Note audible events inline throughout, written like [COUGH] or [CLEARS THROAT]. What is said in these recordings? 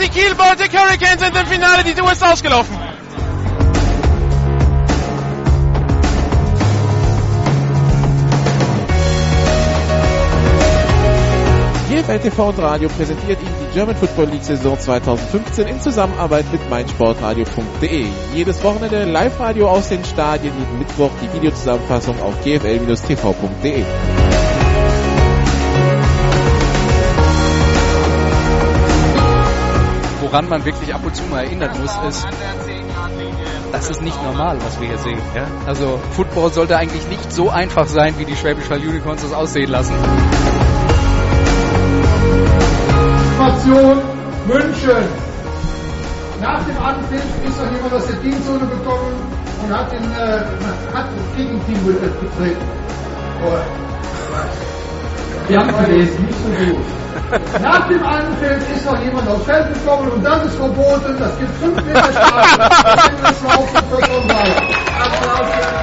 die Kiel Baltic Hurricanes sind im Finale. Die Tour ist ausgelaufen. GFL TV und Radio präsentiert Ihnen die German Football League Saison 2015 in Zusammenarbeit mit meinsportradio.de. Jedes Wochenende Live-Radio aus den Stadien, jeden Mittwoch die Videozusammenfassung auf gfl-tv.de. Woran man wirklich ab und zu mal erinnern muss, ist, das ist nicht normal, was wir hier sehen. Ja? Also Football sollte eigentlich nicht so einfach sein, wie die Schwäbisch Hall Unicorns das aussehen lassen. Situation München. Nach dem Anpfiff ist noch jemand aus der Dienstzone gekommen und hat, den, äh, hat das Gegenteam betreten. Oh. Wir haben gelesen, nicht so gut. Nach dem Anpfiff ist noch jemand aufs Feld gekommen und das ist verboten. Das gibt 5 Meter Strafe.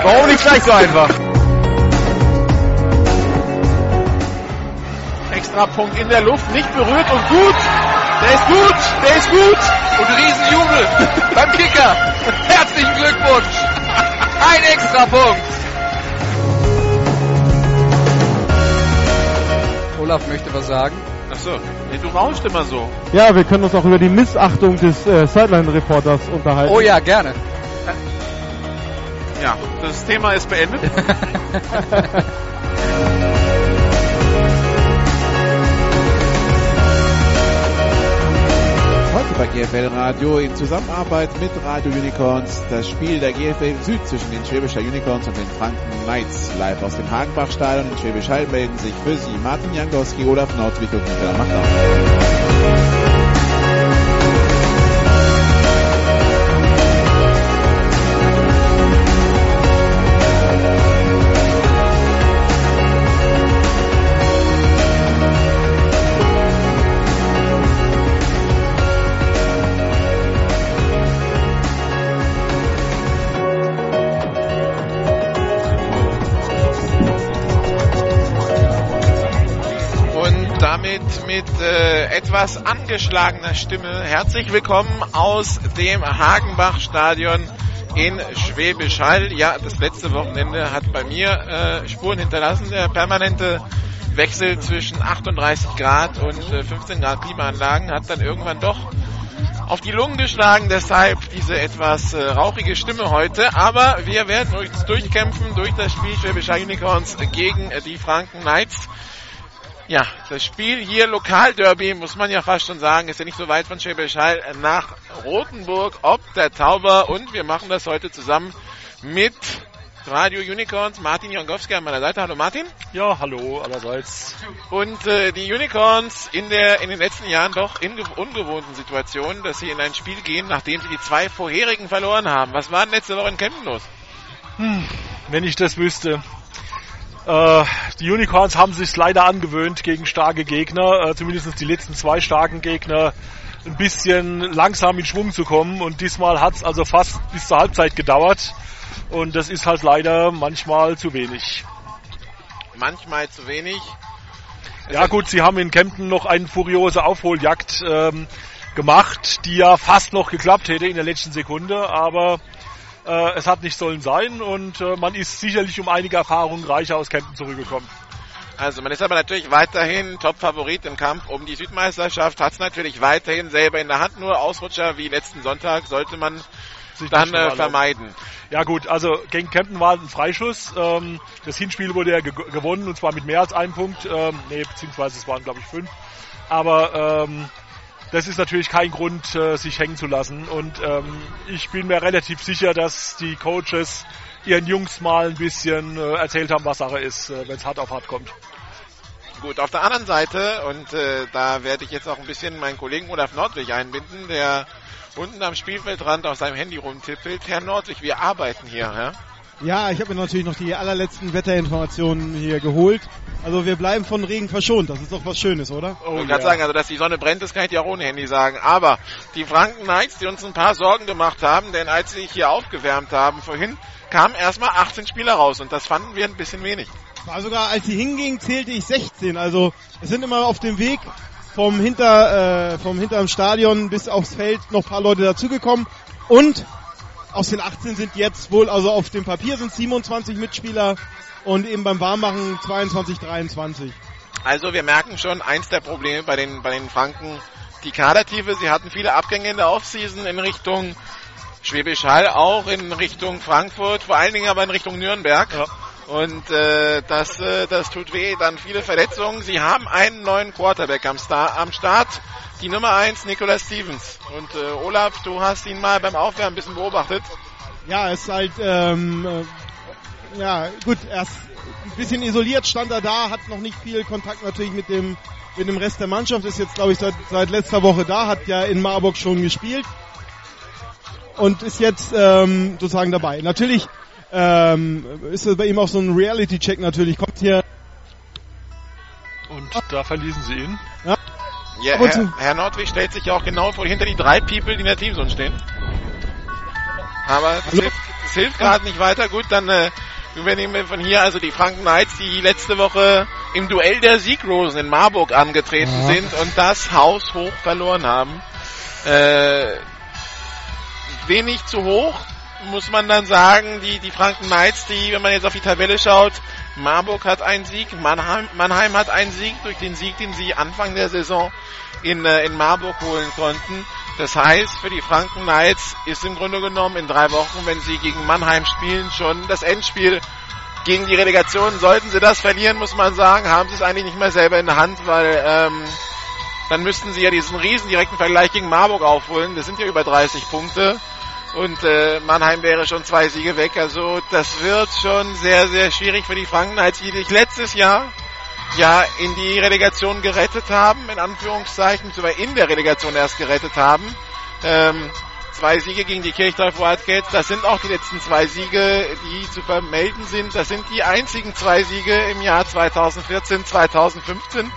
Warum nicht gleich so einfach? Extrapunkt in der Luft, nicht berührt und gut. Der ist gut, der ist gut. Und Riesenjubel beim Kicker. [LAUGHS] Herzlichen Glückwunsch. Ein Extrapunkt. Olaf möchte was sagen. Achso, nee, du rauscht immer so. Ja, wir können uns auch über die Missachtung des äh, Sideline-Reporters unterhalten. Oh ja, gerne. Ja, das Thema ist beendet. [LAUGHS] bei GFL Radio in Zusammenarbeit mit Radio Unicorns das Spiel der GFL Süd zwischen den Schwäbischer Unicorns und den Franken Knights. Live aus dem Hagenbach-Stadion in Schwäbisch Hall melden sich für Sie Martin Jankowski, Olaf Nordwig und Michael Machtau. Mit äh, etwas angeschlagener Stimme herzlich willkommen aus dem Hagenbach-Stadion in Schwäbisch Hall. Ja, das letzte Wochenende hat bei mir äh, Spuren hinterlassen. Der permanente Wechsel zwischen 38 Grad und äh, 15 Grad Klimaanlagen hat dann irgendwann doch auf die Lungen geschlagen, deshalb diese etwas äh, rauchige Stimme heute. Aber wir werden uns durchkämpfen durch das Spiel Schwäbisch Hall Unicorns gegen äh, die Franken Knights. Ja, das Spiel hier, Lokalderby, muss man ja fast schon sagen, ist ja nicht so weit von Schwäbisch Hall nach Rothenburg, ob der Tauber. Und wir machen das heute zusammen mit Radio Unicorns, Martin Jongowski an meiner Seite. Hallo Martin. Ja, hallo allerseits. Und äh, die Unicorns in der in den letzten Jahren doch in ge- ungewohnten Situationen, dass sie in ein Spiel gehen, nachdem sie die zwei vorherigen verloren haben. Was war denn letzte Woche in Kempten los? Wenn ich das wüsste. Äh, die Unicorns haben sich leider angewöhnt, gegen starke Gegner, äh, zumindest die letzten zwei starken Gegner, ein bisschen langsam in Schwung zu kommen. Und diesmal hat es also fast bis zur Halbzeit gedauert. Und das ist halt leider manchmal zu wenig. Manchmal zu wenig. Ja gut, sie haben in Kempten noch eine furiose Aufholjagd ähm, gemacht, die ja fast noch geklappt hätte in der letzten Sekunde, aber äh, es hat nicht sollen sein und äh, man ist sicherlich um einige Erfahrungen reicher aus Kempten zurückgekommen. Also man ist aber natürlich weiterhin Top-Favorit im Kampf um die Südmeisterschaft, hat es natürlich weiterhin selber in der Hand, nur Ausrutscher wie letzten Sonntag sollte man Sich dann äh, vermeiden. Ja gut, also gegen Kempten war ein Freischuss. Ähm, das Hinspiel wurde ja ge gewonnen und zwar mit mehr als einem Punkt. Ähm, nee, beziehungsweise es waren glaube ich fünf. Aber ähm, das ist natürlich kein Grund, äh, sich hängen zu lassen. Und ähm, ich bin mir relativ sicher, dass die Coaches ihren Jungs mal ein bisschen äh, erzählt haben, was Sache ist, äh, wenn es hart auf hart kommt. Gut, auf der anderen Seite, und äh, da werde ich jetzt auch ein bisschen meinen Kollegen Olaf Nordwig einbinden, der unten am Spielfeldrand auf seinem Handy rumtippelt. Herr Nordwig, wir arbeiten hier. Ja? Ja, ich habe mir natürlich noch die allerletzten Wetterinformationen hier geholt. Also wir bleiben von Regen verschont. Das ist doch was Schönes, oder? Ich wollte gerade sagen, also dass die Sonne brennt, das kann ich dir auch ohne Handy sagen. Aber die Franken Knights, die uns ein paar Sorgen gemacht haben, denn als sie sich hier aufgewärmt haben vorhin, kamen erstmal 18 Spieler raus und das fanden wir ein bisschen wenig. War sogar, als sie hingingen, zählte ich 16. Also es sind immer auf dem Weg vom hinter äh, vom hinterm Stadion bis aufs Feld noch ein paar Leute dazugekommen und aus den 18 sind jetzt wohl, also auf dem Papier sind 27 Mitspieler und eben beim Warmmachen 22, 23. Also wir merken schon, eins der Probleme bei den, bei den Franken, die Kadertiefe, sie hatten viele Abgänge in der Offseason in Richtung Schwäbisch Hall, auch in Richtung Frankfurt, vor allen Dingen aber in Richtung Nürnberg. Ja. Und äh, das, äh, das tut weh, dann viele Verletzungen. Sie haben einen neuen Quarterback am, Star am Start, die Nummer eins Nicolas Stevens. Und äh, Olaf, du hast ihn mal beim Aufwärmen ein bisschen beobachtet. Ja, es ist halt, ähm, äh, ja, gut, erst ein bisschen isoliert stand er da, hat noch nicht viel Kontakt natürlich mit dem, mit dem Rest der Mannschaft, ist jetzt, glaube ich, seit, seit letzter Woche da, hat ja in Marburg schon gespielt und ist jetzt ähm, sozusagen dabei. Natürlich ähm, ist es bei ihm auch so ein Reality-Check natürlich, kommt hier Und da verließen sie ihn. Ja, Aber Herr, Herr Nordwig stellt sich ja auch genau vor hinter die drei People, die in der Teamzone stehen. Aber Hallo? hilft, hilft gerade nicht weiter. Gut, dann äh, übernehmen wir von hier also die Franken Knights, die letzte Woche im Duell der Siegrosen in Marburg angetreten Ja. sind und das Haus hoch verloren haben. Äh, wenig zu hoch, muss man dann sagen. Die, die Franken Knights, die, wenn man jetzt auf die Tabelle schaut, Marburg hat einen Sieg, Mannheim, Mannheim hat einen Sieg durch den Sieg, den sie Anfang der Saison in, äh, in Marburg holen konnten. Das heißt, für die Franken Knights ist im Grunde genommen in drei Wochen, wenn sie gegen Mannheim spielen, schon das Endspiel gegen die Relegation. Sollten sie das verlieren, muss man sagen, haben sie es eigentlich nicht mehr selber in der Hand, weil ähm, dann müssten sie ja diesen riesen direkten Vergleich gegen Marburg aufholen. Das sind ja über 30 Punkte. Und äh, Mannheim wäre schon zwei Siege weg. Also das wird schon sehr, sehr schwierig für die Franken, als die sich letztes Jahr ja in die Relegation gerettet haben, in Anführungszeichen, sogar in der Relegation erst gerettet haben. Ähm, zwei Siege gegen die Kirchdorf Wildcats, das sind auch die letzten zwei Siege, die zu vermelden sind. Das sind die einzigen zwei Siege im Jahr 2014, 2015.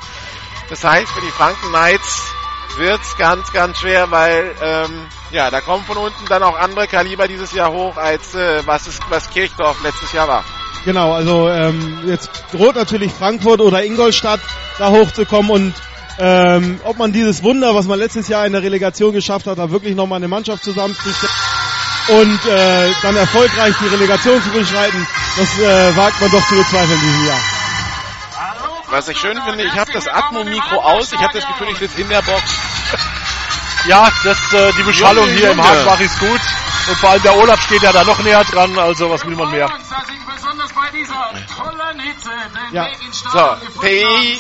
Das heißt, für die Franken Knights wird's ganz, ganz schwer, weil ähm, ja, da kommen von unten dann auch andere Kaliber dieses Jahr hoch, als äh, was es was Kirchdorf letztes Jahr war. Genau, also ähm, jetzt droht natürlich Frankfurt oder Ingolstadt da hochzukommen und ähm, ob man dieses Wunder, was man letztes Jahr in der Relegation geschafft hat, da wirklich nochmal eine Mannschaft zusammenzustellen und äh, dann erfolgreich die Relegation zu beschreiten, das äh, wagt man doch zu bezweifeln in diesem Jahr. Was ich schön finde, ich habe das Atmo-Mikro aus, ich habe das Gefühl, ich sitze in der Box. [LAUGHS] Ja, das, äh, die Beschallung Junge, hier im. Hagenbach ist gut. Und vor allem der Olaf steht ja da noch näher dran, also was will man mehr? Ja. So, PI,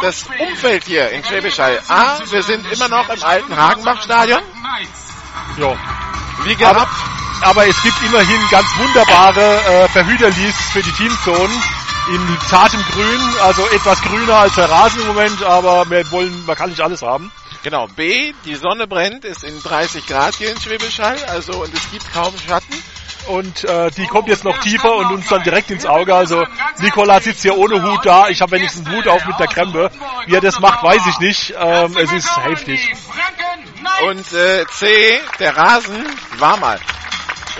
das Umfeld hier in Schwäbisch Hall. A, wir sind immer noch im alten Hagenbach-Stadion, Jo. wie gehabt. Aber es gibt immerhin ganz wunderbare äh, Verhüterlies für die Teamzonen in zartem Grün, also etwas grüner als der Rasen im Moment, aber wir wollen, man kann nicht alles haben. Genau, B, die Sonne brennt, ist in 30 Grad hier in Schwäbisch Hall, also und es gibt kaum Schatten. Und äh, die kommt jetzt noch tiefer und uns dann direkt ins Auge. Also Nikola sitzt hier ohne Hut da. Ich habe wenigstens einen Hut auf mit der Krempe. Wie er das macht, weiß ich nicht. Ähm, es ist heftig. Und äh, C, der Rasen war mal.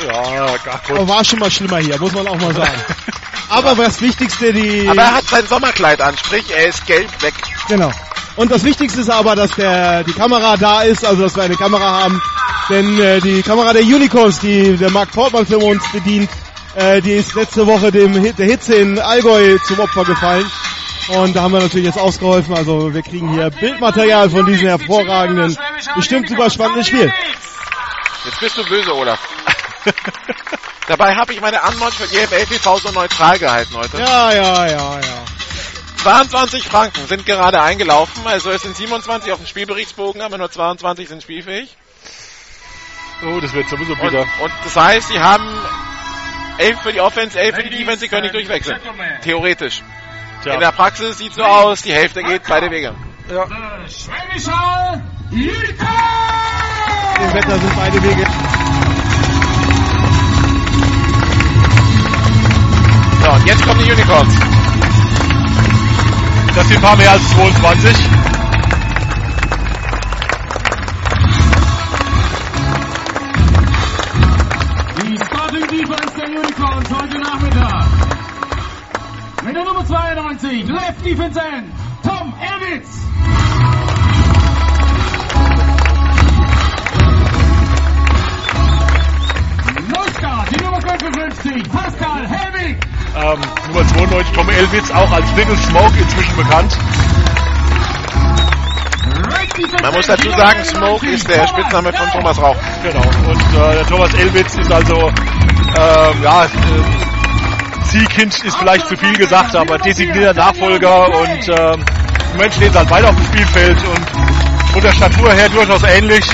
Ja, gar gut. war schon mal schlimmer hier, muss man auch mal sagen. [LAUGHS] Aber das Wichtigste, die... Aber er hat sein Sommerkleid an, sprich er ist gelb weg. Genau. Und das Wichtigste ist aber, dass der, die Kamera da ist, also dass wir eine Kamera haben. Denn äh, die Kamera der Unicorns, die der Mark Portmann für uns bedient, äh, die ist letzte Woche dem Hit, der Hitze in Allgäu zum Opfer gefallen. Und da haben wir natürlich jetzt ausgeholfen. Also wir kriegen hier Bildmaterial von diesem hervorragenden, bestimmt super spannenden Spiel. Jetzt bist du böse, Olaf. [LAUGHS] Dabei habe ich meine Anmod für die FLPV so neutral gehalten heute. Ja, ja, ja, ja. 22 Franken sind gerade eingelaufen, also es sind 27 auf dem Spielberichtsbogen, aber nur 22 sind spielfähig. Oh, das wird sowieso Und, bitter. und das heißt, sie haben 11 für die Offense, 11 für die Defense, sie können nicht durchwechseln. Theoretisch. In Tja. der Praxis sieht so aus, die Hälfte geht beide Wege. Ja. Im Wetter sind beide Wege. So, und jetzt kommen die Unicorns. Das sind ein paar mehr als 22. Die Starting Defense der Unicorns heute Nachmittag. Mit der Nummer 92, Left Defense End, Tom Elwitz. Stuttgart, die Nummer 55, Pascal Helwig. Ähm, Nummer 92, Tom Elwitz, auch als Little Smoke inzwischen bekannt. Man muss dazu sagen, Smoke ist der Spitzname von Thomas Rauch. Genau, und äh, der Thomas Elwitz ist also, äh, ja, äh, ist vielleicht zu viel gesagt, aber designierter Nachfolger und äh, im Moment steht halt dann weiter auf dem Spielfeld und von der Statur her durchaus ähnlich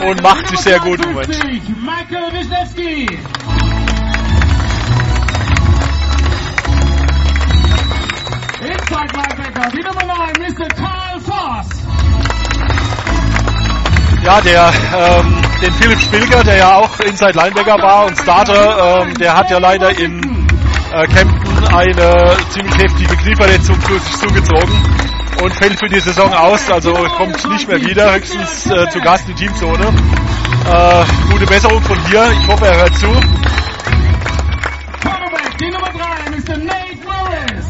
und macht sich sehr gut im Moment. Michael Wisniewski. Inside Linebacker, die Nummer 9, Mr. Carl Voss. Ja, der, ähm, den Philipp Spilger, der ja auch Inside Linebacker war und Starter, ähm, der hat ja leider in äh, Kempten eine ziemlich heftige Knieverletzung zu sich zugezogen und fällt für die Saison aus, also kommt nicht mehr wieder, höchstens äh, zu Gast in die Teamzone. Äh, gute Besserung von hier, ich hoffe er hört zu. Quarterback, die Nummer 3, Mr. Nate Morris.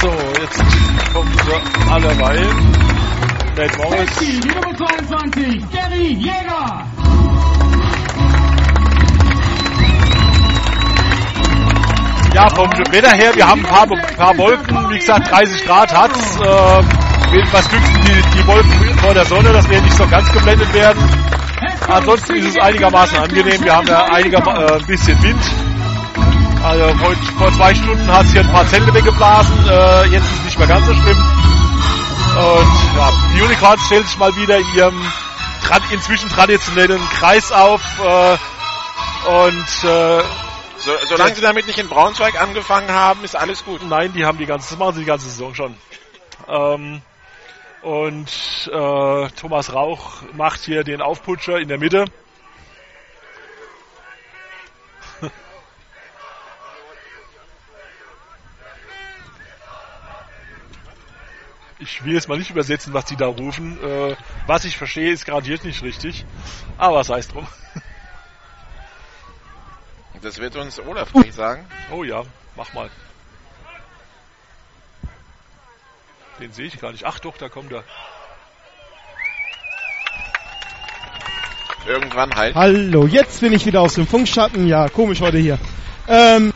So, jetzt wir alle rein. Nate Morris. Die Nummer 22, Gary Jäger. Ja, vom Wetter her, wir haben ein paar, paar Wolken, wie gesagt 30 Grad hat äh, mit was Glück sind die, die Wolken vor der Sonne, dass wir nicht so ganz geblendet werden. Ansonsten ist es einigermaßen angenehm, wir haben ja einiger, äh, ein bisschen Wind. Also heute, vor zwei Stunden hat es hier ein paar Zelte weggeblasen, äh, jetzt ist es nicht mehr ganz so schlimm. Und ja, die Unicorns stellen sich mal wieder in ihrem inzwischen traditionellen Kreis auf äh, und äh, So, solange sie damit nicht in Braunschweig angefangen haben, ist alles gut. Nein, die haben die ganze, das machen sie die ganze Saison schon. Ähm, und äh, Thomas Rauch macht hier den Aufputscher in der Mitte. [LAUGHS] Ich will jetzt mal nicht übersetzen, was die da rufen. Äh, was ich verstehe, ist garantiert nicht richtig. Aber sei es drum. [LAUGHS] Das wird uns Olaf gleich sagen. Oh ja, mach mal. Den sehe ich gar nicht. Ach doch, da kommt er. Irgendwann halt. Hallo, jetzt bin ich wieder aus dem Funkschatten. Ja, komisch heute hier. Ähm,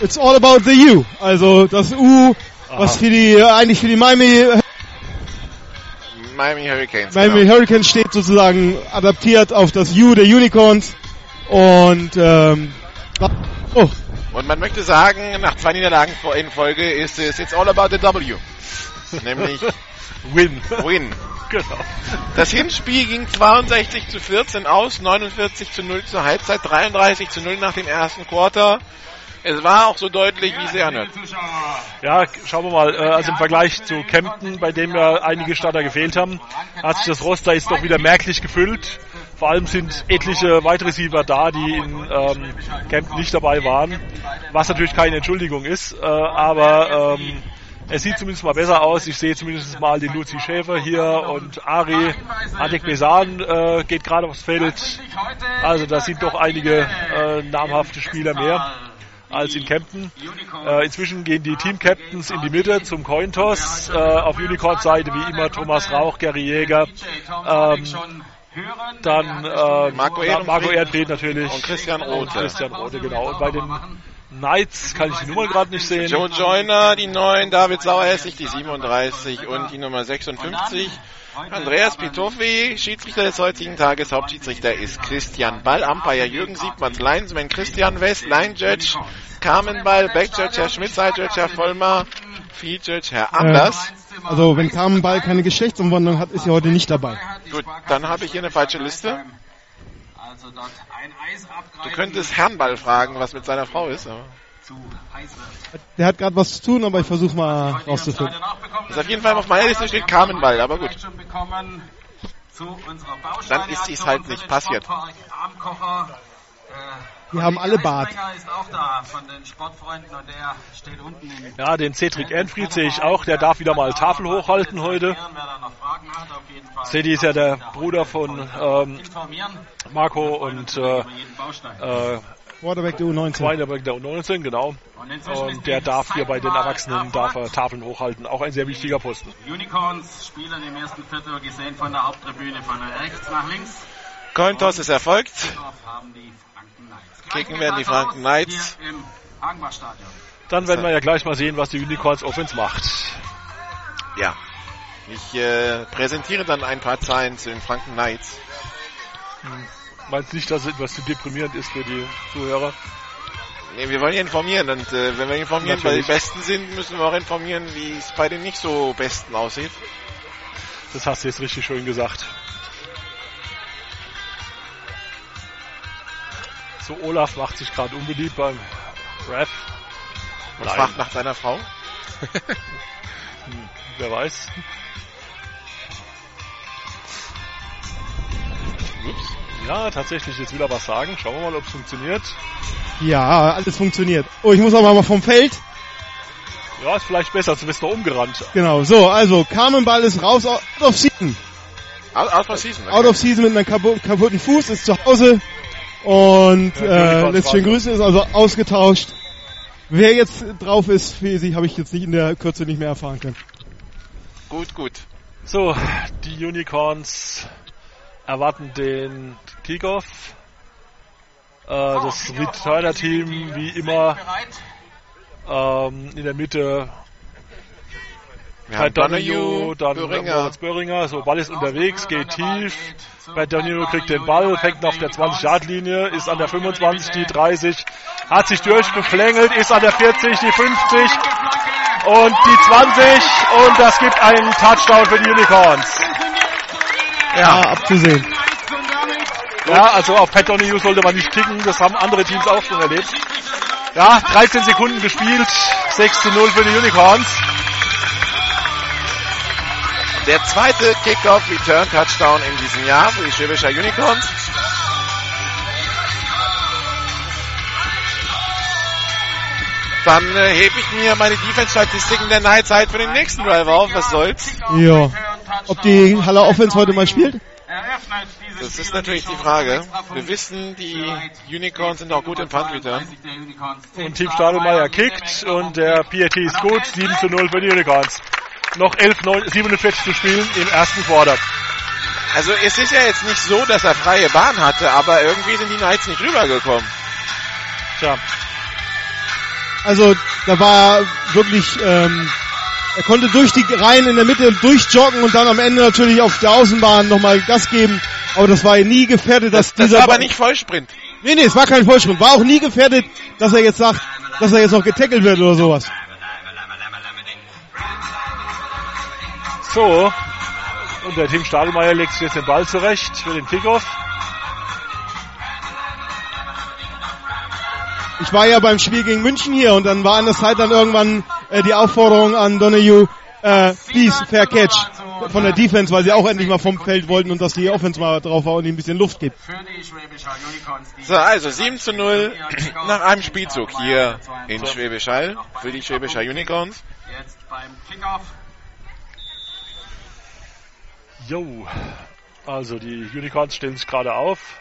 it's all about the U. Also das U, was Aha. für die eigentlich für die Miami, Miami Hurricanes. Miami genau. Hurricanes steht sozusagen adaptiert auf das U der Unicorns. Und ähm, oh, Und man möchte sagen, nach zwei Niederlagen vor- in Folge ist es It's all about the W. Nämlich [LAUGHS] Win. Win. genau. Das Hinspiel ging 62 zu 14 aus, 49 zu 0 zur Halbzeit, 33 zu 0 nach dem ersten Quarter. Es war auch so deutlich, wie sie anhört. Ja, schauen wir mal. Äh, also im Vergleich zu Kempten, bei dem ja einige Starter gefehlt haben, hat sich das Roster jetzt doch wieder merklich gefüllt. Vor allem sind etliche Wide Receiver da, die in ähm, Kempten nicht dabei waren. Was natürlich keine Entschuldigung ist, äh, aber ähm, es sieht zumindest mal besser aus. Ich sehe zumindest mal die Lucy Schäfer hier und Ari Adek Besan äh, geht gerade aufs Feld. Also da sind doch einige äh, namhafte Spieler mehr als in Kempten. Äh, inzwischen gehen die Team-Captains in die Mitte zum Cointoss. Äh, auf Unicorn-Seite wie immer Thomas Rauch, Gary Jäger, ähm, dann äh, Marco Ehrenfried. Marco Ehrenfried natürlich Und Christian und Rote. Christian Rote, genau. Und bei den Knights kann ich die Nummer gerade nicht sehen. Joe Joyner, die 9, David Saueressig, die 37 und die Nummer 56. Andreas Pitoffi, Schiedsrichter des heutigen Tages, Hauptschiedsrichter ist Christian Ball, Umpire Jürgen Siebmanns, Linesman Christian West, Line Judge Carmen Ball, Back Judge Herr Schmidt, Side Judge Herr Vollmer, Field Judge Herr Anders. Also wenn Carmen Ball keine Geschlechtsumwandlung hat, ist sie heute nicht dabei. Gut, dann habe ich hier eine falsche Liste. Du könntest Herrn Ball fragen, was mit seiner Frau ist. Aber Der hat gerade was zu tun, aber ich versuche mal rauszufinden. ist auf jeden Fall auf meiner Liste steht Carmen Ball, aber gut. Dann ist dies halt nicht passiert. Die haben alle Bart. ist auch da von den Sportfreunden und der steht unten im Ja, den Cedric Enfried sehe ich auch. Der darf wieder mal Tafel hochhalten heute. Cedi ist ja der Bruder von ähm, Marco und äh, äh, Quarterback der U19. Weinberg der U19, genau. Und Und der darf hier bei den Erwachsenen darf er. Tafeln hochhalten. Auch ein sehr wichtiger Posten. Unicorns spielen im ersten Viertel gesehen von der Haupttribüne von rechts nach links. Cointoss ist erfolgt. Dort haben die Franken Knights. Kicken werden die Franken Knights. Dann werden wir ja gleich mal sehen, was die Unicorns Offense macht. Ja. Ich äh, präsentiere dann ein paar Zahlen zu den Franken Knights. Meinst nicht, dass es etwas zu deprimierend ist für die Zuhörer? Nee, wir wollen ja informieren und äh, wenn wir informieren, weil die. Besten sind, müssen wir auch informieren, wie es bei den nicht so Besten aussieht. Das hast du jetzt richtig schön gesagt. So, Olaf macht sich gerade unbeliebt beim Rap. Und Nein. fragt nach deiner Frau. Wer weiß. Ups. Ja, tatsächlich jetzt wieder was sagen. Schauen wir mal, ob es funktioniert. Ja, alles funktioniert. Oh, ich muss aber mal vom Feld. Ja, ist vielleicht besser, du bist noch umgerannt. Genau, so, also Carmen Ball ist raus, out of season. Out, out of season. Out of season mit einem kapu- kaputten Fuß, ist zu Hause und äh, Unicorns lässt schön waren- grüßen, ist also ausgetauscht. Wer jetzt drauf ist, für sie habe ich jetzt nicht in der Kürze nicht mehr erfahren können. Gut, gut. So, die Unicorns erwarten den Kickoff. Äh, das Returner-Team wie immer ähm, in der Mitte Haben Donahue, dann Böhringer. Moritz Böhringer. So, Ball ist unterwegs, geht tief. Pat Donahue kriegt den Ball, fängt auf der 20-Yard-Linie, ist an der 25, die 30, hat sich durchgeflängelt, ist an der 40, die 50 und die 20 und das gibt einen Touchdown für die Unicorns. Ja, abzusehen. Ja, also auf Pat Donahue sollte man nicht kicken, das haben andere Teams auch schon erlebt. Ja, 13 Sekunden gespielt, 6 zu 0 für die Unicorns. Der zweite Kickoff Return Touchdown in diesem Jahr für die Schwäbischer Unicorns. Dann äh, hebe ich mir meine Defense-Statistiken der Nightzeit für den nächsten Drive auf. Was soll's? Ja. Ob die Haller Offense heute mal spielt? Das ist natürlich die Frage. Wir wissen, die Unicorns sind auch gut im Punt Return. Und Team Stadelmeier kickt und der PAT ist gut, 7 zu 0 für die Unicorns. Noch 11, 9, 47 zu spielen im ersten Quarter. Also es ist ja jetzt nicht so, dass er freie Bahn hatte, aber irgendwie sind die Knights nicht rübergekommen. Tja, Also da war wirklich, ähm, er konnte durch die Reihen in der Mitte durchjoggen und dann am Ende natürlich auf der Außenbahn nochmal Gas geben. Aber das war nie gefährdet, dass Das dieser war aber nicht Vollsprint. Nee, nee, es war kein Vollsprung. War auch nie gefährdet, dass er jetzt sagt, dass er jetzt noch getackelt wird oder sowas. So. Und der Team Stadelmeier legt sich jetzt den Ball zurecht für den Kickoff. Ich war ja beim Spiel gegen München hier und dann war an der Zeit dann irgendwann äh, die Aufforderung an Donahue, äh, please, fair catch von der Defense, weil sie auch endlich mal vom Feld wollten und dass die Offense mal drauf war und ihm ein bisschen Luft gibt. So, also 7 zu 0 nach einem Spielzug hier in Schwäbisch Hall für die Schwäbischer Unicorns. Jetzt beim Kickoff. Jo. Also die Unicorns stellen sich gerade auf.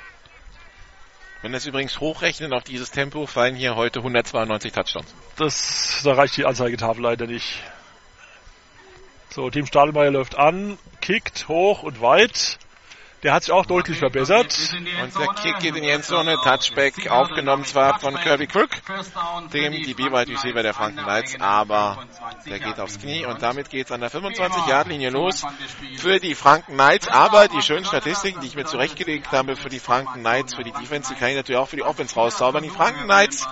Wenn das übrigens hochrechnen auf dieses Tempo, fallen hier heute 192 Touchdowns. Das, da reicht die Anzeigetafel leider nicht. So, Team Stadelmeier läuft an, kickt hoch und weit. Der hat sich auch deutlich verbessert. Und der Kick geht in die Endzone, Touchback aufgenommen zwar von Kirby Crook, dem DB Wide Receiver der Franken Knights, aber der geht aufs Knie und damit geht's an der 25-Yard-Linie los für die Franken Knights. Aber die schönen Statistiken, die ich mir zurechtgelegt habe für die Franken Knights, für die Defense, die kann ich natürlich auch für die Offense rauszaubern. Die Franken Knights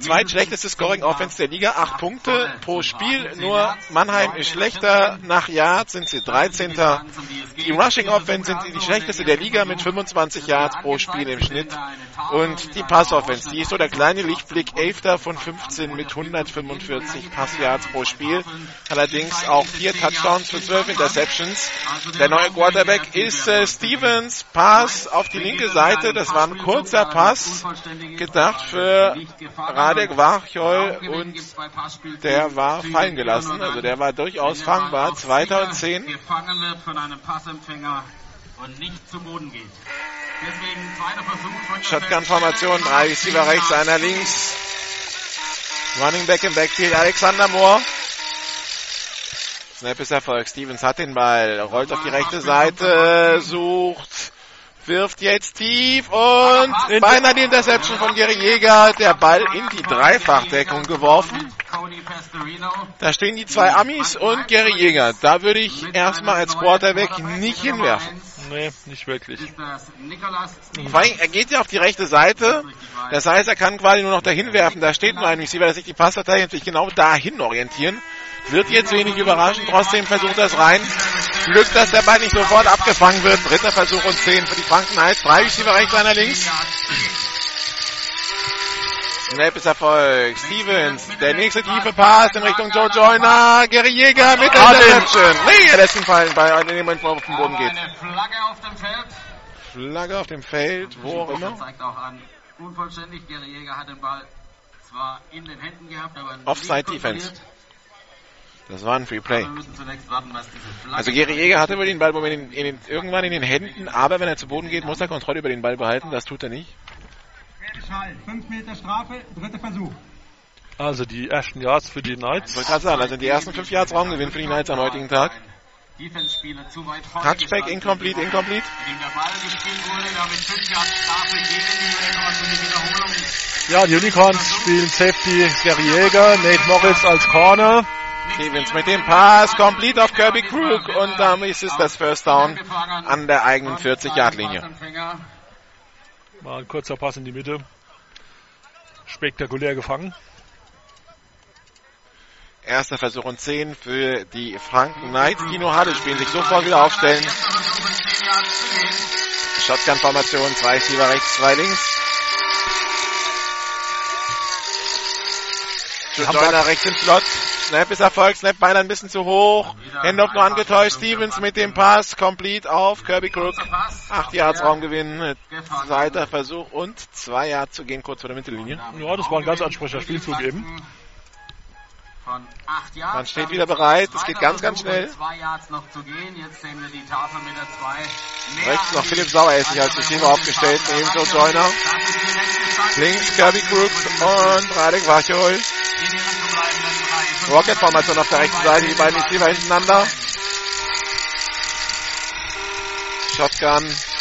Zweitschlechteste Scoring Offense der Liga, 8 Punkte pro Spiel. Nur Mannheim ist schlechter. Nach Yards sind sie 13. Die Rushing Offense sind die schlechteste der Liga mit 25 Yards pro Spiel im Schnitt. Und die Pass Offense, die ist so der kleine Lichtblick, 11. von 15 mit 145 Pass Yards pro Spiel. Allerdings auch vier Touchdowns für 12 Interceptions. Der neue Quarterback ist äh, Stevens. Pass auf die linke Seite. Das war ein kurzer Pass, gedacht für Radek Wachjol und der war fallen gelassen. Also der war durchaus fangbar. 2010. Gefangen wird von einem Passempfänger und nicht zu Boden geht. Deswegen zweiter Versuch von Shotgun-Formation, drei Receiver rechts, einer links. Running Back im Backfield, Alexander Moore. Snap ist Erfolg. Stevens hat den Ball, rollt auf die rechte Seite, sucht wirft jetzt tief und beinahe die Interception von Gary Jäger. Der Ball in die Dreifachdeckung geworfen. Da stehen die zwei Amis und Gary Jäger. Da würde ich erstmal als Quarterback nicht hinwerfen. Nee, nicht wirklich. Vor allem, er geht ja auf die rechte Seite. Das heißt, er kann quasi nur noch dahin werfen. Da steht nur ein Receiver, dass sich die Passdatei natürlich genau dahin orientieren. Wird jetzt wenig überraschend. Trotzdem versucht er es rein. Glück, dass der Ball nicht sofort abgefangen wird. Dritter Versuch und 10 für die Franken Heiß. Drei Receiver rechts, einer links. Snap ist Erfolg. Stevens, der nächste tiefe Pass in Richtung Joe Joyner. Gary Jäger mit der Interception. Nee, er lässt ihn fallen, bei dem er auf den Boden geht. Eine Flagge auf dem Feld. Flagge auf dem Feld, wo auch immer. zeigt auch an, unvollständig. Gary Jäger hat den Ball zwar in den Händen gehabt, aber Offside. Defense. Das war ein Free Play. Also Gary Jäger hatte über den Ball in, in den, irgendwann in den Händen, aber wenn er zu Boden geht, muss er Kontrolle über den Ball behalten. Das tut er nicht. Schall. 5 Meter Strafe, dritter Versuch. Also die ersten Yards für die Knights. Ich wollte gerade sagen, also die ersten fünf Yards Raumgewinn für die Knights am heutigen Tag. Defense-Spieler zu weit vorne Touchback, incomplete, incomplete. 5. Ja, die Unicorns spielen Safety Gary Jäger, Nate Morris als Corner. Stevens mit dem Pass, complete auf Kirby Crook und damit ist es das First Down an der eigenen 40-Yard-Linie. Passempfänger. Mal ein kurzer Pass in die Mitte. Spektakulär gefangen. Erster Versuch und 10 für die Franken Knights. Tino Hade spielen sich sofort wieder aufstellen. Shotgun-Formation, zwei Receiver rechts, zwei links. Joyner rechts im Slot. Snap ist Erfolg, Snap beinahe ein bisschen zu hoch. Handoff nur angetäuscht. Stevens mit dem Pass, complete auf Kirby Crook. Acht Yards Raumgewinn, zweiter Versuch und zwei Yards zu gehen kurz vor der Mittellinie. Ja, das war ein ganz ansprechender Spielzug eben. Von 8 Yards. Man steht wieder bereit. Es geht ganz, ganz Zweiter Versuch schnell. Zwei Yards noch zu gehen. Jetzt sehen wir die Tafel mit der 2. Rechts noch Philipp Sauer ist sich als Receiver aufgestellt, neben Joe Joyner. Links Kirby Crook und Radek Wachol. Rocket-Formation auf der rechten Seite, die beiden Receiver hintereinander. Shotgun.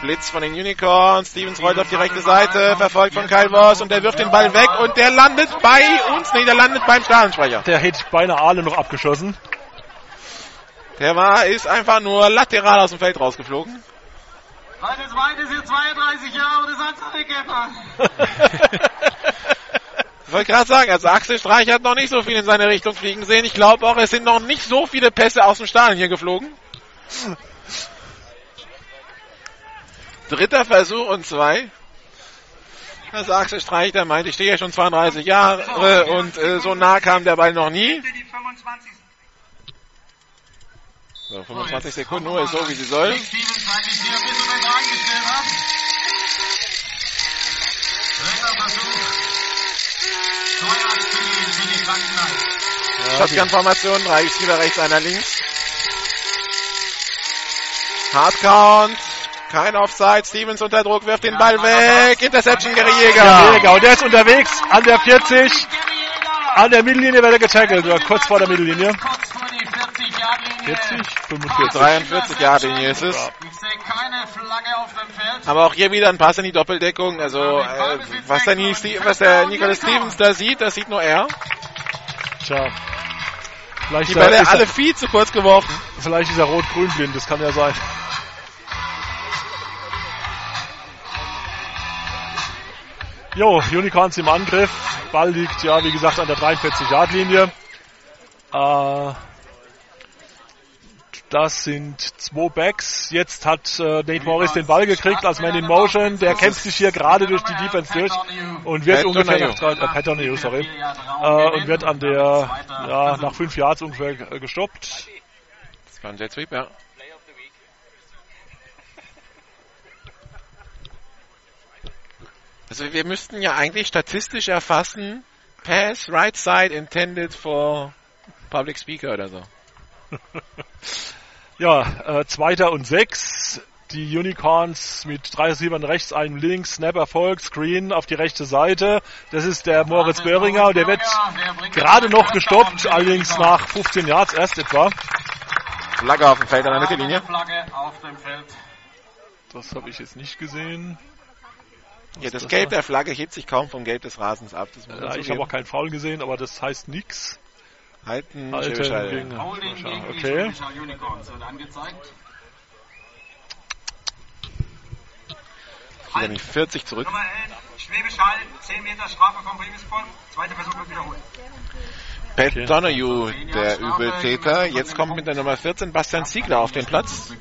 Blitz von den Unicorns. Stevens rollt auf die rechte Seite, verfolgt von Kyle Voss und der wirft den Ball weg und der landet bei uns. Nee, der landet beim Stadionsprecher. Der hätte beinahe Aale noch abgeschossen. Der war, ist einfach nur lateral aus dem Feld rausgeflogen. Heute zweit ist hier 32 Jahre und ist Handicapper. Ich wollte gerade sagen, also Axel Streich hat noch nicht so viel in seine Richtung fliegen sehen. Ich glaube auch, es sind noch nicht so viele Pässe aus dem Stadion hier geflogen. Dritter Versuch und zwei. Also Axel Streich, der meint, ich stehe ja schon 32 Jahre und äh, so nah kam der Ball noch nie. Die 25. So, 25 Sekunden Uhr ist so, wie sie soll. Shotgun-Formation, drei Receiver rechts, einer links. Hardcount, kein Offside, Stevens unter Druck, wirft den Ball weg, Interception, Gary Jäger. Jäger. Und der ist unterwegs an der 40. An der Mittellinie wird er getackelt, oder kurz vor der Mittellinie. Kurz vor die 40-Yard-Linie. 40, 45. 43 Jahre Linie ist es. Ich sehe keine Flagge auf dem Feld. Aber auch hier wieder ein Pass in die Doppeldeckung. Also, äh, was, der, Ni- was der Nicholas Stevens da sieht, das sieht nur er. Tja. Vielleicht, Die Bälle ist alle er, viel zu kurz geworfen. vielleicht ist er rot-grün blind, das kann ja sein. Jo, Unicorns im Angriff. Ball liegt ja, wie gesagt, an der 43-Yard-Linie. Äh, das sind zwei Backs. Jetzt hat äh, Nate Morris den Ball gekriegt als Man in Motion. Der kämpft sich hier gerade durch die Defense durch und wird Pat ungefähr nach, drei- äh, Pat Donahue, sorry, äh, und wird an der, ja, nach fünf Yards ungefähr äh, gestoppt. Das war ein Jet Sweep, ja. Also wir müssten ja eigentlich statistisch erfassen, Pass, right side intended for public speaker oder so. [LAUGHS] Ja, äh, zweiter und sechs. Die Unicorns mit drei Receivern rechts, einem links, Snap Erfolg, Screen auf die rechte Seite. Das ist der Moritz Böhringer und der wird gerade noch gestoppt, allerdings nach 15 Yards erst etwa. Flagge auf dem Feld an der Mittellinie. Flagge auf dem Feld. Das habe ich jetzt nicht gesehen. Ja, das das Gelb war? der Flagge hebt sich kaum vom Gelb des Rasens ab. Das muss man Ja, ich habe auch keinen Foul gesehen, aber das heißt nichts. Halten, Halten gegen Holding gegen die Okay. Schwäbisch Hall Unicorns wird angezeigt. Wieder nicht 40 zurück. Nummer 11, Schwäbisch Hall, 10 Meter Strafe vom Primuspol. Zweiter Versuch wird wiederholt. Pat Okay. Donahue, der Übeltäter. Jetzt kommt mit der Nummer 14 Bastian Ziegler auf den Platz.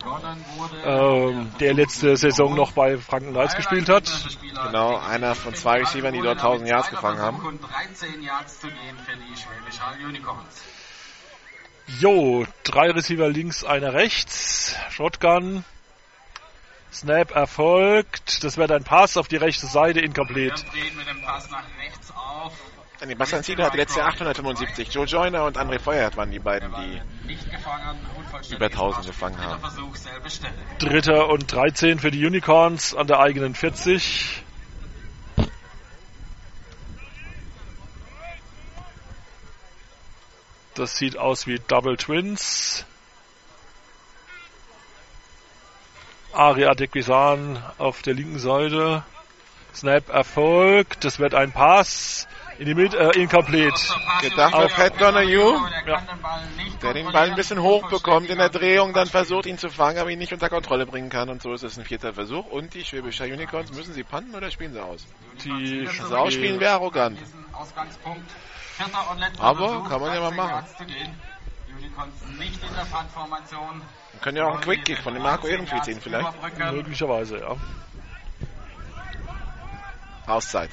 Ähm, der letzte Saison noch bei Franken Knights gespielt hat. Genau, einer von zwei Receivern, die dort 1000 Yards gefangen haben. Und 13 Yards zu gehen für die Schwäbisch Hall Unicorns. Jo, drei Receiver links, einer rechts. Shotgun. Snap erfolgt. Das wird ein Pass auf die rechte Seite, incomplete. Wir drehen mit dem Pass nach rechts auf. Nee, Bastian Ziegler hatte letztes Jahr 875. Joe Joyner und André Feuerhardt waren die beiden, die über 1000 Pass. gefangen haben. Dritter und 13 für die Unicorns an der eigenen 40. Das sieht aus wie Double Twins. Ari Adekwisan auf der linken Seite. Snap erfolgt. Das wird ein Pass in die Mitte, äh, incomplete. Gedacht für Pat Donahue, Der, der den Ball ein bisschen hoch bekommt in der Drehung, dann versucht ihn zu fangen, aber ihn nicht unter Kontrolle bringen kann. Und so ist es ein vierter Versuch. Und die Schwäbischer Unicorns, müssen sie panten oder spielen sie aus? Die Also ausspielen wäre arrogant. Aber kann man ja mal 13 machen. Wir können ja auch einen Quick-Kick von dem Marco Ehrenfried sehen vielleicht. Möglicherweise, ja. Auszeit.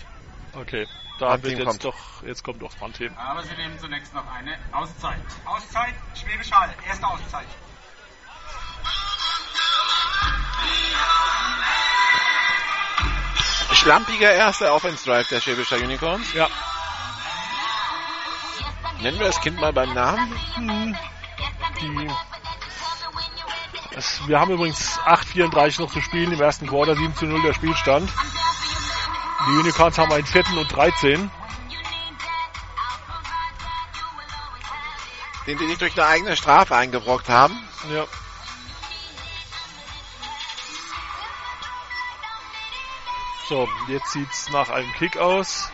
Okay. Da Punt wird jetzt kommt. doch, jetzt kommt doch das Punt-Team. Aber sie nehmen zunächst noch eine Auszeit. Auszeit, Schwäbisch Hall, erste Auszeit. Schlampiger erster Offense Drive der Schwäbischer Unicorns. Ja. Nennen wir das Kind mal beim Namen. Die, es, wir haben übrigens 8,34 noch zu spielen im ersten Quarter, 7 zu 0 der Spielstand. Die Unicorns haben einen vierten und 13. Den sie sich durch eine eigene Strafe eingebrockt haben. Ja. So, jetzt sieht's nach einem Kick aus.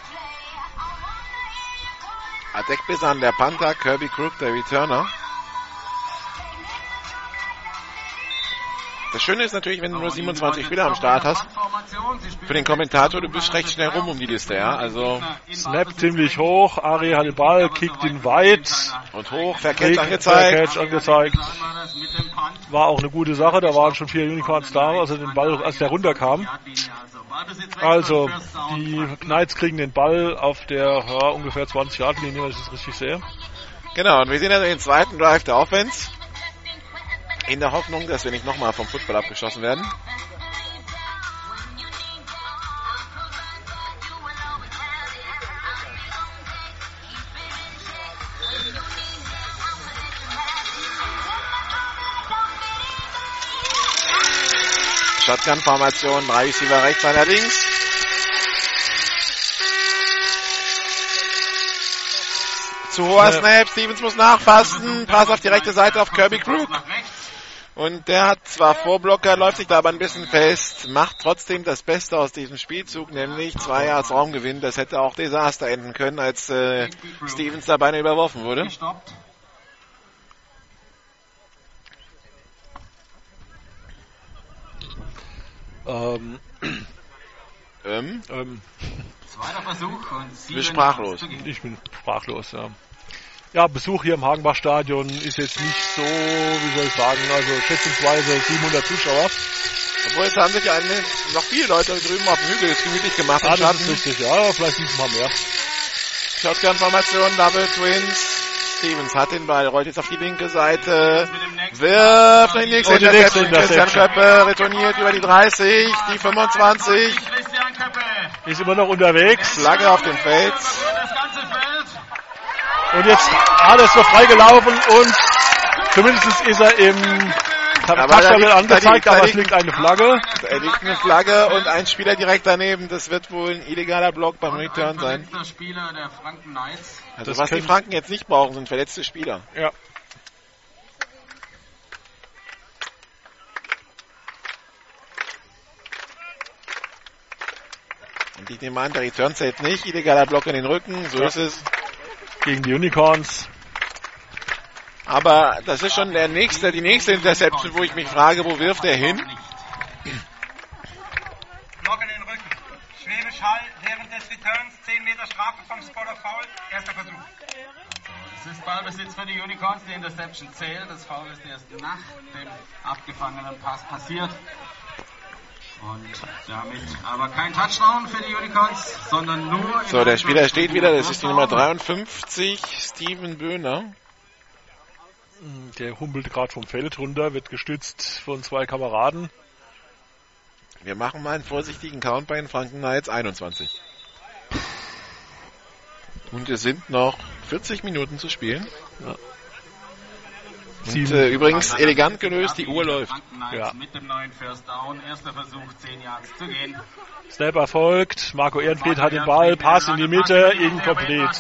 Adekbesan der Panther, Kirby Crook der Returner. Das Schöne ist natürlich, wenn du nur 27 Spieler am Start hast, für den Kommentator, du bist recht schnell rum um die Liste, ja. Also Snap ziemlich hoch, Ari hat den Ball, kickt ihn weit. und hoch, Verkehrt Kick, angezeigt. Catch angezeigt. War auch eine gute Sache, da waren schon vier Unicorns da, als er den Ball, als der runterkam. Also, die Knights kriegen den Ball auf der ja, ungefähr 20 Yard Linie, wenn ich das richtig sehe. Genau, und wir sehen also den zweiten Drive der Offense. In der Hoffnung, dass wir nicht nochmal vom Football abgeschossen werden. Shotgun-Formation, drei Receiver rechts, einer links. Zu hoher Ja. Snap, Stevens muss nachfassen, Pass auf die rechte Seite auf Kirby Crook. Und der hat zwar Vorblocker, läuft sich da aber ein bisschen fest, macht trotzdem das Beste aus diesem Spielzug, nämlich zwei Yards Raumgewinn. Das hätte auch Desaster enden können, als äh, Stevens da beinahe überworfen wurde. Ähm, Ähm, ähm, Zweiter Versuch und sieben bist sprachlos. Ich bin sprachlos, ja. Ja, Besuch hier im Hagenbach-Stadion ist jetzt nicht so, wie soll ich sagen, also schätzungsweise 700 Zuschauer. obwohl es haben sich eine, noch viele Leute drüben auf dem Hügel jetzt gemütlich gemacht. Ja, das ist richtig, ja, vielleicht es mal mehr. Shotgun-Formation, Double Twins. Stevens hat den Ball, rollt jetzt auf die linke Seite, wirft in die nächste Und die nächste Interception. Christian. Köppe retourniert über die 30, die 25, Christian Köppe. Ist immer noch unterwegs. Flagge auf dem Feld. Und jetzt alles noch freigelaufen und zumindest ist er im Taschentabel angezeigt, da liegt, aber es liegt eine Flagge. Da liegt eine Flagge und ein Spieler direkt daneben. Das wird wohl ein illegaler Block beim Return sein. Spieler der Franken Knights. Also das was die Franken jetzt nicht brauchen, sind verletzte Spieler. Ja. Und ich nehme an, der Return zählt nicht. Illegaler Block in den Rücken, so ja. ist es. Gegen die Unicorns. Aber das ist schon der nächste, die nächste Interception, wo ich mich frage, wo wirft er hin? Block in den Rücken. Schwäbisch Hall während des Returns 10 Meter Strafe vom Spotter Foul. Erster Versuch. Es ist Ballbesitz für die Unicorns. Die Interception zählt. Das Foul ist erst nach dem abgefangenen Pass passiert. Und damit aber kein Touchdown für die Unicorns, sondern nur. in So, der Spieler steht wieder, das ist die Nummer First down. 53, Steven Böhner. Der humpelt gerade vom Feld runter, wird gestützt von zwei Kameraden. Wir machen mal einen vorsichtigen Count bei den Franken Knights 21. Und es sind noch 40 Minuten zu spielen. Und äh, übrigens elegant gelöst, die Uhr läuft. Ja. Mit dem neuen First Down. Erster Versuch, 10 Yards zu gehen. Snap erfolgt. Marco Ehrenfried hat den Ball, Pass in die Mitte, incomplete.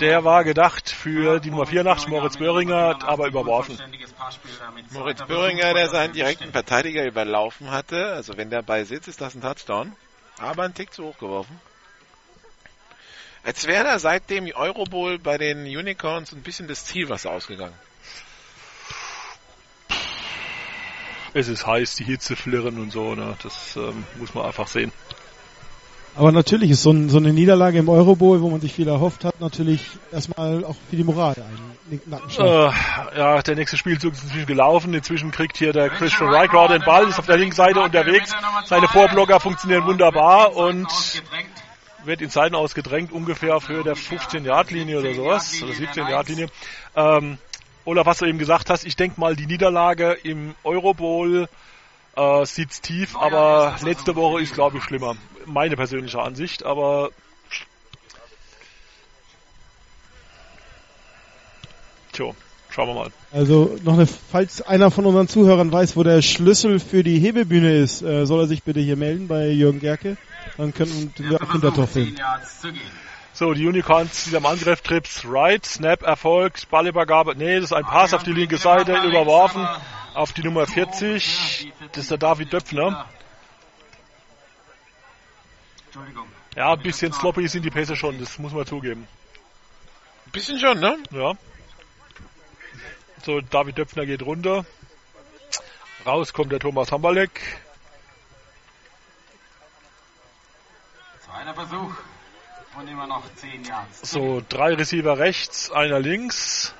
Der war gedacht für die Nummer 84, Moritz Böhringer, aber überworfen. Moritz Böhringer, der seinen direkten Verteidiger überlaufen hatte. Also wenn der Ball sitzt, ist das ein Touchdown. Aber ein Tick zu hoch geworfen. Als wäre da seit dem Eurobowl bei den Unicorns ein bisschen das Zielwasser ausgegangen. Es ist heiß, die Hitze flirren und so, ne? das ähm, muss man einfach sehen. Aber natürlich ist so, ein, so eine Niederlage im Eurobowl, wo man sich viel erhofft hat, natürlich erstmal auch für die Moral ein Nackenschlag. Äh, ja, der nächste Spielzug ist inzwischen gelaufen. Inzwischen kriegt hier der Christian Rycroft den Ball, ist auf der linken Seite unterwegs. Seine Vorblocker funktionieren wunderbar und wird in Seiten ausgedrängt, ungefähr für der 15-Yard-Linie oder sowas, oder 17-Yard-Linie. Ähm, Olaf, was du eben gesagt hast, ich denke mal, die Niederlage im Eurobowl äh, sitzt tief, aber letzte Woche ist, glaube ich, schlimmer. Meine persönliche Ansicht, aber tja, schauen wir mal. Also noch eine, falls einer von unseren Zuhörern weiß, wo der Schlüssel für die Hebebühne ist, äh, soll er sich bitte hier melden bei Jürgen Gerke. Dann könnten wir auch Hintertorf filmen. So, die Unicorns wieder im Angriff, Trips right, Snap erfolgt, Ballübergabe, nee, das ist ein Pass auf die linke Seite, überworfen auf die Nummer 40, das ist der David Döpfner. Entschuldigung. Ja, ein bisschen sloppy sind die Pässe schon, das muss man zugeben. Ein bisschen schon, ne? Ja. So, David Döpfner geht runter. Raus kommt der Thomas Hamberleck. Zweiter Versuch. Und immer noch 10 Yards. So, drei Receiver rechts, einer links.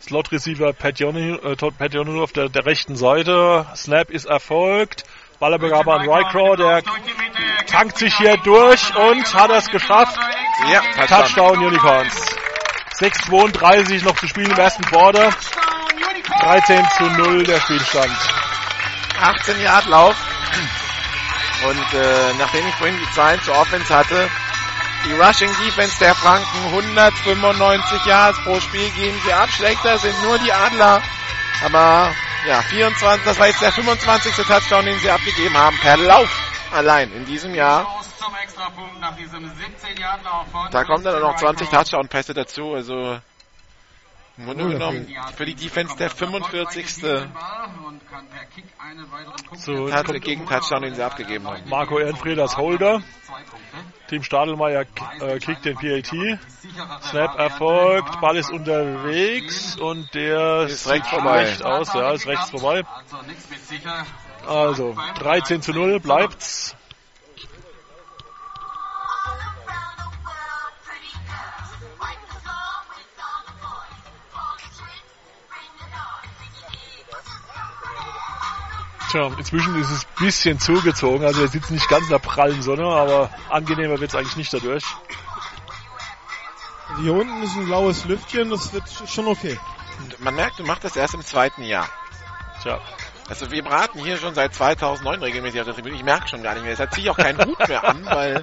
Slot Receiver Pat Yonu, äh, Todd Pat Yonu auf der, der rechten Seite. Snap ist erfolgt. Ballerbegabe an Rycrow, der tankt sich hier durch und hat es geschafft. Ja, Touchdown Unicorns. 6,32 noch zu spielen im ersten Quarter. 13 zu 0 der Spielstand. 18 Yard Lauf. Und äh, nachdem ich vorhin die Zahlen zur Offense hatte, die Rushing Defense der Franken 195 Yards pro Spiel geben sie ab. Schlechter sind nur die Adler. Aber ja, 24, das war jetzt der 25. Touchdown, den sie abgegeben haben per Lauf allein in diesem Jahr. Los zum Extrapunkt nach diesem 17-Yard-Lauf von Da kommen dann noch 20 Christian Touchdown-Pässe dazu. Also im Grunde genommen für die Defense der 45. Und kann per Kick einen weiteren Punkt So, gegen Touchdown, den sie abgegeben haben. Marco Ehrenfried als Holder. Team Stadelmeier äh, kickt den PAT. Snap erfolgt, Ball ist unterwegs und der Ist sieht rechts vorbei. schlecht aus, ja, ist rechts vorbei. Also nichts mit sicher. Also 13 zu 0 bleibt's. Tja, inzwischen ist es ein bisschen zugezogen, also wir sitzen nicht ganz in der prallen Sonne, aber angenehmer wird's eigentlich nicht dadurch. Also hier unten ist ein blaues Lüftchen, das wird schon okay. Und man merkt, du machst das erst im zweiten Jahr. Tja, Also wir braten hier schon seit 2009 regelmäßig auf der Tribüne. Ich merke schon gar nicht mehr. Deshalb ziehe ich auch keinen Hut mehr an, weil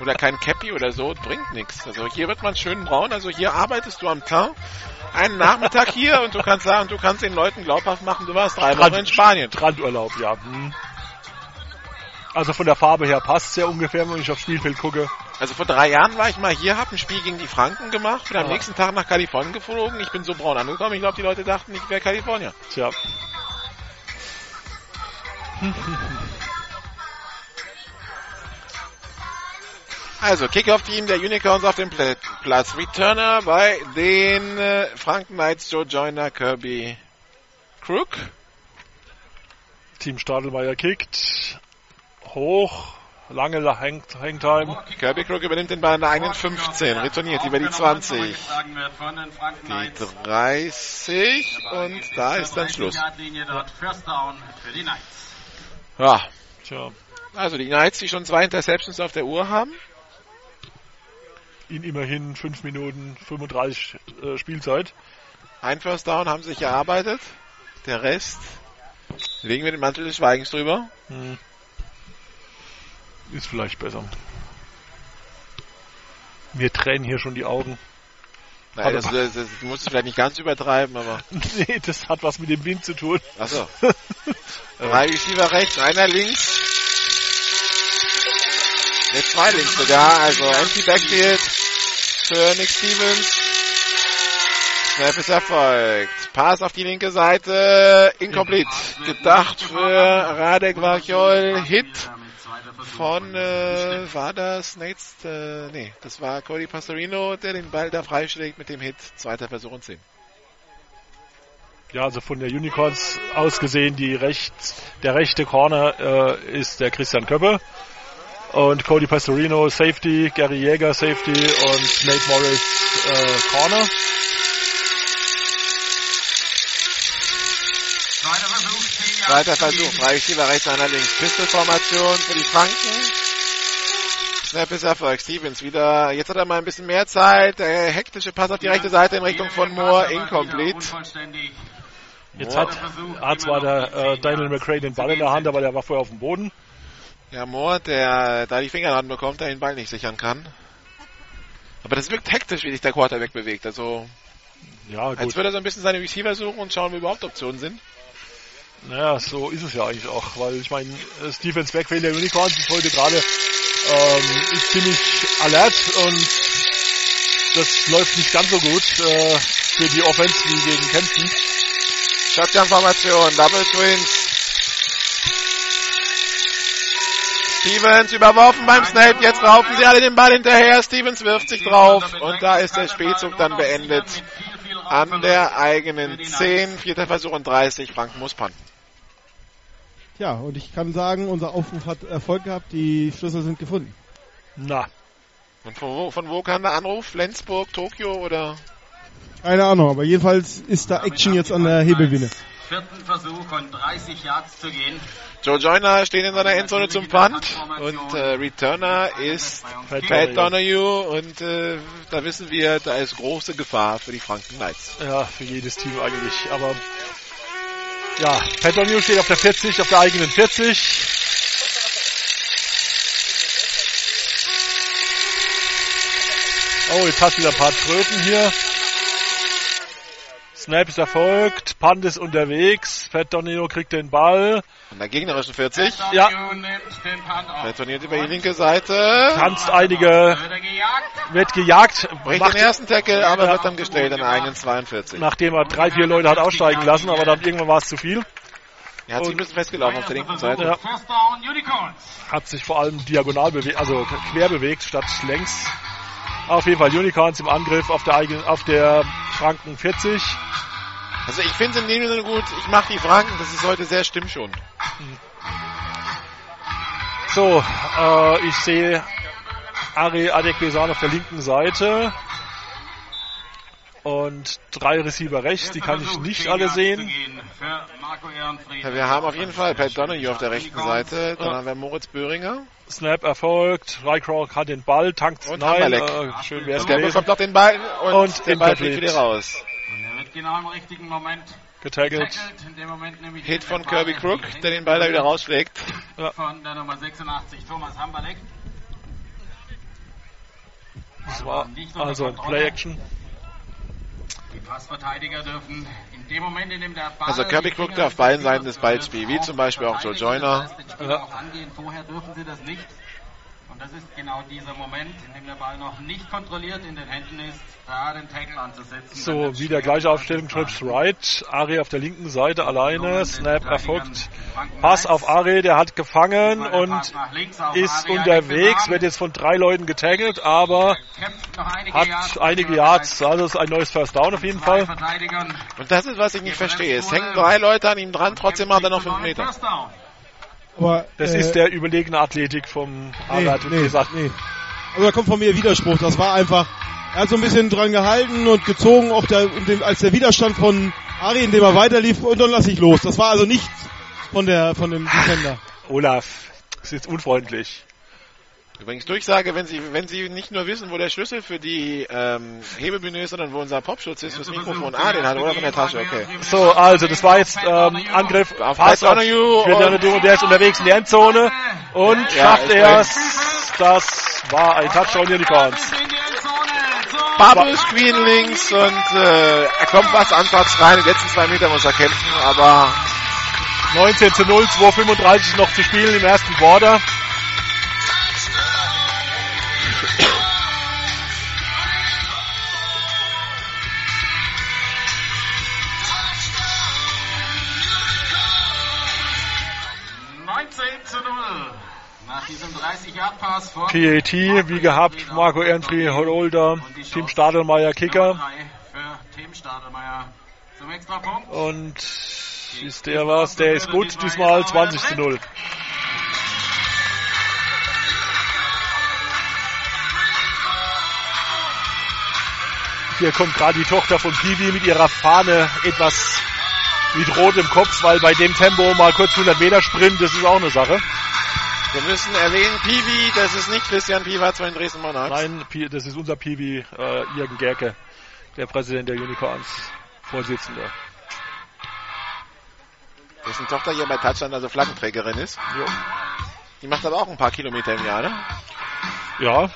oder kein Cappy oder so, bringt nichts. Also hier wird man schön braun. Also hier arbeitest du am Tag einen Nachmittag hier und du kannst sagen, du kannst den Leuten glaubhaft machen, du warst drei Wochen in Spanien. Strandurlaub, ja. Hm. Also von der Farbe her passt ja ungefähr, wenn ich aufs Spielfeld gucke. Also vor drei Jahren war ich mal hier, habe ein Spiel gegen die Franken gemacht, bin am Ja. nächsten Tag nach Kalifornien geflogen. Ich bin so braun angekommen. Ich glaube, die Leute dachten, ich wäre Kalifornier. Tja. [LAUGHS] Also, Kickoff-Team der Unicorns auf dem Pla- Platz. Returner bei den äh, Franken Knights, Joe Joyner, Kirby Crook. Team Stadelmeier kickt. Hoch. Lange La- Hang Hangtime. Kirby Crook übernimmt den Ball an der eigenen 15, retourniert über die 20, Geschlagen wird von den Franken die Knights. 30 und da ist dann Schluss. 30-Yard-Linie dort. First down für die Knights. Ja, Tja, also die Knights, die schon zwei Interceptions auf der Uhr haben. In immerhin 5 Minuten 35 äh, Spielzeit. Ein First Down haben sich erarbeitet. Der Rest legen wir den Mantel des Schweigens drüber. Hm. Ist vielleicht besser. Mir tränen hier schon die Augen. Nein, das, das, das muss ich vielleicht nicht ganz übertreiben, aber. [LAUGHS] nee, das hat was mit dem Wind zu tun. Achso. [LAUGHS] Drei Receiver rechts, einer links. Ne, zwei links sogar, also Empty Backfield für Nick Stevens. Snap ist erfolgt. Pass auf die linke Seite, incomplete. Gedacht für Radek Varchol, Hit von, äh, war das Nates, äh, nee, das war Cody Pastorino, der den Ball da freischlägt mit dem Hit. Zweiter Versuch und 10. Ja, also von der Unicorns aus gesehen, die rechts, der rechte Corner äh, ist der Christian Köppe. Und Cody Pastorino Safety, Gary Jäger Safety und Nate Morris äh, Corner. Zweiter Versuch, 10 Yards Zweiter zu Versuch, gehen. drei Receiver rechts, einer links. Pistolformation für die Franken. Snap ist Erfolg. Stevens wieder. Jetzt hat er mal ein bisschen mehr Zeit. Der hektische Pass auf die rechte Seite in Richtung von Moore. Incomplete. Jetzt hat, hat zwar der äh, Daniel McRae den Ball in der Hand, aber der war vorher auf dem Boden. Ja, Moore, der da die Finger dran bekommt, der den Ball nicht sichern kann. Aber das wirkt hektisch, wie sich der Quarterback bewegt. Also, Ja, als gut. würde er so ein bisschen seine Receiver suchen und schauen, wo überhaupt Optionen sind. Naja, so ist es ja eigentlich auch, weil ich meine, Stevens Backfield der Unicorns ist heute gerade ähm, ist ziemlich alert und das läuft nicht ganz so gut äh, für die Offense wie gegen Kempten. Shotgun-Formation, Double Twins. Stevens überworfen beim Snap, jetzt raufen sie alle den Ball hinterher, Stevens wirft sich drauf und da ist der Spielzug dann beendet an der eigenen 10, vierter Versuch und 30, Frank muss panten. Tja, und ich kann sagen, unser Aufruf hat Erfolg gehabt, die Schlüssel sind gefunden. Na, Und von wo, von wo kam der Anruf? Flensburg, Tokio oder? Keine Ahnung, aber jedenfalls ist da Action jetzt an der Hebelbühne. Vierten Versuch und 30 Yards zu gehen. Joe Joyner steht in seiner Endzone zum Punt und äh, Returner ist Pat Pat Donahue und äh, da wissen wir, da ist große Gefahr für die Franken Knights. ja, für jedes Team eigentlich, aber ja, Pat O'Neill steht auf der 40, auf der eigenen 40. Oh, jetzt hat wieder ein paar Tröten hier. Snap ist erfolgt, Punt ist unterwegs, Pat Donino kriegt den Ball, An der gegnerischen 40. Ja. auf. Retourniert über die linke Seite. tanzt einige, Wird gejagt? Bricht macht, den ersten Tackle, aber wird dann gestellt an der eigenen 42. nachdem er drei, vier Leute hat aussteigen lassen, aber dann irgendwann war es zu viel. Er hat sich ein bisschen festgelaufen auf der linken Seite. Ja. Hat sich vor allem diagonal bewegt, also quer bewegt statt längs. Auf jeden Fall Unicorns im Angriff auf der eigenen, auf der Franken 40. Also ich finde es in dem Sinne gut, ich mache die Franken, das ist heute sehr stimmschonend. So, äh, ich sehe Ari Adekbesan auf der linken Seite. Und drei Receiver rechts, die kann ich nicht alle sehen. Ja, wir haben auf jeden Fall Pat Donahue auf der rechten Seite, dann haben wir Moritz Böhringer. Snap erfolgt, Rycrow hat den Ball, tankt Und nein, äh, schön wäre es Der bekommt noch den Ball und, Und der Ball fliegt wieder raus. Er wird genau im richtigen Moment Getaggelt. Hit von Kirby Crook, der den Ball da wieder rausschlägt. Von der Nummer 86 Thomas Hamberleck. Das war also ein Play-Action. Also Kirby Finger darf beiden Seiten des Balls spielen, wie zum Beispiel auch Joe. Joyner. Auch angehen. Vorher dürfen sie das nicht. Und das ist genau dieser Moment, in dem der Ball noch nicht kontrolliert in den Händen ist, da den Tackle anzusetzen. So, wieder gleiche Aufstellung, Trips right. Ari auf der linken Seite alleine. Snap erfolgt. Pass auf Ari, der hat gefangen und ist unterwegs, wird jetzt von drei Leuten getaggelt, aber hat einige Yards. Also ist ein neues First Down auf jeden Fall. Und das ist, was ich nicht verstehe. Es hängen drei Leute an ihm dran, trotzdem macht er noch fünf Meter. Aber, Das äh, ist der überlegene Athletik vom Ari, Nee, nee, gesagt. nee. Also da kommt von mir Widerspruch. Das war einfach, er hat so ein bisschen dran gehalten und gezogen, auch der, als der Widerstand von Ari, indem er weiterlief, und dann lasse ich los. Das war also nichts von der, von dem Defender. Olaf, es ist unfreundlich. Übrigens Durchsage, wenn Sie, wenn Sie nicht nur wissen, wo der Schlüssel für die ähm, Hebebühne ist, sondern wo unser Popschutz ist, fürs Mikrofon. Ah, den hat er oder von der Tasche, okay. So, also das war jetzt ähm, Angriff Auf Pass auf Giordano und- der ist unterwegs in die Endzone und Ja, schafft er es. Das war ein Touchdown Unicorns. Bubble Screen links und äh, er kommt fast anfangs rein. Die letzten zwei Meter muss er kämpfen, aber 19 zu 0, 2,35 noch zu spielen im ersten Quarter. 30-Yard-Pass vor PAT, wie gehabt, Marco Ehrenfried, Holder, Team Stadelmeier, Kicker. Und ist der was? Der ist gut, diesmal 20 zu 0. Hier kommt gerade die Tochter von Piwi mit ihrer Fahne etwas mit rot im Kopf, weil bei dem Tempo mal kurz 100 Meter Sprint, das ist auch eine Sache. Wir müssen erwähnen, Piwi, das ist nicht Christian Piwatz von den Dresden Monarchs. Nein, das ist unser Piwi, äh, Jürgen Gerke, der Präsident der Unicorns, Vorsitzender. Dessen Tochter hier bei Touchdown also Flaggenträgerin ist. Jo. Die macht aber auch ein paar Kilometer im Jahr, ne? Ja.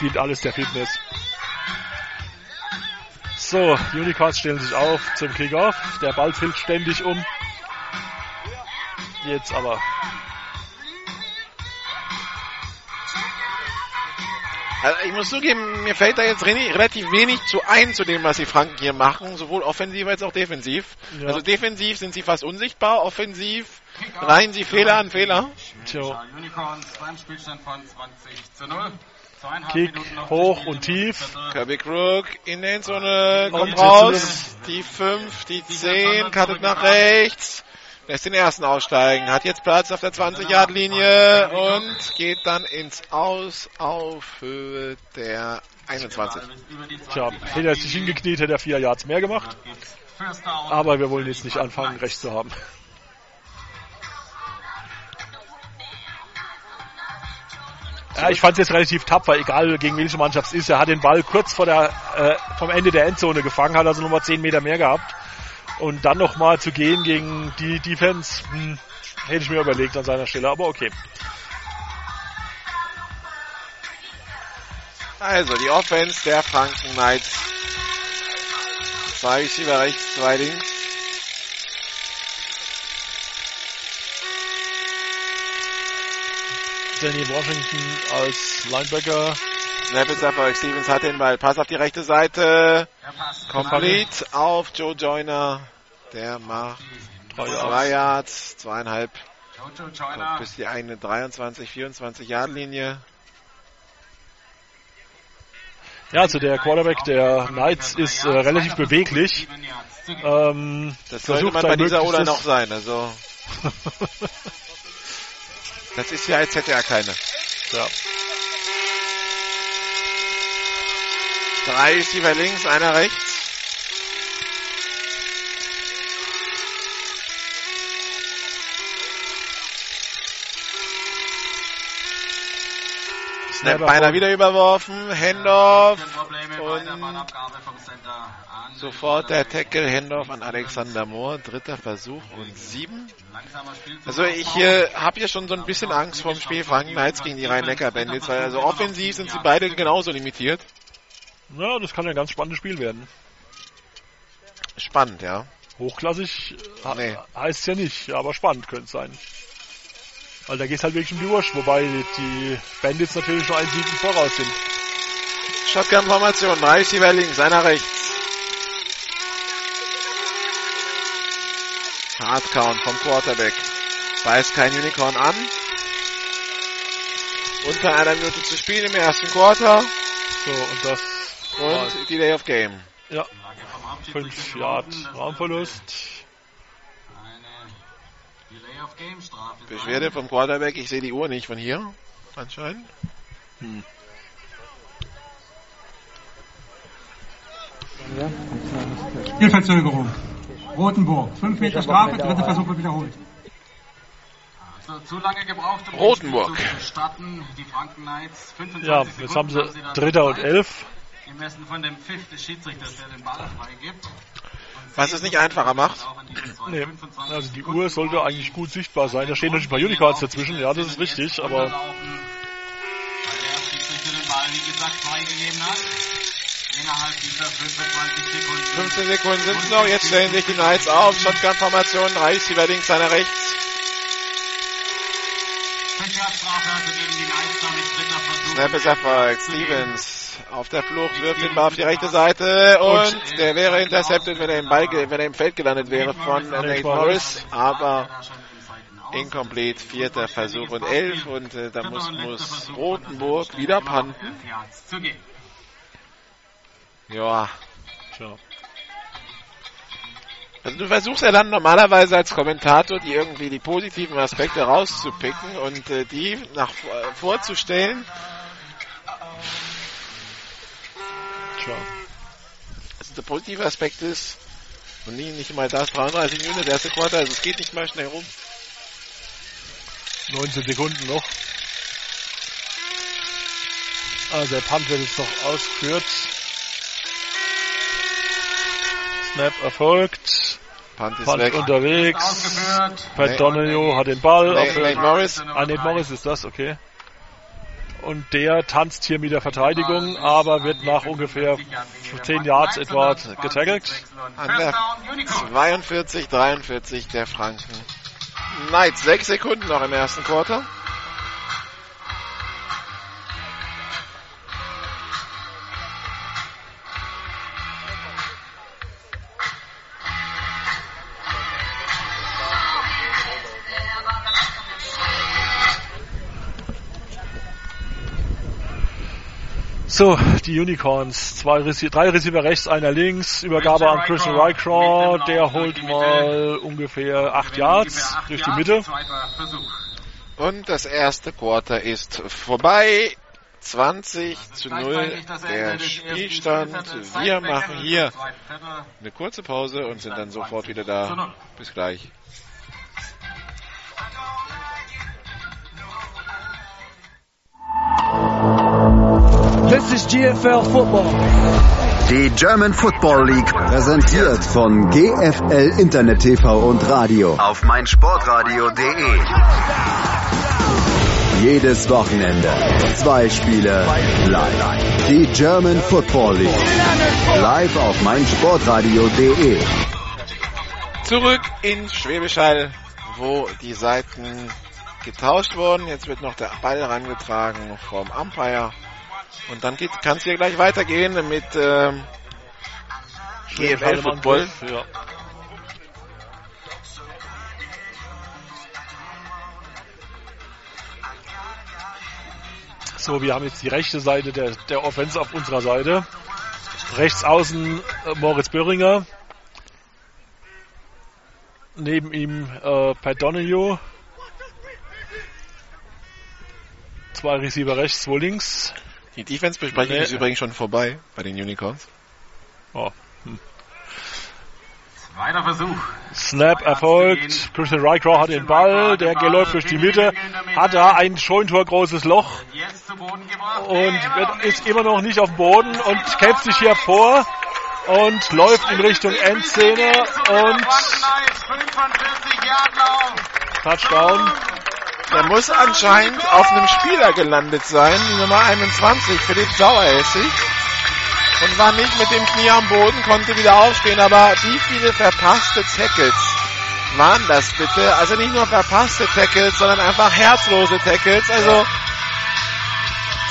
Dient alles der Fitness. So, die Unicorns stellen sich auf zum Kickoff. Der Ball fällt ständig um. Jetzt aber. Also ich muss zugeben, mir fällt da jetzt re- relativ wenig zu ein zu dem, was die Franken hier machen, sowohl offensiv als auch defensiv. Ja. Also defensiv sind sie fast unsichtbar, offensiv reihen sie Fehler an Fehler. Tja, Unicorns beim Spielstand von 20 zu 0. Zweieinhalb Kick hoch und tief. Kirby Crook in der Endzone, kommt raus. Die 5, die 10, cuttet nach rechts. Lässt den ersten aussteigen, hat jetzt Platz auf der 20-Yard-Linie und geht dann ins Aus auf Höhe der 21. Über die Tja, 20 hätte er sich hingekniet, hätte er vier Yards mehr gemacht. Aber wir wollen jetzt nicht anfangen, recht zu haben. Ja, ich fand es jetzt relativ tapfer, egal gegen welche Mannschaft es ist. Er hat den Ball kurz vor der, äh, vom Ende der Endzone gefangen, hat also nochmal 10 Meter mehr gehabt. Und dann nochmal zu gehen gegen die Defense, hm, hätte ich mir überlegt an seiner Stelle, aber okay. Also die Offense der Franken Knights. Zwei Receiver rechts, zwei links. Danny Washington als Linebacker. Snap ist erfolgt. Stevens hat den Ball. Pass auf die rechte Seite. Complete auf Joe Joyner. Der macht Drei zwei Yards, zweieinhalb Joyner. bis die eine 23, 24 Yard Linie. Ja, also der Quarterback der Knights ist äh, relativ beweglich. Ähm, Das sollte versucht man bei dieser Oder noch sein. Also [LAUGHS] das ist ja, als hätte er keine. ja. Drei Receiver links, einer rechts. Snap beinahe wieder überworfen. Handoff. Bei an. Sofort der Tackle. Handoff an Alexander Moore. Dritter Versuch und sieben. Also ich äh, habe hier schon so ein bisschen Angst vor dem Spiel Franken Knights gegen die Rhein-Neckar Bandits, weil also offensiv sind sie beide genauso limitiert. Ja, das kann ja ein ganz spannendes Spiel werden. Spannend, ja. Hochklassig äh, Nee. heißt ja nicht, aber spannend könnte es sein. Weil da geht's halt wirklich um die Wurst, wobei die Bandits natürlich noch einen Sieg im voraus sind. Shotgun-Formation, drei Receiver links, einer rechts. Hardcount vom Quarterback. Beißt kein Unicorn an. Unter einer Minute zu spielen im ersten Quarter. So, und das Und Delay of Game. Ja, 5 Yard Raumverlust. Delay of Game Strafe. Beschwerde vom Quarterback, ich sehe die Uhr nicht von hier. Anscheinend. Spielverzögerung. Rotenburg. 5 Meter Strafe, dritter Versuch wird wiederholt. Also zu lange gebraucht, um Rotenburg. Die Franken Knights 25 Ja, Sekunden jetzt haben sie Dritter und Zeit. Elf. Gemessen von dem Pfiff des Schiedsrichters, der den Ball freigibt. Was es nicht einfacher macht. [CLEARS THROAT] Nee, 25 also die Uhr sollte eigentlich gut sichtbar sein. Da stehen natürlich ein paar Unicorns dazwischen, ja, das ist richtig, aber Weil der Schiedsrichter den Ball, wie gesagt, freigegeben hat. Innerhalb dieser 25 Sekunden. 15 Sekunden sind es noch. Jetzt stellen sich die Knights auf. Shotgun-Formation, drei Receiver links, einer rechts. 5 Yard Strafe gegen die Knights, damit dritter Versuch. Snap ist erfolgt. Stevens auf der Flucht wirft den Ball auf die rechte Seite und der wäre intercepted, wenn er im Ball, wenn er im Feld gelandet wäre von Nate Morris, aber incomplete, vierter Versuch und elf und äh, da muss, muss Rotenburg wieder panten. Ja, also du versuchst ja dann normalerweise als Kommentator, die irgendwie die positiven Aspekte rauszupicken und äh, die nach äh, vorzustellen. Tja. Also der positive Aspekt ist, und nie, nicht mal das, 33 Minuten, das erste Quarter, also es geht nicht mal schnell rum. 19 Sekunden noch. Also der Punt wird jetzt noch ausgeführt. Snap erfolgt. Punt ist Punt weg. unterwegs. Pat Nee. Donahue hat den Ball. Auf Nate Morris, Ah, Nate Morris ist das, okay. Und der tanzt hier mit der Verteidigung, aber wird nach ungefähr 10 Yards etwa getaggelt. an der 42, 43 der Franken. Knights, 6 Sekunden noch im ersten Quarter. So, die Unicorns. Zwei Rece drei Receiver rechts, einer links. Übergabe an Christian Rycraw. Der holt mal ungefähr 8 Yards durch die Mitte. Und das erste Quarter ist vorbei. 20 zu 0 der Spielstand. Wir machen hier eine kurze Pause und sind dann sofort wieder da. Bis gleich. This is GFL Football. Die German Football League präsentiert von GFL Internet TV und Radio auf meinsportradio.de. Jedes Wochenende zwei Spiele live. Die German Football League live auf meinsportradio.de. Zurück in Schwäbisch Hall, wo die Seiten getauscht wurden. Jetzt wird noch der Ball rangetragen vom Umpire. Und dann kann es hier gleich weitergehen mit ähm, GFL Football. Ja. So, wir haben jetzt die rechte Seite der, der Offense auf unserer Seite. Rechts außen äh, Moritz Böhringer. Neben ihm äh, Pat Donahue. Zwei Receiver rechts, zwei links. Die Defense-Besprechung Nee. ist übrigens schon vorbei bei den Unicorns. Oh. Zweiter Versuch. Snap erfolgt. Christian Rycrow hat den Ball. Der läuft durch die Mitte. Hat da ein Scheuntor großes Loch. Und wird, ist immer noch nicht auf dem Boden und kämpft sich hier vor und läuft in Richtung Endszene und 45 Yard Lauf. Touchdown. Der muss anscheinend auf einem Spieler gelandet sein, die Nummer 21, Philipp Saueressig. Und war nicht mit dem Knie am Boden, konnte wieder aufstehen, aber wie viele verpasste Tackles waren das bitte? Also nicht nur verpasste Tackles, sondern einfach herzlose Tackles. Also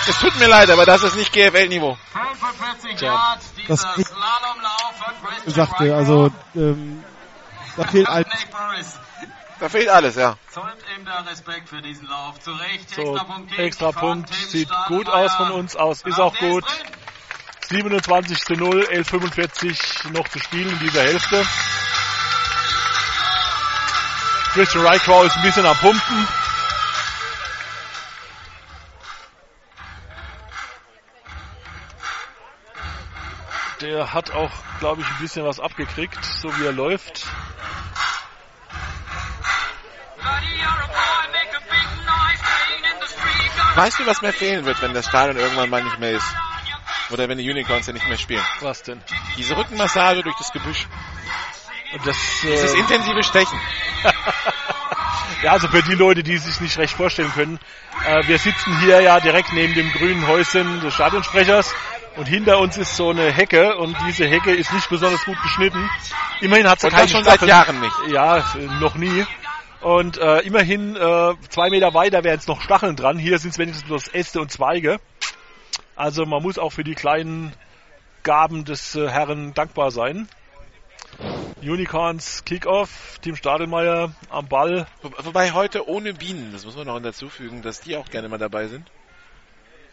es tut mir leid, aber das ist nicht GFL-Niveau. 45 Yards, dieser das- Slalomlauf von Christian sagte, also ähm, da fehlt ein, Da fehlt alles, ja. zollt ihm da Respekt für diesen Lauf. Zu Recht, So, extra Punkt. Extra Punkt. Sieht Stadelmeier. gut aus von uns aus. Ist auch gut. drin. 27 zu 0, 11.45 noch zu spielen in dieser Hälfte. Christian Rycrow ist ein bisschen am Pumpen. Der hat auch, glaube ich, ein bisschen was abgekriegt, so wie er läuft. Weißt du, was mir fehlen wird, wenn das Stadion irgendwann mal nicht mehr ist? Oder wenn die Unicorns ja nicht mehr spielen? Was denn? Diese Rückenmassage durch das Gebüsch. Und das, Dieses äh, intensive Stechen. [LAUGHS] Ja, also für die Leute, die sich nicht recht vorstellen können, äh, wir sitzen hier ja direkt neben dem grünen Häuschen des Stadionsprechers und hinter uns ist so eine Hecke und diese Hecke ist nicht besonders gut geschnitten. Immerhin hat sie keine das schon seit Stacheln. Jahren nicht. Ja, noch nie. Und äh, immerhin äh, zwei Meter weiter wären es noch Stacheln dran. Hier sind es wenigstens bloß Äste und Zweige. Also man muss auch für die kleinen Gaben des äh, Herren dankbar sein. Unicorns Kickoff, Team Stadelmeier am Ball. Wo- Wobei heute ohne Bienen, das muss man noch hinzufügen, dass die auch gerne mal dabei sind.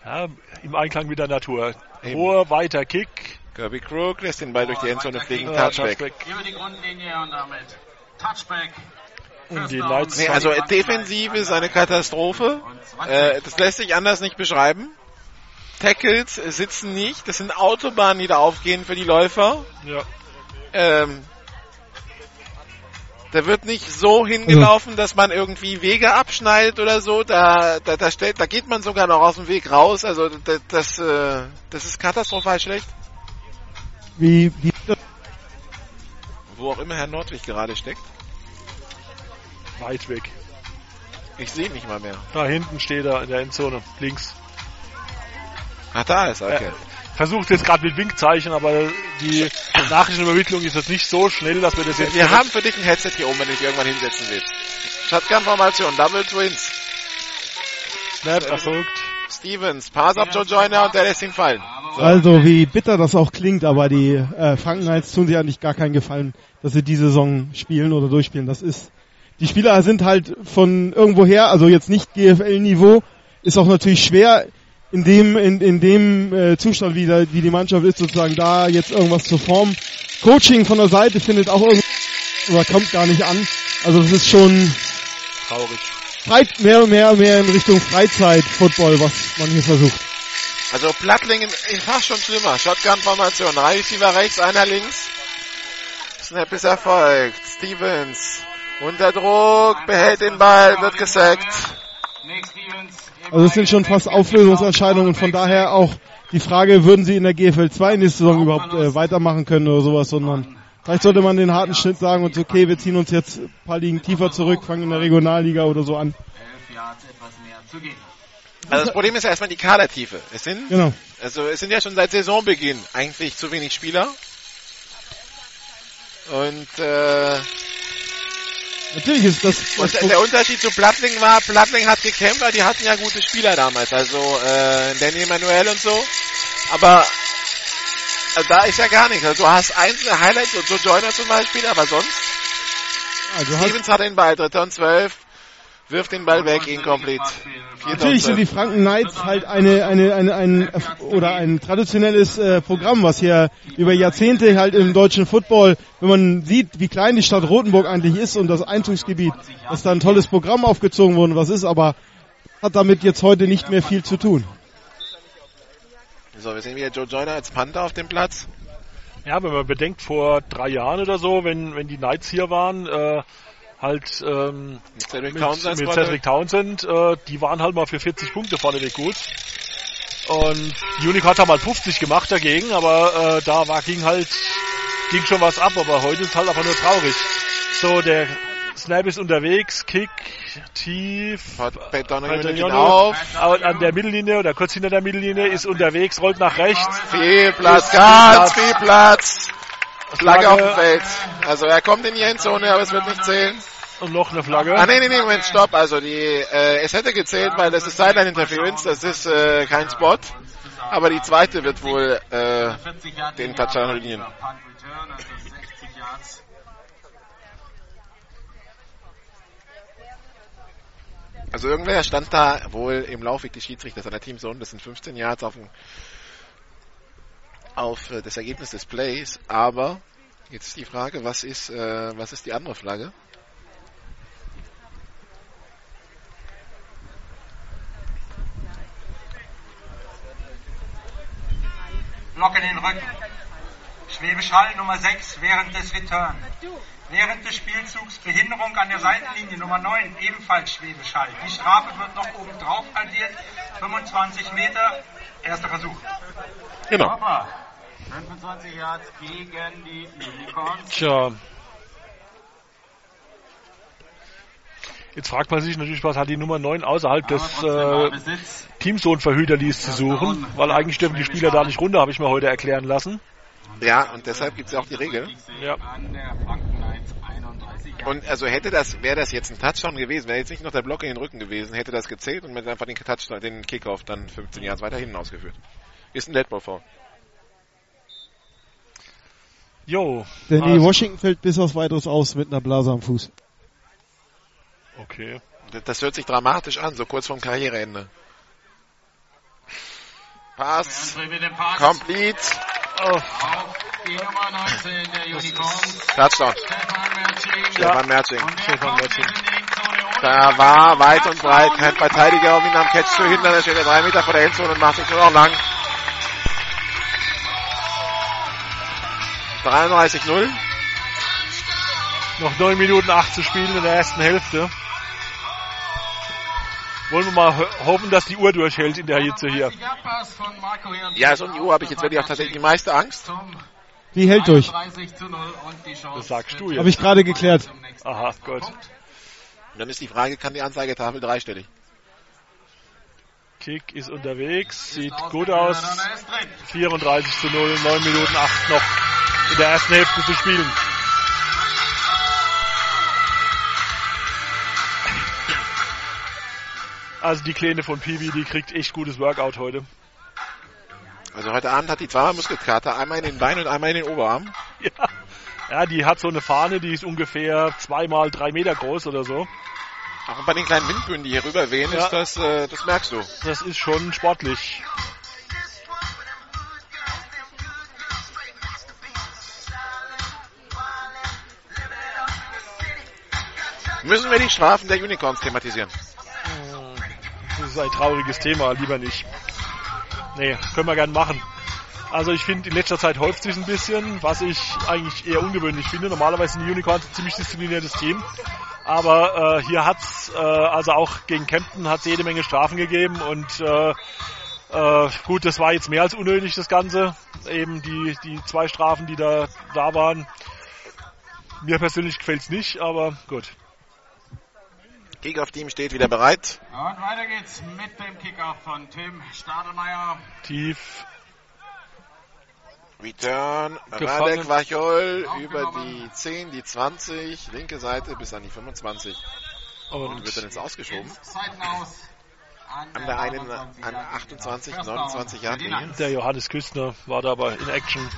Ja, im Einklang mit der Natur. Eben. Hoher, weiter Kick. Kirby Crook lässt den Ball durch die Endzone fliegen, Touchback. Touchback. Über die Grundlinie und damit Touchback. Und die Knights Nee, also äh, Defensive ist eine Katastrophe. Äh, das lässt sich anders nicht beschreiben. Tackles sitzen nicht. Das sind Autobahnen, die da aufgehen für die Läufer. Ja. Ähm, da wird nicht so hingelaufen, dass man irgendwie Wege abschneidet oder so. Da, da, da, stellt, da geht man sogar noch aus dem Weg raus. Also das, das, äh, das ist katastrophal schlecht. wie, wie Wo auch immer Herr Nordwig gerade steckt. weit weg. Ich sehe nicht mal mehr. Da hinten steht er in der Endzone. Links. Ach, da ist er, okay. Er versucht jetzt gerade mit Winkzeichen, aber die Nachrichtenübermittlung ist jetzt nicht so schnell, dass wir das jetzt... Wir haben für dich ein Headset hier oben, wenn du dich irgendwann hinsetzen willst. Shotgun-Formation, Double Twins. Snap erfolgt. Stevens, Pass up Joe Joyner und der lässt ihn fallen. So. Also wie bitter das auch klingt, aber die äh, Franken Knights tun sich eigentlich gar keinen Gefallen, dass sie diese Saison spielen oder durchspielen. Das ist, die Spieler sind halt von irgendwoher, also jetzt nicht GFL-Niveau, ist auch natürlich schwer in dem in, in dem äh, Zustand, wie, da, wie die Mannschaft ist, sozusagen da jetzt irgendwas zu formen. Coaching von der Seite findet auch irgendwie oder kommt gar nicht an. Also das ist schon Traurig. Freit, mehr und mehr mehr in Richtung Freizeit-Football, was man hier versucht. Also Plattling in, in fast schon schlimmer. Shotgun-Formation, drei Receiver rechts, einer links. Snap ist erfolgt. Stevens unter Druck, behält den Ball, wird gesackt. Nick Stevens. Also es sind schon fast Auflösungsentscheidungen und von daher auch die Frage, würden sie in der GFL 2 in der Saison überhaupt äh, weitermachen können oder sowas, sondern vielleicht sollte man den harten Schnitt sagen und so, okay, wir ziehen uns jetzt ein paar Ligen tiefer zurück, fangen in der Regionalliga oder so an. 11 Yards etwas mehr zu gehen. Also das Problem ist ja erstmal die Kadertiefe. Es sind, Genau. also es sind ja schon seit Saisonbeginn eigentlich zu wenig Spieler. Und äh, Natürlich ist das, Und der- der Unterschied zu Plattling war, Plattling hat gekämpft, aber die hatten ja gute Spieler damals, also äh, Danny Emanuel und so. Aber äh, da ist ja gar nichts. Also du hast einzelne Highlights, so Joe Joyner zum Beispiel, aber sonst. also Stevens hat den Ball, dritter und zwölf, wirft den Ball weg, incomplete. Natürlich sind die. Franken Knights halt eine, eine, eine, ein, oder ein traditionelles äh, Programm, was hier über Jahrzehnte halt im deutschen Football, wenn man sieht, wie klein die Stadt Rothenburg eigentlich ist und das Einzugsgebiet, dass da ein tolles Programm aufgezogen wurde, was ist, aber hat damit jetzt heute nicht mehr viel zu tun. So, wir sehen wieder Joe Joyner als Panther auf dem Platz. Ja, wenn man bedenkt, vor drei Jahren oder so, wenn, wenn die Knights hier waren, äh, halt ähm, Mit Cedric mit, Townsend. mit Cedric Townsend, äh, die waren halt mal für 40 Punkte vorneweg gut. Und Unicorn hat mal 50 gemacht dagegen, aber äh, da war ging halt ging schon was ab, aber heute ist halt einfach nur traurig. So, der Snap ist unterwegs, Kick, tief. Ihn Patagnoni auf. au- an der Mittellinie oder kurz hinter der Mittellinie ist unterwegs, rollt nach rechts. Viel Platz, ganz viel Platz. Flagge auf dem Feld. Also er kommt in die Endzone, aber es wird nicht zählen. Und noch eine Flagge. Ah, nee, nee, nee, Moment, stopp. Also die, äh, es hätte gezählt, weil das ist Sideline Interference, das ist äh, kein Spot. Aber die zweite wird wohl äh, den Touchdown ruinieren. Also irgendwer stand da wohl im Laufweg des Schiedsrichters an der Teamzone, das sind 15 Yards auf, dem, auf äh, das Ergebnis des Plays, aber jetzt ist die Frage, was ist, äh, was ist die andere Flagge? Block in den Rücken. Schwäbisch Hall Nummer 6 während des Return. Während des Spielzugs Behinderung an der Seitenlinie Nummer 9, ebenfalls Schwäbisch Hall. Die Strafe wird noch oben drauf addiert. 25 Meter, erster Versuch. Genau. Hopper. 25 Yards gegen die Unicorns. Tja. Jetzt fragt man sich natürlich, was hat die Nummer 9 außerhalb des äh, Teamzone-Verhüterlies zu suchen, weil eigentlich dürfen die Spieler da nicht runter, habe ich mir heute erklären lassen. Ja, und deshalb gibt es ja auch die Regel. Ja. Und also hätte das, wäre das jetzt ein Touchdown gewesen, wäre jetzt nicht noch der Block in den Rücken gewesen, hätte das gezählt und man hätte einfach den Touchdown, den Kickoff dann 15 Jahre weiter hinten ausgeführt. Ist ein Deadball vor. Jo. Denn die also- Washington fällt bis aufs weiteres aus mit einer Blase am Fuß. Okay. Das hört sich dramatisch an, so kurz vorm Karriereende. Pass. Complete. Auf die Nummer 19 der Unicorns. Touchdown. Stefan Merching. Stefan Merching. Stefan Merching. Da war weit und breit kein Verteidiger, um ihn am Catch zu hindern. Er steht ja drei Meter vor der Endzone und macht sich nur noch lang. 33-0. Noch 9 Minuten 8 zu spielen in der ersten Hälfte. Wollen wir mal ho hoffen, dass die Uhr durchhält in der Hitze hier. Ja, so um die Uhr habe ich jetzt wirklich auch tatsächlich die meiste Angst. Die hält durch. 30 zu 0 und die Chance Das sagst du Habe jetzt. ich gerade geklärt. Aha, gut. Dann ist die Frage, kann die Anzeigetafel dreistellig? Kick ist unterwegs, sieht gut aus. 34 zu 0, 9 Minuten 8 noch in der ersten Hälfte zu spielen. Also die Kleine von Piwi, die kriegt echt gutes Workout heute. Also heute Abend hat die zweimal Muskelkater, einmal in den Beinen und einmal in den Oberarm. [LAUGHS] Ja. ja, die hat so eine Fahne, die ist ungefähr zweimal drei Meter groß oder so. Auch bei den kleinen Windböen, die hier rüber wehen, Ja. ist das, äh, das merkst du. Das ist schon sportlich. Müssen wir die Strafen der Unicorns thematisieren? Das ist ein trauriges Thema, lieber nicht. Nee, können wir gern machen. Also ich finde, in letzter Zeit häuft sich ein bisschen, was ich eigentlich eher ungewöhnlich finde. Normalerweise sind die Unicorns ein ziemlich diszipliniertes Team. Aber äh, hier hat's, äh, also auch gegen Kempten hat es jede Menge Strafen gegeben und äh, äh, gut, das war jetzt mehr als unnötig, das Ganze. Eben die, die zwei Strafen, die da, da waren. Mir persönlich gefällt's nicht, aber gut. Kickoff-Team steht wieder bereit. Und weiter geht's mit dem Kickoff von Tim Stadelmeier. Tief Return, Gefangen. Radek Wachol über die 10, die 20, linke Seite bis an die 25. Und und wird dann jetzt ausgeschoben. An der einen, an 28, 29 Yard Linie. der Johannes Küstner war dabei in Action.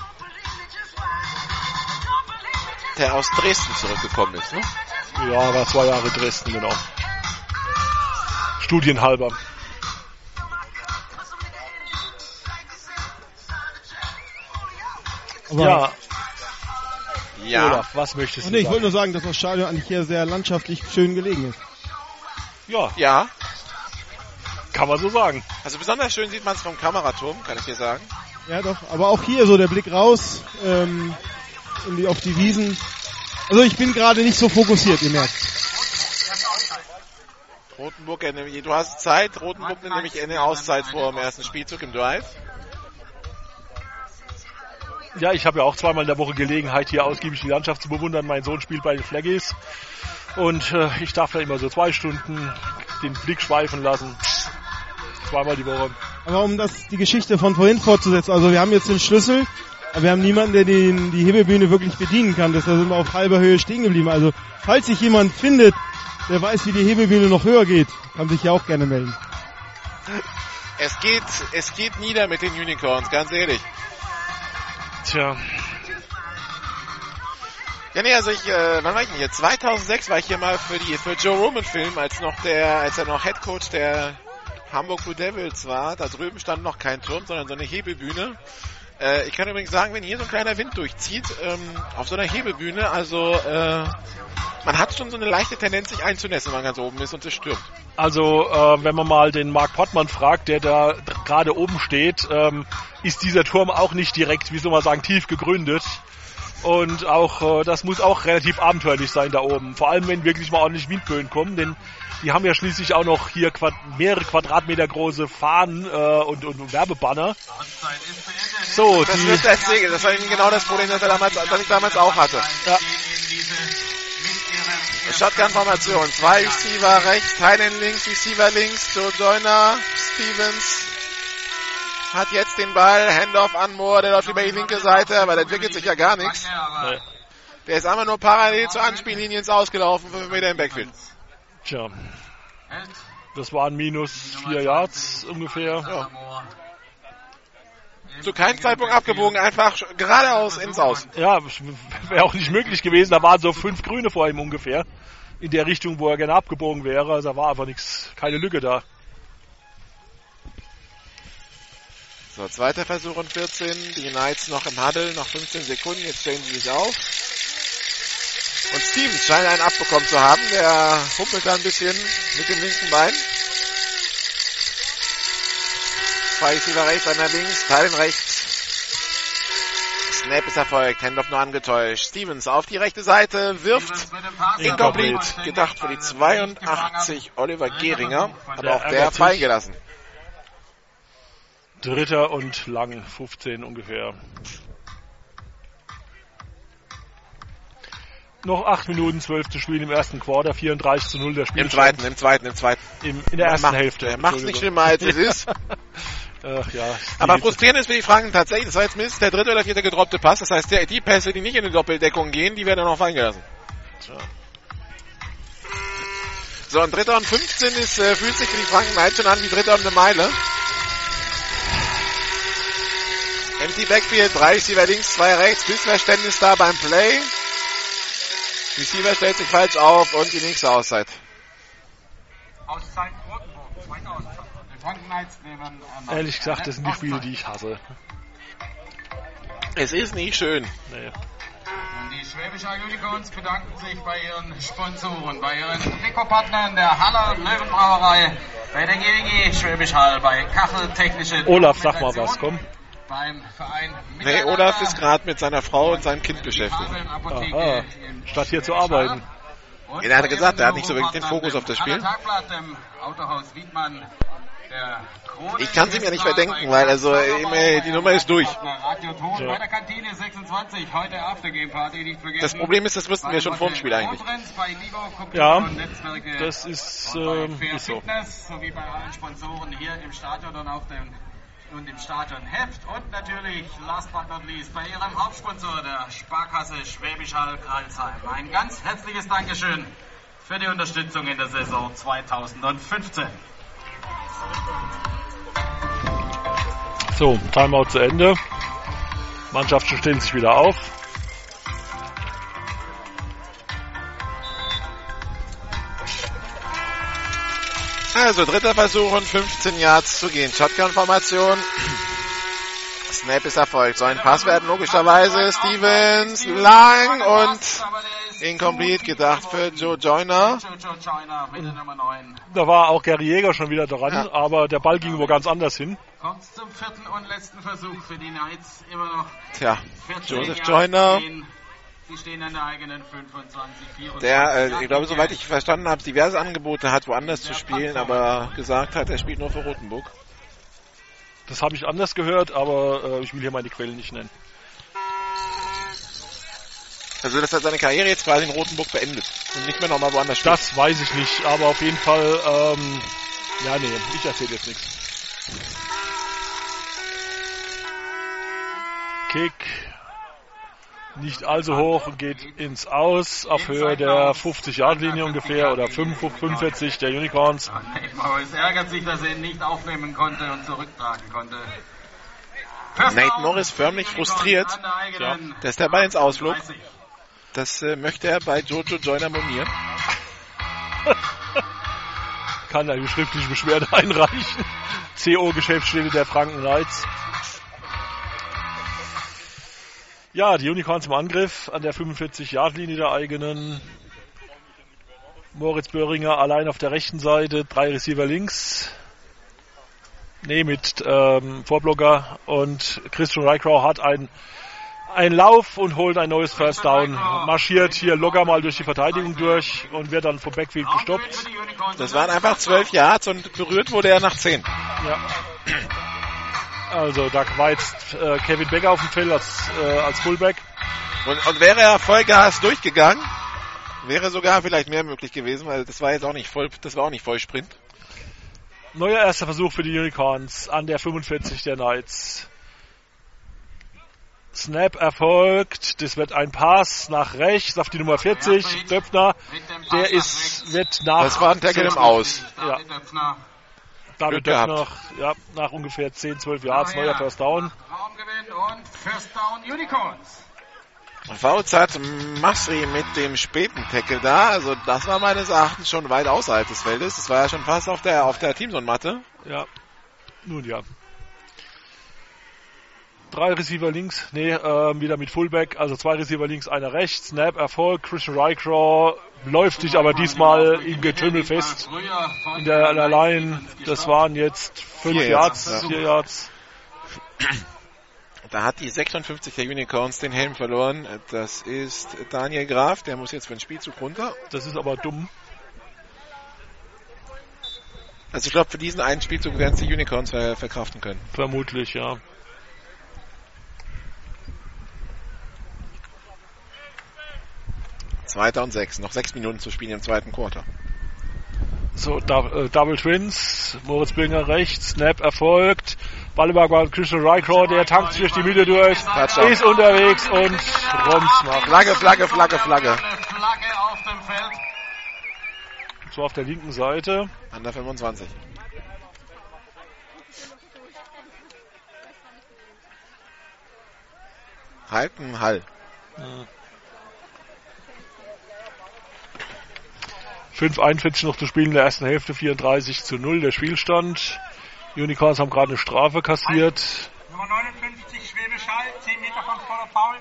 Der aus Dresden zurückgekommen ist, ne? Ja, war zwei Jahre Dresden, genau. Studienhalber. Aber ja, Ja. Olaf, was möchtest du nee, ich wollte nur sagen, dass das Stadion eigentlich hier sehr landschaftlich schön gelegen ist. Ja, Ja. kann man so sagen. Also besonders schön sieht man es vom Kameraturm, kann ich dir sagen. Ja, doch. Aber auch hier so der Blick raus ähm, in die, auf die Wiesen. Also ich bin gerade nicht so fokussiert, ihr merkt. Rotenburg, nimmt- du hast Zeit. Rotenburg nimmt nämlich eine Auszeit vor dem ersten Spielzug im Drive. Ja, ich habe ja auch zweimal in der Woche Gelegenheit, hier ausgiebig die Landschaft zu bewundern. Mein Sohn spielt bei den Flaggies. Und äh, ich darf da immer so zwei Stunden den Blick schweifen lassen. Zweimal die Woche. Aber um das die Geschichte von vorhin fortzusetzen, also wir haben jetzt den Schlüssel Aber wir haben niemanden, der den, die Hebebühne wirklich bedienen kann. Deshalb sind wir auf halber Höhe stehen geblieben. Also, falls sich jemand findet, der weiß, wie die Hebebühne noch höher geht, kann sich ja auch gerne melden. Es geht, es geht nieder mit den Unicorns, ganz ehrlich. Tja. Ja, nee, also ich, äh, wann war ich denn hier? 2006 war ich hier mal für die, für Joe Roman Film, als noch der, als er noch Head Coach der Hamburg Blue Devils war. Da drüben stand noch kein Turm, sondern so eine Hebebühne. Äh, ich kann übrigens sagen, wenn hier so ein kleiner Wind durchzieht, ähm, auf so einer Hebebühne, also äh, man hat schon so eine leichte Tendenz, sich einzunässen, wenn man ganz oben ist und es stürmt. Also, äh, wenn man mal den Mark Pottmann fragt, der da gerade oben steht, ähm, ist dieser Turm auch nicht direkt, wie soll man sagen, tief gegründet. Und auch, äh, das muss auch relativ abenteuerlich sein da oben. Vor allem, wenn wirklich mal ordentlich Windböen kommen, denn die haben ja schließlich auch noch hier Quad mehrere Quadratmeter große Fahnen äh, und, und Werbebanner. So, Das die, wird das Segel, das war eben genau das Problem, das, damals, das ich damals auch hatte. Ja. Shotgun-Formation. Zwei Receiver rechts, Tylen links, Receiver links, Joe Joyner, Stevens hat jetzt den Ball, Handoff an Moore, der läuft über die linke Seite, aber da entwickelt sich ja gar nichts. Nee. Der ist einfach nur parallel zur Anspiellinie ins Ausgelaufen, 5 Meter im Backfield. tja, das waren minus vier Yards ungefähr. Ja. Zu keinem Zeitpunkt abgebogen, einfach geradeaus ins Aus. Ja, wäre auch nicht möglich gewesen. Da waren so fünf Grüne vor ihm ungefähr. In der Richtung, wo er gerne abgebogen wäre. Also da war einfach nichts, keine Lücke da. So, zweiter Versuch und 14. Die Knights noch im Huddle, noch 15 Sekunden. Jetzt stellen sie sich auf. Und Stevens scheint einen abbekommen zu haben. Der humpelt da ein bisschen mit dem linken Bein. Zwei Receiver rechts, einer links, Teilen rechts. Snap ist erfolgt, Handoff nur angetäuscht. Stevens auf die rechte Seite, wirft incomplete, gedacht für die 82 Oliver Gehringer, aber auch der freigelassen. Dritter und lang, 15 ungefähr. Noch 8 Minuten 12 zu spielen im ersten Quarter, 34 zu 0 der Spiel. Im zweiten, im zweiten, im zweiten. Im, in der ersten macht, Hälfte. Er macht nicht schlimmer als es [LAUGHS] ist. Ach ja. Aber frustrierend ist für die Franken tatsächlich, das war jetzt mindestens der dritte oder vierte gedroppte Pass. Das heißt, der, die Pässe, die nicht in die Doppeldeckung gehen, die werden dann noch fallen gelassen. Tja. So, ein dritter und 15 ist, äh, fühlt sich für die Franken Knights schon an wie dritter und eine Meile. Empty Backfield, drei Receiver links, zwei rechts, Missverständnis da beim Play. Receiver stellt sich falsch auf und die nächste Auszeit. Auszeit Rotenburg, zweite Auszeit. Die Franken Knights nehmen erneut Ehrlich gesagt, das sind die Spiele, die ich hasse. Es ist nicht schön. Nee. Und die Schwäbische Unicorns bedanken sich bei ihren Sponsoren, bei ihren Trikotpartnern der Haller Löwenbrauerei, bei der GWG Schwäbisch Hall, bei Kachel Technische Olaf, sag mal was, komm. beim Verein Nee, Olaf ist gerade mit seiner Frau und seinem Kind beschäftigt. Aha. Statt hier zu arbeiten. Und er hat gesagt, er hat nicht so wirklich den Fokus auf das Spiel. Tagblatt, dem Autohaus Wiedmann, Ich kann's ihm ja nicht verdenken, bei weil also, äh, die Nummer ist durch. Radio Ton Ja. bei der Kantine 26, heute Aftergame Party, nicht vergessen. Das Problem ist, das wussten wir schon vor dem Spiel eigentlich. Ja, das ist, ähm, ist so. Sowie bei allen Sponsoren hier im Stadion und auf dem und im Stadion Heft und natürlich last but not least bei ihrem Hauptsponsor der Sparkasse Schwäbisch Hall Kreilsheim. Ein ganz herzliches Dankeschön für die Unterstützung in der Saison 2015. So, Timeout zu Ende. Mannschaften stellen sich wieder auf. Also dritter Versuch und 15 Yards zu gehen. Shotgun-Formation. Snap ist erfolgt. So ein Pass werden logischerweise Stevens lang und incomplete gedacht für Joe Joyner. Jojo China mit der Nummer 9. Da war auch Gary Jäger schon wieder dran, Ja. aber der Ball ging wo ganz anders hin. Kommt zum vierten und letzten Versuch für die Knights. Immer noch Tja, 14 Joseph Joyner. Sie stehen an der eigenen 25, 24. der, äh, ich glaube, soweit ich verstanden habe, diverse Angebote hat, woanders zu spielen, aber gesagt hat, er spielt nur für Rotenburg. Das habe ich anders gehört, aber äh, ich will hier meine Quellen nicht nennen. Also, dass er seine Karriere jetzt quasi in Rotenburg beendet und nicht mehr nochmal woanders spielt. Das weiß ich nicht, aber auf jeden Fall, ähm, ja nee, ich erzähle jetzt nichts. Kick nicht allzu hoch und geht ins Aus auf Höhe der 50-Yard-Linie ungefähr oder 45 der Unicorns. Es ärgert sich, dass er ihn nicht aufnehmen konnte und zurücktragen konnte. Nate Morris förmlich frustriert, dass der Ball ins Ausflug. Das äh, möchte er bei Jojo Joyner monieren. [LAUGHS] Kann die schriftliche Beschwerde [LAUGHS] einreichen. CO-Geschäftsstelle der Franken Knights. Ja, die Unicorns im Angriff an der 45-Yard-Linie der eigenen. Moritz Böhringer allein auf der rechten Seite, drei Receiver links. Nee, mit ähm, Vorblocker und Christian Rycrow hat einen, einen Lauf und holt ein neues First Down. Marschiert hier locker mal durch die Verteidigung durch und wird dann vom Backfield gestoppt. Das waren einfach zwölf Yards und berührt wurde er nach zehn. Ja. Also da war jetzt äh, Kevin Becker auf dem Feld als, äh, als Fullback. Und, und wäre er Vollgas durchgegangen, wäre sogar vielleicht mehr möglich gewesen, weil das war jetzt auch nicht voll, das war auch nicht Vollsprint. Neuer erster Versuch für die Unicorns an der 45 der Knights. Snap erfolgt. Das wird ein Pass nach rechts auf die Nummer 40. Döpfner. Der ist, wird nach. Das war ein Tackle im Aus. Ja. David Glück Döpfner, ja, nach ungefähr 10, 12 Yards, neuer First Down. Raumgewinn und First Down Unicorns. Fouls hat Masri mit dem späten Tackle da. Also das war meines Erachtens schon weit außerhalb des Feldes. Das war ja schon fast auf der auf der Teamzone-Matte. Ja. Nun ja. Drei Receiver links, nee, ähm, wieder mit Fullback, also zwei Receiver links, einer rechts, Snap, Erfolg, Christian Rycraw läuft sich aber diesmal im Getümmel fest in der, in der Line. Das waren jetzt fünf Vier Yards, vier Yards. Da hat die 56 der Unicorns den Helm verloren. Das ist Daniel Graf, der muss jetzt für den Spielzug runter. Das ist aber dumm. Also ich glaube, für diesen einen Spielzug werden es die Unicorns ver verkraften können. Vermutlich, ja. Zweiter und sechs. Noch sechs Minuten zu spielen im zweiten Quarter. So, äh, Double Twins, Moritz Binger rechts, Snap erfolgt. Ball über Christian Rycraw, der tankt sich durch die Mitte durch, Touchdown. ist unterwegs und Rums macht. Flagge, Flagge, Flagge, Flagge. Flagge auf dem Feld. So auf der linken Seite. An der 25. Halten, Hall. Ja. 5,41 noch zu spielen in der ersten Hälfte, 34 zu 0 der Spielstand. Unicorns haben gerade eine Strafe kassiert. Nummer 59 Schwäbisch Hall, 10 Meter vom Voller Foul.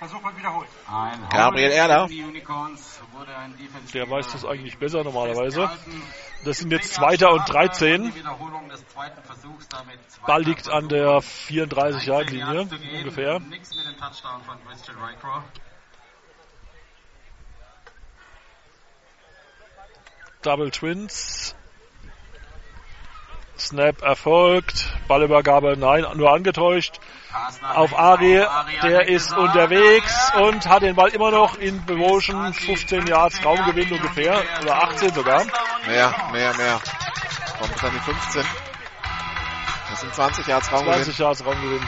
Versuch wird wiederholt. Ein Gabriel Erler. Der weiß das eigentlich besser normalerweise. Das sind jetzt Zweiter und 13. Die Wiederholung des zweiten Versuchs damit. Ball liegt an der 34-Yard-Linie ungefähr. Nix mit dem Touchdown von Christian Rycrow. Double Twins. Snap erfolgt. Ballübergabe, nein, nur angetäuscht. Auf Ari, der ist unterwegs und hat den Ball immer noch in Motion. 15 Yards Raumgewinn ungefähr. Oder 18 sogar. Mehr, mehr, mehr. Kommt an die 15. Das sind 20 Yards Raumgewinn. 20 Yards Raumgewinn.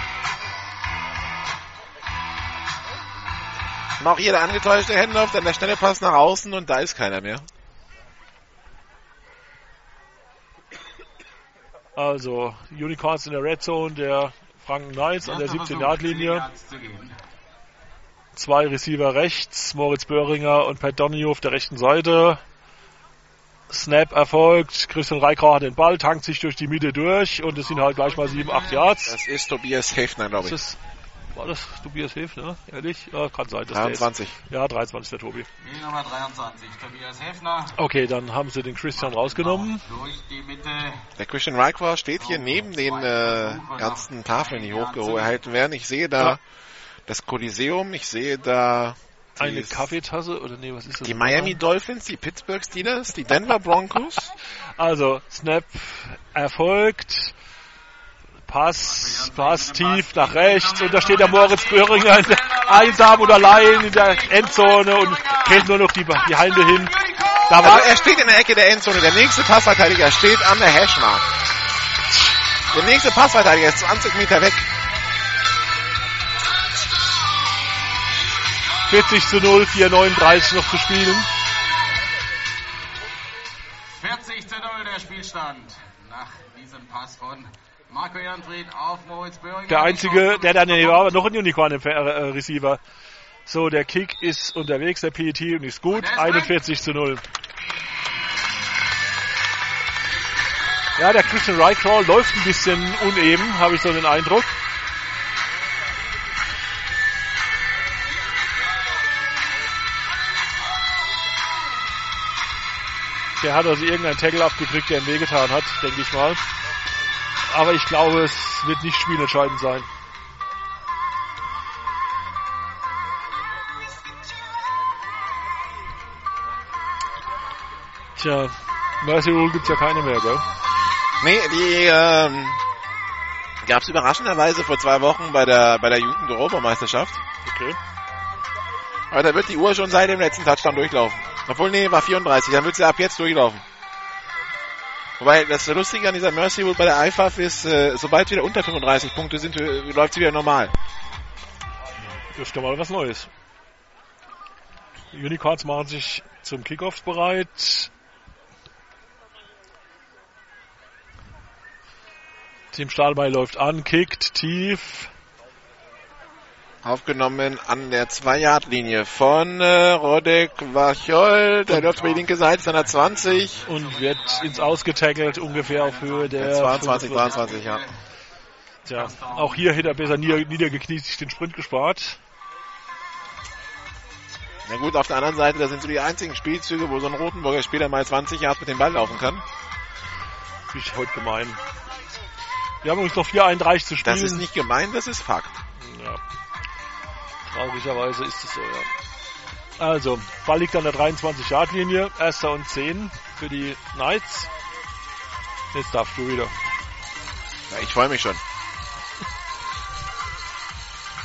Und auch hier der angetäuschte Handoff, dann der schnelle Pass nach außen und da ist keiner mehr. Also, Unicorns in der Red Zone, der Franken Knights an der 17-Yard-Linie. Zwei Receiver rechts, Moritz Böhringer und Pat Donahue auf der rechten Seite. Snap erfolgt, Christian Reikrau hat den Ball, tankt sich durch die Mitte durch und es sind halt gleich mal 7, 8 Yards. Das ist Tobias Hefner, glaube ich. Ist das, war das Tobias Hefner? Ehrlich? Ja, kann sein. dass der 23. Ist. Ja, 23 der Tobi. Die Nummer 23, Tobias Hefner. Okay, dann haben sie den Christian rausgenommen. Durch die Mitte. Der Christian Rycroft steht hier neben den äh, ganzen Tafeln, die hochgehalten werden. Ich sehe da Ja. das Coliseum, ich sehe da Eine Kaffeetasse oder nee, was ist das? die Miami Dolphins, die Pittsburgh Steelers, die Denver Broncos. [LAUGHS] Also, Snap erfolgt. Pass, Pass tief nach rechts und da steht der Moritz Böhringer einsam oder allein in der Endzone und kennt nur noch die, die Hände hin. Da war, Also er steht in der Ecke der Endzone. Der nächste Passverteidiger steht an der Hashmark. Der nächste Passverteidiger ist 20 Meter weg. 40 zu 0, 4,39 noch zu spielen. 40 zu 0 der Spielstand nach diesem Pass von Der einzige, der dann nee, war noch ein Unicorn im äh, Receiver. So, der Kick ist unterwegs, der PET und ist gut. 41 zu 0. Ja, der Christian Rycrawl läuft ein bisschen uneben, habe ich so den Eindruck. Der hat also irgendeinen Tackle abgekriegt, der ihm wehgetan hat, denke ich mal. Aber ich glaube, es wird nicht spielentscheidend sein. Tja, Mercy Rule gibt's ja keine mehr, gell? Nee, die ähm, gab es überraschenderweise vor zwei Wochen bei der bei der Jugend-Europameisterschaft. Okay. Aber da wird die Uhr schon seit dem letzten Touchdown durchlaufen. Obwohl, nee, war 34, dann wird sie ab jetzt durchlaufen. Wobei, das Lustige an dieser Mercy Rule bei der IFAF ist, äh, sobald wieder unter 35 Punkte sind, äh, läuft sie wieder normal. Das ist doch mal was Neues. Unicorns machen sich zum Kickoff bereit. Team Stahlbeil läuft an, kickt tief. Aufgenommen an der 2-Yard-Linie von äh, Rodek Wachol. Der läuft über die linke Seite seiner 20. Und wird ins Ausgetackelt, ungefähr auf Höhe der... 22, 23, ja. Tja, auch hier hätte er besser nieder, niedergekniet sich den Sprint gespart. Na gut, auf der anderen Seite, das sind so die einzigen Spielzüge, wo so ein Rotenburger Spieler mal 20 Yards mit dem Ball laufen kann. Ist heute gemein. Wir haben übrigens noch 4,31 zu spielen. Das ist nicht gemein, das ist Fakt. Ja. Traurigerweise ist es so, ja. Also, Ball liegt an der 23-Yard-Linie. Erster und 10 für die Knights. Jetzt darfst du wieder. Ja, ich freue mich schon.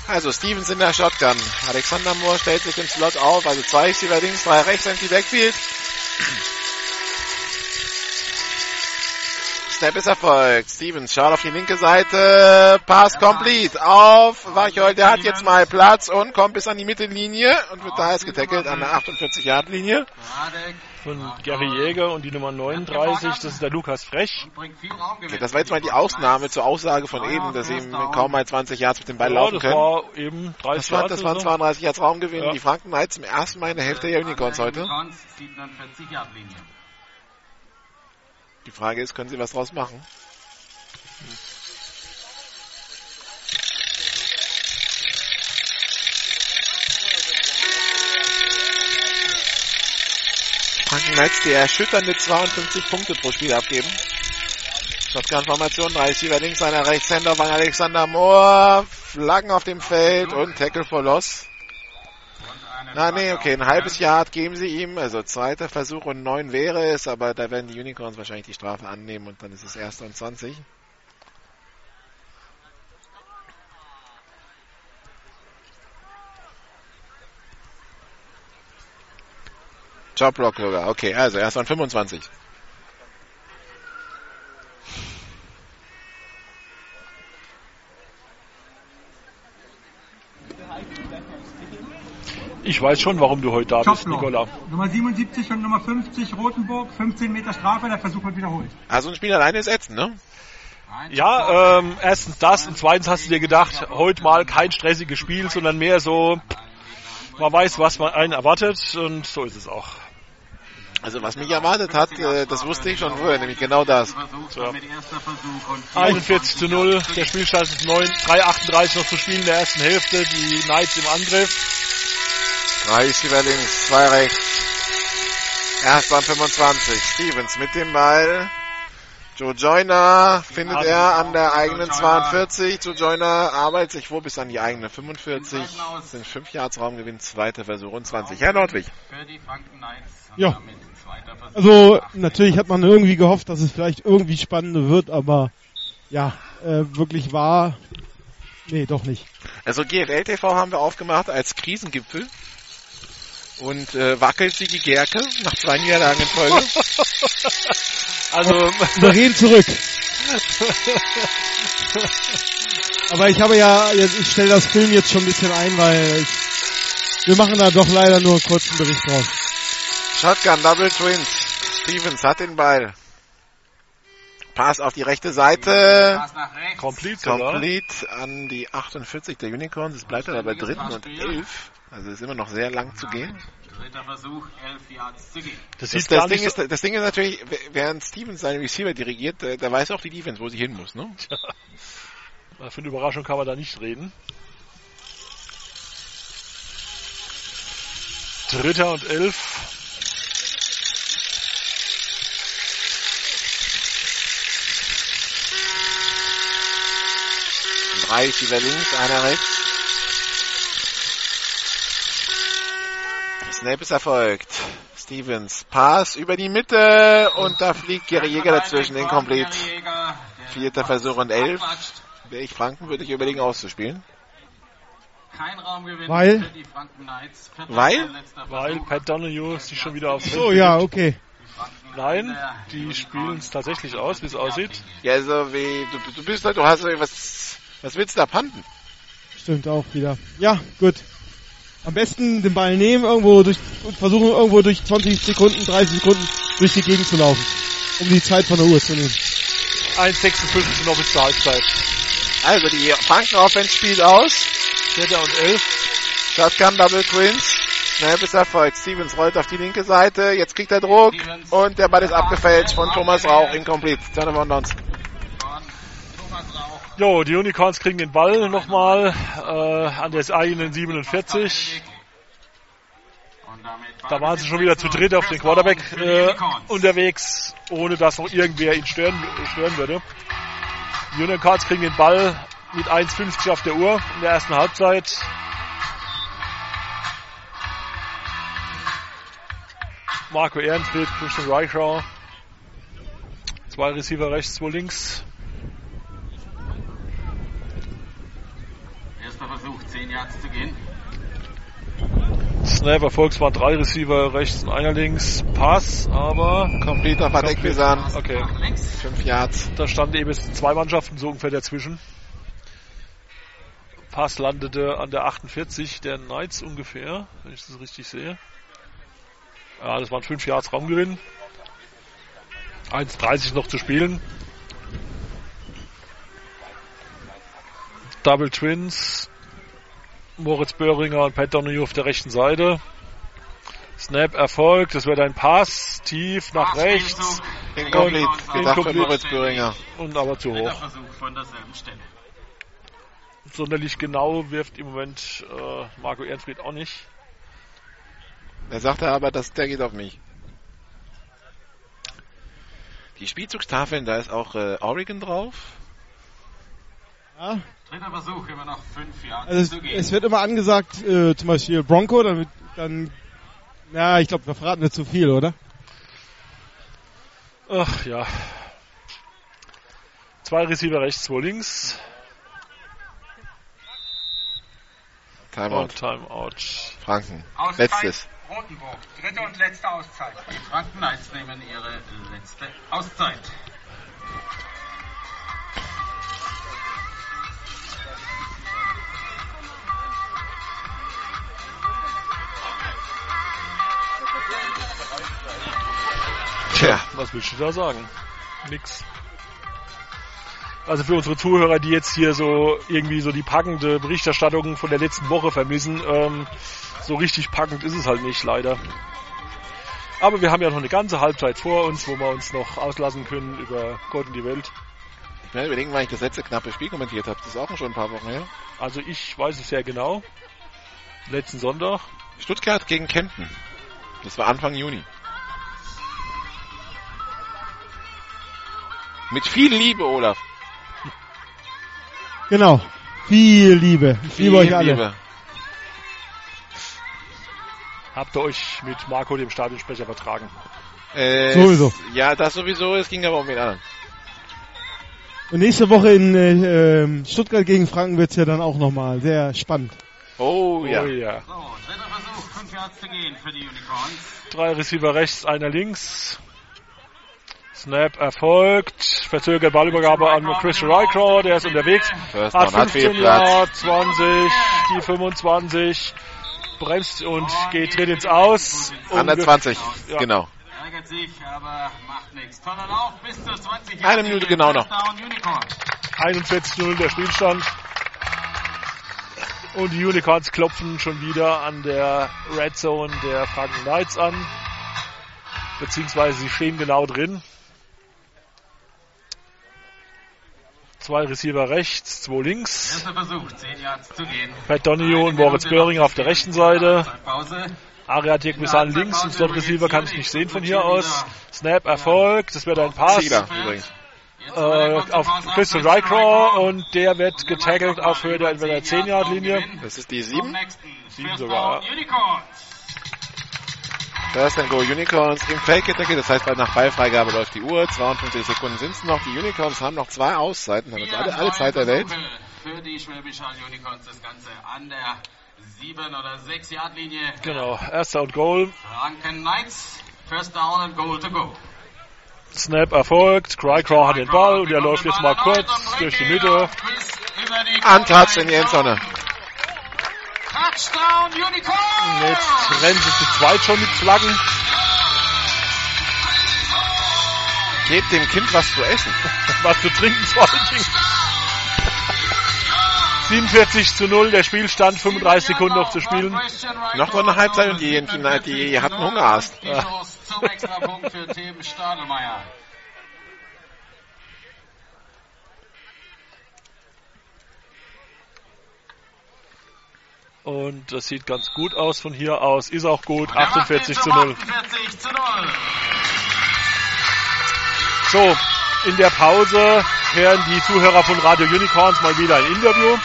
Also Stevens in der Shotgun. Alexander Moore stellt sich im Slot auf. Also zwei Receiver links, drei rechts, empty Backfield. Snap ist erfolgt. Stevens schaut auf die linke Seite. Pass complete auf Wachol. Der hat jetzt mal Platz und kommt bis an die Mittellinie und wird da jetzt getackelt an der 48-Yard-Linie. Von Gary Jäger und die Nummer 39, das ist der Lukas Frech. Okay, das war jetzt mal die Ausnahme zur Aussage von eben, dass ihm kaum mal 20 Yards mit dem Ball laufen das können. war eben 30 Das, war, das waren so. 32 Yards Raumgewinn. Ja. Die Franken Knights zum ersten Mal in der Hälfte der Unicorns heute. 47 Yard Linie. Die Frage ist, können sie was draus machen? Franken Knights, die erschütternde 52 Punkte pro Spiel abgeben. Shotgun-Formation, drei Receiver links, einer rechts, Handoff an Alexander Moore, Flaggen auf dem Feld und Tackle for Loss. Na nee, okay, ein halbes Yard geben sie ihm, also zweiter Versuch und neun wäre es, aber da werden die Unicorns wahrscheinlich die Strafe annehmen und dann ist es erster und 20. Jobblock sogar, okay, also erst und 25. Ich weiß schon, warum du heute da bist, Topfloch. Nikola. Nummer 77 und Nummer 50 Rotenburg, 15 Meter Strafe, der Versuch wird wiederholt. Also ein Spiel alleine ist ätzend, ne? Ja, ähm, erstens das und zweitens hast du dir gedacht, heute mal kein stressiges Spiel, sondern mehr so, man weiß, was man einen erwartet und so ist es auch. Also was mich erwartet hat, äh, das wusste ich schon vorher, nämlich genau das. So. 41 zu 0, der Spielstand ist 9, 3,38 noch zu spielen in der ersten Hälfte, die Knights im Angriff. Drei Receiver links, zwei rechts. Erster und 25. Stevens mit dem Ball. Joe Joyner findet er an der eigenen 42. Joe Joyner arbeitet sich vor bis an die eigene 45. Das sind 5 Yards Raumgewinn, zweiter Versuch und 20. Herr Nordwig. Für die Franken Knights. Ja. Also natürlich hat man irgendwie gehofft, dass es vielleicht irgendwie spannender wird, aber ja, äh, wirklich wahr. Nee, doch nicht. Also GFL TV haben wir aufgemacht als Krisengipfel. Und äh, wackelt sie die Gerke nach zwei Niederlagen in Folge. [LAUGHS] Also Souverän [LAUGHS] zurück. Aber ich habe ja, jetzt- ich stelle das Film jetzt schon ein bisschen ein, weil ich wir machen da doch leider nur einen kurzen Bericht draus. Shotgun, Double Twins. Stevens hat den Ball. Pass auf die rechte Seite. Pass nach rechts. Complete? Complete an die 48 der Unicorns. Es bleibt aber bei dritten und elf. Also ist immer noch sehr lang zu gehen. Dritter Versuch, 11 Yards zu gehen. Das Das, das, Ding so, ist, das Ding ist natürlich, während Stevens seinen Receiver dirigiert, äh, da weiß auch die Defense, wo sie hin muss. Ne? [LAUGHS] für eine Überraschung kann man da nicht reden. Dritter und elf. Drei Receiver links, einer rechts. Snap ist erfolgt. Stevens, Pass über die Mitte und da fliegt Gary Jäger dazwischen, incomplete. Vierter Versuch und elf. Wäre ich Franken, würde ich überlegen auszuspielen. Kein Raumgewinn Weil? für die Franken Knights. Vierter Weil? Weil. Pat Donahue sich schon wieder aufs So, ja, okay. Nein, die spielen es tatsächlich aus, wie es aussieht. Ja, so wie, du, du bist halt, du hast, was, was willst du da panten? Stimmt auch wieder. Ja, gut. Am besten den Ball nehmen, irgendwo durch, und versuchen irgendwo durch 20 Sekunden, 30 Sekunden durch die Gegend zu laufen. Um die Zeit von der Uhr zu nehmen. 1,56 noch bis zur Halbzeit. Also, die Franken Offense spielt aus. Vierter und elf. Shotgun Double Twins. Snap ist erfolgt. Stevens rollt auf die linke Seite. Jetzt kriegt er Druck. Und der Ball ist abgefälscht von Thomas Rauch. Incomplete. Turnover und Downs. Jo, die Unicorns kriegen den Ball nochmal äh, an der eigenen 47. Da waren sie schon wieder zu dritt auf den Quarterback äh, unterwegs, ohne dass noch irgendwer ihn stören, stören würde. Die Unicorns kriegen den Ball mit 1,50 auf der Uhr in der ersten Halbzeit. Marco Ehrenfried, Christian Reichau. Zwei Receiver rechts, zwei links. Erster Versuch, 10 Yards zu gehen. Snap erfolgt waren drei Receiver rechts und einer links. Pass, aber Complete auf Adek Besan. Okay. Fünf Yards. Da standen eben jetzt zwei Mannschaften so ungefähr dazwischen. Pass landete an der 48 der Knights ungefähr, wenn ich das richtig sehe. Ja, das waren 5 Yards Raumgewinn. 1,30 noch zu spielen. Double Twins. Moritz Böhringer und Pat Donahue auf der rechten Seite. Snap erfolgt. Das wird ein Pass tief nach rechts. Incomplete. Und- Gedacht für Incomplete. Moritz Böhringer. Und aber zu hoch. Von. Sonderlich genau wirft im Moment äh, Marco Ehrenfried auch nicht. Er sagte aber, dass der geht auf mich. Die Spielzugstafeln, da ist auch äh, Oregon drauf. Ja. Dritter Versuch, immer noch 5 Yards Also es, zu gehen. es wird immer angesagt, äh, zum Beispiel Bronco, damit dann, ja, ich glaube, wir verraten wir zu viel, oder? Ach ja. Zwei Receiver rechts, zwei links. Timeout. Und Timeout. Franken. Auszeit Letztes. Rotenburg. Dritte und letzte Auszeit. Die Franken Knights nehmen ihre letzte Auszeit. Tja. Was willst du da sagen? Nix. Also für unsere Zuhörer, die jetzt hier so irgendwie so die packende Berichterstattung von der letzten Woche vermissen, ähm, so richtig packend ist es halt nicht, leider. Aber wir haben ja noch eine ganze Halbzeit vor uns, wo wir uns noch auslassen können über Gott und die Welt. Ich werde überlegen, wann ich das letzte knappe Spiel kommentiert habe. Das ist auch schon ein paar Wochen her. Also ich weiß es sehr genau. Letzten Sonntag. Stuttgart gegen Kempten. Das war Anfang Juni. Mit viel Liebe, Olaf. Genau. Viel Liebe. Ich Viel liebe euch alle. Liebe. Habt ihr euch mit Marco, dem Stadionsprecher, vertragen? Äh, Sowieso. Ja, das sowieso. Es ging aber um den anderen. Und nächste Woche in äh, ähm, Stuttgart gegen Franken wird's ja dann auch nochmal sehr spannend. Oh ja. Oh ja. So, dritter Versuch, 5 Yards zu gehen für die Unicorns. Drei Receiver rechts, einer links. Snap erfolgt. Verzögert Ballübergabe an Christian Rycrow, der ist unterwegs. First Hat down, hat viel 15 Platz. Yard, 20, die 25. bremst und geht, tritt ins Aus. An der 20, Ja. genau. Ärgert sich, aber macht nichts. Toller Lauf bis zur 20 Eine Minute genau noch. Touchdown Unicorn. 41-0 der Spielstand. Und die Unicorns klopfen schon wieder an der Red Zone der Franken Knights an. Beziehungsweise sie stehen genau drin. Zwei Receiver rechts, zwei links. Erster Versuch, 10 Yards zu gehen. Pat Donio und Moritz Böhring auf der rechten Seite. Pause. Ariatek Misan links und Slot Receiver kann ich nicht sehen von hier aus. Snap erfolgt, das wird ein Pass. Äh, auf Christian Rycraw und der wird getaggelt auf Höhe der, der 10-Yard-Linie. Das ist die 7. Sieben sogar. Unicorn. First and Go Unicorns im Fake Attack. Das heißt, bald nach Ballfreigabe läuft die Uhr. 52 Sekunden sind es noch. Die Unicorns haben noch zwei Auszeiten. Haben jetzt alle, alle Zeit der Welt. Für die Schwäbisch Hall Unicorns das Ganze an der 7 oder 6 Yard Linie. Genau, erster und Goal. Franken Knights, First Down and Goal to go. Snap erfolgt. Crycraw hat den Ball und er läuft jetzt mal kurz durch die Mitte. Untouched in die Endzone. Touchdown Unicorn! Jetzt rennen sie zu zweit schon mit Flaggen. Gebt dem Kind was zu essen. [LAUGHS] Was zu trinken vor allen Dingen. 47 zu 0, der Spielstand, 35 Sekunden noch zu spielen. Noch mal eine Halbzeit und die, die, die hatten Hungerast. Die Chance zum Extrapunkt für Tim Stadelmeier. Und das sieht ganz gut aus von hier aus. Ist auch gut. 48 zu 0. 48 zu 0. So, in der Pause hören die Zuhörer von Radio Unicorns mal wieder ein Interview.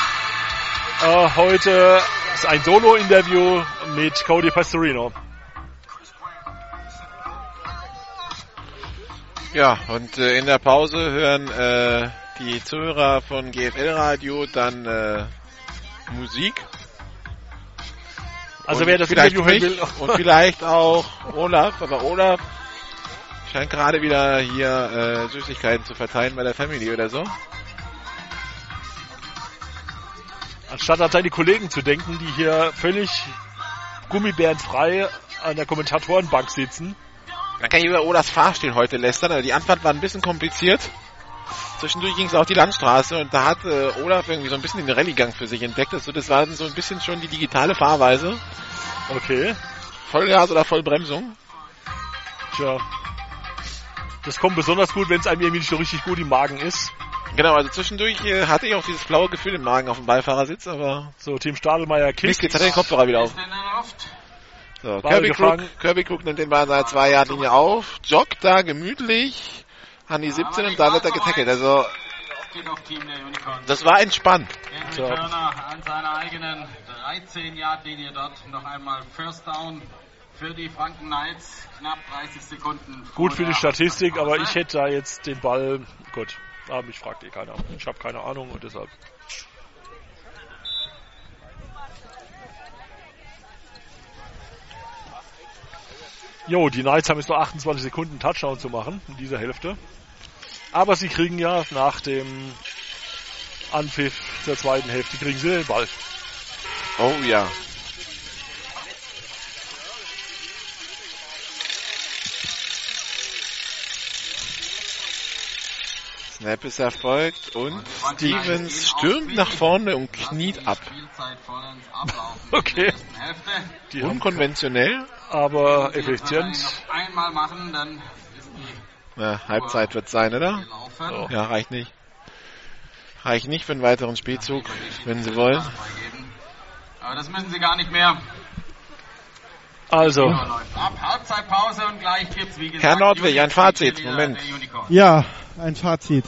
Äh, heute ist ein Solo-Interview mit Cody Pastorino. Ja, und äh, in der Pause hören äh, die Zuhörer von GFL Radio dann äh, Musik. Also Und wer das vielleicht Interview will, [LAUGHS] und vielleicht auch Olaf, aber Olaf scheint gerade wieder hier äh, Süßigkeiten zu verteilen bei der Family oder so. anstatt an seine Kollegen zu denken, die hier völlig gummibärenfrei an der Kommentatorenbank sitzen. Man kann hier über Olafs Fahrstil heute lästern, aber die Anfahrt war ein bisschen kompliziert. Zwischendurch ging es auch die Landstraße und da hat äh, Olaf irgendwie so ein bisschen den Rallyegang für sich entdeckt. Also das war so ein bisschen schon die digitale Fahrweise. Okay. Vollgas oder Vollbremsung. Tja. Das kommt besonders gut, wenn es einem irgendwie nicht so richtig gut im Magen ist. Genau, also zwischendurch äh, hatte ich auch dieses blaue Gefühl im Magen auf dem Beifahrersitz, aber So, Team Stadelmeier Mist, kickt. jetzt hat er den Kopfhörer wieder auf. So, Kirby Crook. Kirby Crook nimmt den Ball an seiner 2 Yard Linie auf, joggt da gemütlich an die 17 und da wird er getackelt. Also das war entspannt. Turner an seiner eigenen 13 Yard Linie dort noch einmal First Down für die Franken Knights. Knapp 30 Sekunden. Gut für die Statistik, aber ich hätte da jetzt den Ball. Gut, aber mich fragt eh keiner. Ich habe keine Ahnung und deshalb. Jo, die Knights haben jetzt nur 28 Sekunden Touchdown zu machen in dieser Hälfte. Aber sie kriegen ja nach dem Anpfiff der zweiten Hälfte kriegen sie den Ball. Oh ja. Snap ist erfolgt und Stevens stürmt nach vorne und kniet ab. [LAUGHS] Okay. Die Unkonventionell. Aber effizient. machen, Ja, Halbzeit wird sein, oder? gelaufen. Ja, reicht nicht. Reicht nicht für einen weiteren Spielzug, wenn Sie wollen. Aber das müssen sie gar nicht mehr. Also, Läuft ab. Halbzeitpause und gleich gibt's wie gesagt. Herr Nordwig, ein Fazit. Moment. Ja, ein Fazit.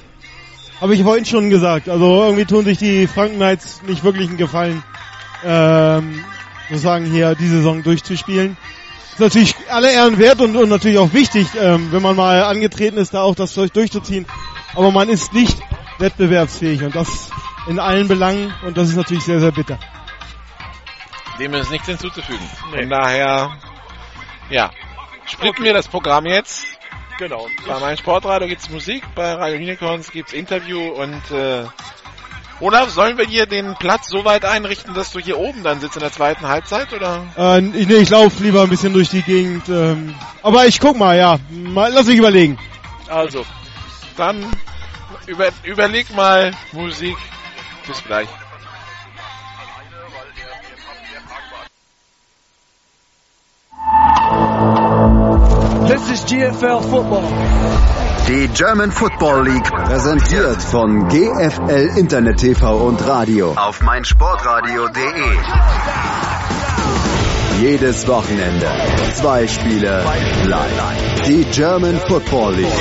Habe ich vorhin schon gesagt. Also irgendwie tun sich die Franken Knights nicht wirklich einen Gefallen, ähm, sozusagen hier die Saison durchzuspielen. Ist natürlich alle Ehren wert und, und natürlich auch wichtig, ähm, wenn man mal angetreten ist, da auch das durch- durchzuziehen. Aber man ist nicht wettbewerbsfähig und das in allen Belangen und das ist natürlich sehr, sehr bitter. Dem ist nichts hinzuzufügen. Nee. Von daher, ja. Splitten wir das Programm jetzt. genau. Bei meinem Sportradio gibt's Musik, bei Radio Unicorns gibt's Interview und äh, Olaf, sollen wir hier den Platz so weit einrichten, dass du hier oben dann sitzt in der zweiten Halbzeit, oder? Äh, nee, ich laufe lieber ein bisschen durch die Gegend. Ähm, aber ich guck mal, ja. Mal, lass mich überlegen. Also, dann über, überleg mal Musik. Bis gleich. This is GFL Football. Die German Football League präsentiert von GFL Internet TV und Radio auf meinsportradio.de. Jedes Wochenende zwei Spiele live. Die German Football League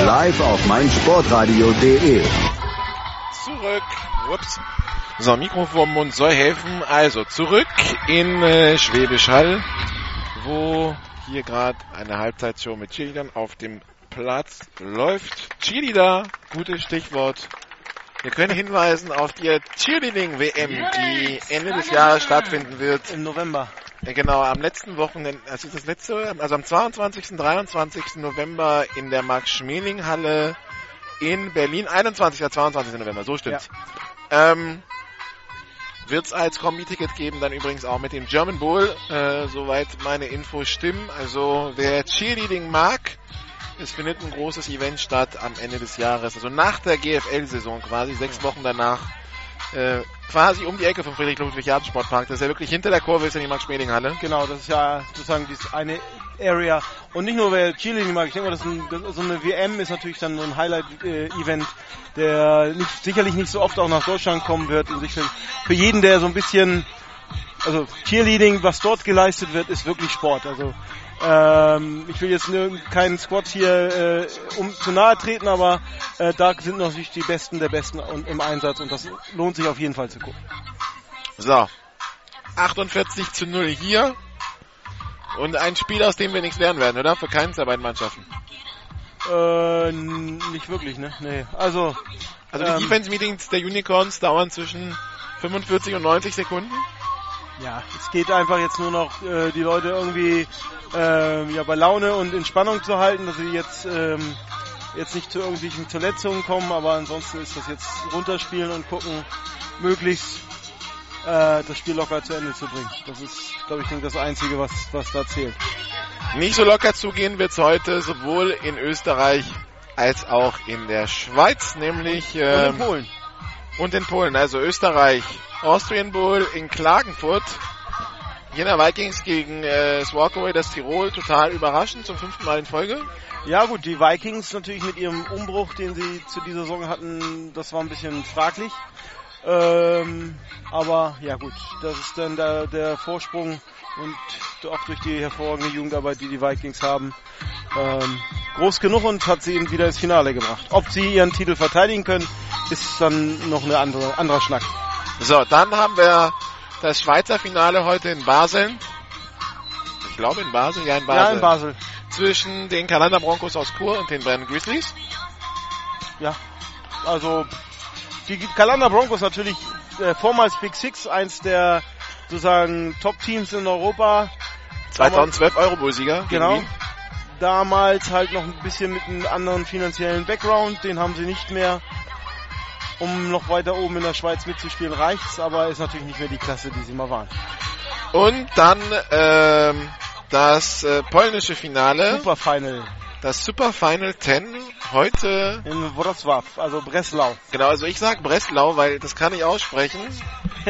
live auf meinsportradio.de. Zurück. Ups. So, Mikro vor Mund soll helfen. Also zurück in äh, Schwäbisch Hall, wo hier gerade eine Halbzeitshow mit Cheerleadern auf dem Platz läuft. Cheerleader, gutes Stichwort. Wir können hinweisen auf die Cheerleading-WM, die Ende des Jahres stattfinden wird. Im November. Ja, Genau, am letzten Wochenende, also das letzte, also am 22. 23. November in der Max-Schmeling-Halle in Berlin. 21. 22. November, so stimmt's. Ähm, wird es als Kombi-Ticket geben, dann übrigens auch mit dem German Bowl, äh, soweit meine Infos stimmen. Also wer Cheerleading mag, es findet ein großes Event statt am Ende des Jahres, also nach der GFL-Saison quasi, sechs Wochen danach, äh, quasi um die Ecke vom Friedrich-Ludwig-Jahn-Sportpark. Das ist ja wirklich hinter der Kurve, ist ja die Max-Schmeling-Halle. Genau, das ist ja sozusagen dieses eine Area. Und nicht nur wer Cheerleading mag, ich denke mal, das ein, das, so eine WM ist natürlich dann so ein Highlight-Event, der nicht, sicherlich nicht so oft auch nach Deutschland kommen wird. Und sicher für jeden, der so ein bisschen, also Cheerleading, was dort geleistet wird, ist wirklich Sport. Also ähm, ich will jetzt keinen Squad hier äh, um zu nahe treten, aber äh, da sind natürlich die Besten der Besten und, im Einsatz und das lohnt sich auf jeden Fall zu gucken. So. 48 zu 0 hier. Und ein Spiel, aus dem wir nichts lernen werden, oder? Für keins der beiden Mannschaften. Äh, nicht wirklich, ne? Nee. Also, Also die ähm, Defense-Meetings der Unicorns dauern zwischen 45 und 90 Sekunden. Ja, es geht einfach jetzt nur noch, äh, die Leute irgendwie äh, ja, bei Laune und in Spannung zu halten, dass sie jetzt, ähm, jetzt nicht zu irgendwelchen Verletzungen kommen, aber ansonsten ist das jetzt runterspielen und gucken, möglichst äh, das Spiel locker zu Ende zu bringen. Das ist, glaube ich, das Einzige, was, was da zählt. Nicht so locker zugehen wird's heute, sowohl in Österreich als auch in der Schweiz, nämlich Und in ähm, Polen. und in Polen. Also Österreich, Austrian Bowl in Klagenfurt. Jena Vikings gegen äh, das Walkaway, das Tirol, total überraschend, zum fünften Mal in Folge. Ja gut, die Vikings natürlich mit ihrem Umbruch, den sie zu dieser Saison hatten, das war ein bisschen fraglich. Ähm, aber ja gut, das ist dann der, der Vorsprung und auch durch die hervorragende Jugendarbeit, die die Vikings haben, ähm, groß genug und hat sie eben wieder ins Finale gebracht. Ob sie ihren Titel verteidigen können, ist dann noch eine andere, anderer Schnack. So, dann haben wir das Schweizer Finale heute in Basel. Ich glaube in Basel, ja in Basel. Ja, in Basel. Zwischen den Kalender Broncos aus Chur und den Brennen Grizzlies. Ja, also die Kalanda Broncos natürlich äh, vormals Big Six, eins der sozusagen Top-Teams in Europa. 2012 Eurobowl-Sieger. Genau. Damals halt noch ein bisschen mit einem anderen finanziellen Background, den haben sie nicht mehr. Um noch weiter oben in der Schweiz mitzuspielen reicht's, aber ist natürlich nicht mehr die Klasse, die sie mal waren. Und dann ähm, das äh, polnische Finale. Super Final. Das Super Final 10 heute. In Wrocław, also Breslau. Genau, also ich sag Breslau, weil das kann ich aussprechen.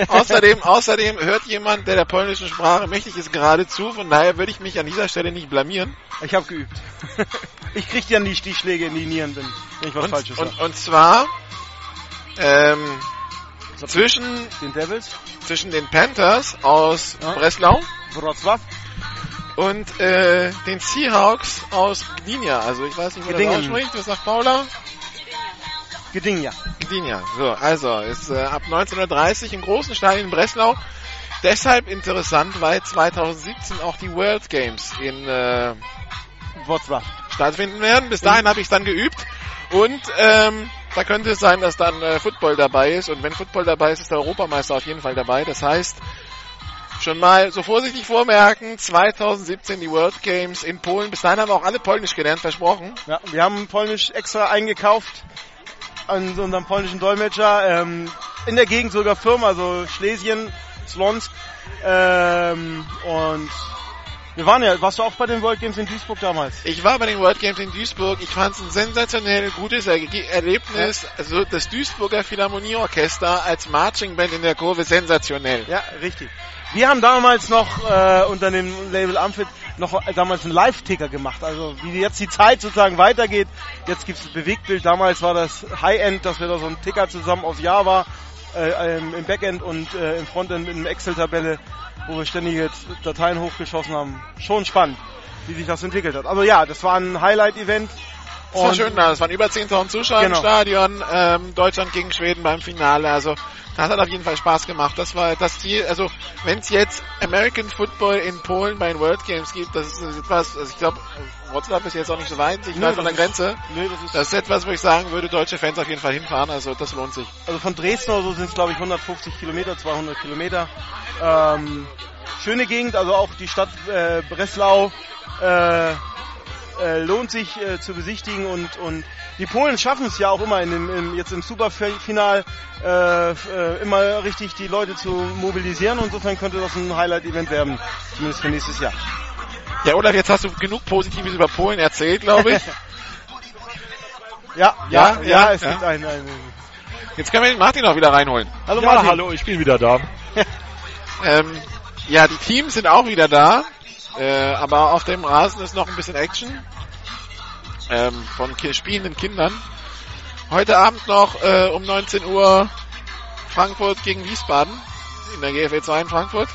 außerdem, [LAUGHS] außerdem hört jemand, der der polnischen Sprache mächtig ist, gerade zu. Von daher würde ich mich an dieser Stelle nicht blamieren. Ich habe geübt. [LAUGHS] ich krieg ja nicht die Schläge in die Nieren, wenn, wenn ich was und, Falsches sage. und, und zwar ähm, zwischen den Devils, zwischen den Panthers aus Ja. Breslau Wrocław und äh, den Seahawks aus Gdynia. Also ich weiß nicht, wie das Gedingen. ausspricht. Was sagt Paula? Gdynia. Gdynia. So, also ist äh, ab 1930 im großen Stadion in Breslau. Deshalb interessant, weil 2017 auch die World Games in äh, Wrocław stattfinden werden. Bis dahin habe ich dann geübt und ähm, da könnte es sein, dass dann äh, Football dabei ist und wenn Football dabei ist, ist der Europameister auf jeden Fall dabei. Das heißt, schon mal so vorsichtig vormerken, 2017 die World Games in Polen. Bis dahin haben wir auch alle Polnisch gelernt, versprochen. Ja, wir haben Polnisch extra eingekauft. an unserem polnischen Dolmetscher. Ähm, in der Gegend sogar Firma, also Schlesien, Slonsk. Ähm, und wir waren ja, warst du auch bei den World Games in Duisburg damals? Ich war bei den World Games in Duisburg. Ich fand es ein sensationell gutes er Erlebnis. Ja. Also das Duisburger Philharmonieorchester als Marching Band in der Kurve sensationell. Ja, richtig. Wir haben damals noch äh, unter dem Label Amphit noch damals einen Live-Ticker gemacht. Also wie jetzt die Zeit sozusagen weitergeht. Jetzt gibt es Bewegtbild. Damals war das High-End, dass wir da so einen Ticker zusammen auf Java äh, im Backend und äh, im Frontend in einer Excel-Tabelle wo wir ständig jetzt Dateien hochgeschossen haben. Schon spannend, wie sich das entwickelt hat. Also ja, das war ein Highlight-Event. Das war schön da. Es waren über 10.000 Zuschauer genau. im Stadion. Ähm, Deutschland gegen Schweden beim Finale. Also das hat auf jeden Fall Spaß gemacht. Das war das Ziel. Also wenn es jetzt American Football in Polen bei den World Games gibt, das ist etwas, also ich glaube, Wroclaw ist jetzt auch nicht so weit, ich weiß von der Grenze. Nee, das, ist das ist etwas, wo ich sagen würde, deutsche Fans auf jeden Fall hinfahren. Also das lohnt sich. Also von Dresden oder so sind es glaube ich 150 Kilometer, 200 Kilometer. Ähm, schöne Gegend, also auch die Stadt äh, Breslau. Äh, äh, lohnt sich äh, zu besichtigen und, und die Polen schaffen es ja auch immer in dem, im, jetzt im Superfinal äh, äh, immer richtig die Leute zu mobilisieren. und Insofern könnte das ein Highlight-Event werden, zumindest für nächstes Jahr. Ja, Olaf, jetzt hast du genug Positives über Polen erzählt, glaube ich. [LAUGHS] ja, ja, ja, ja, es ja. gibt einen, einen. Jetzt können wir den Martin auch wieder reinholen. Hallo ja, Martin. hallo, ich bin wieder da. [LAUGHS] ähm, ja, die Teams sind auch wieder da. Äh, aber auf dem Rasen ist noch ein bisschen Action ähm, von spielenden Kindern. Heute Abend noch äh, um 19 Uhr Frankfurt gegen Wiesbaden in der GFL 2 in Frankfurt.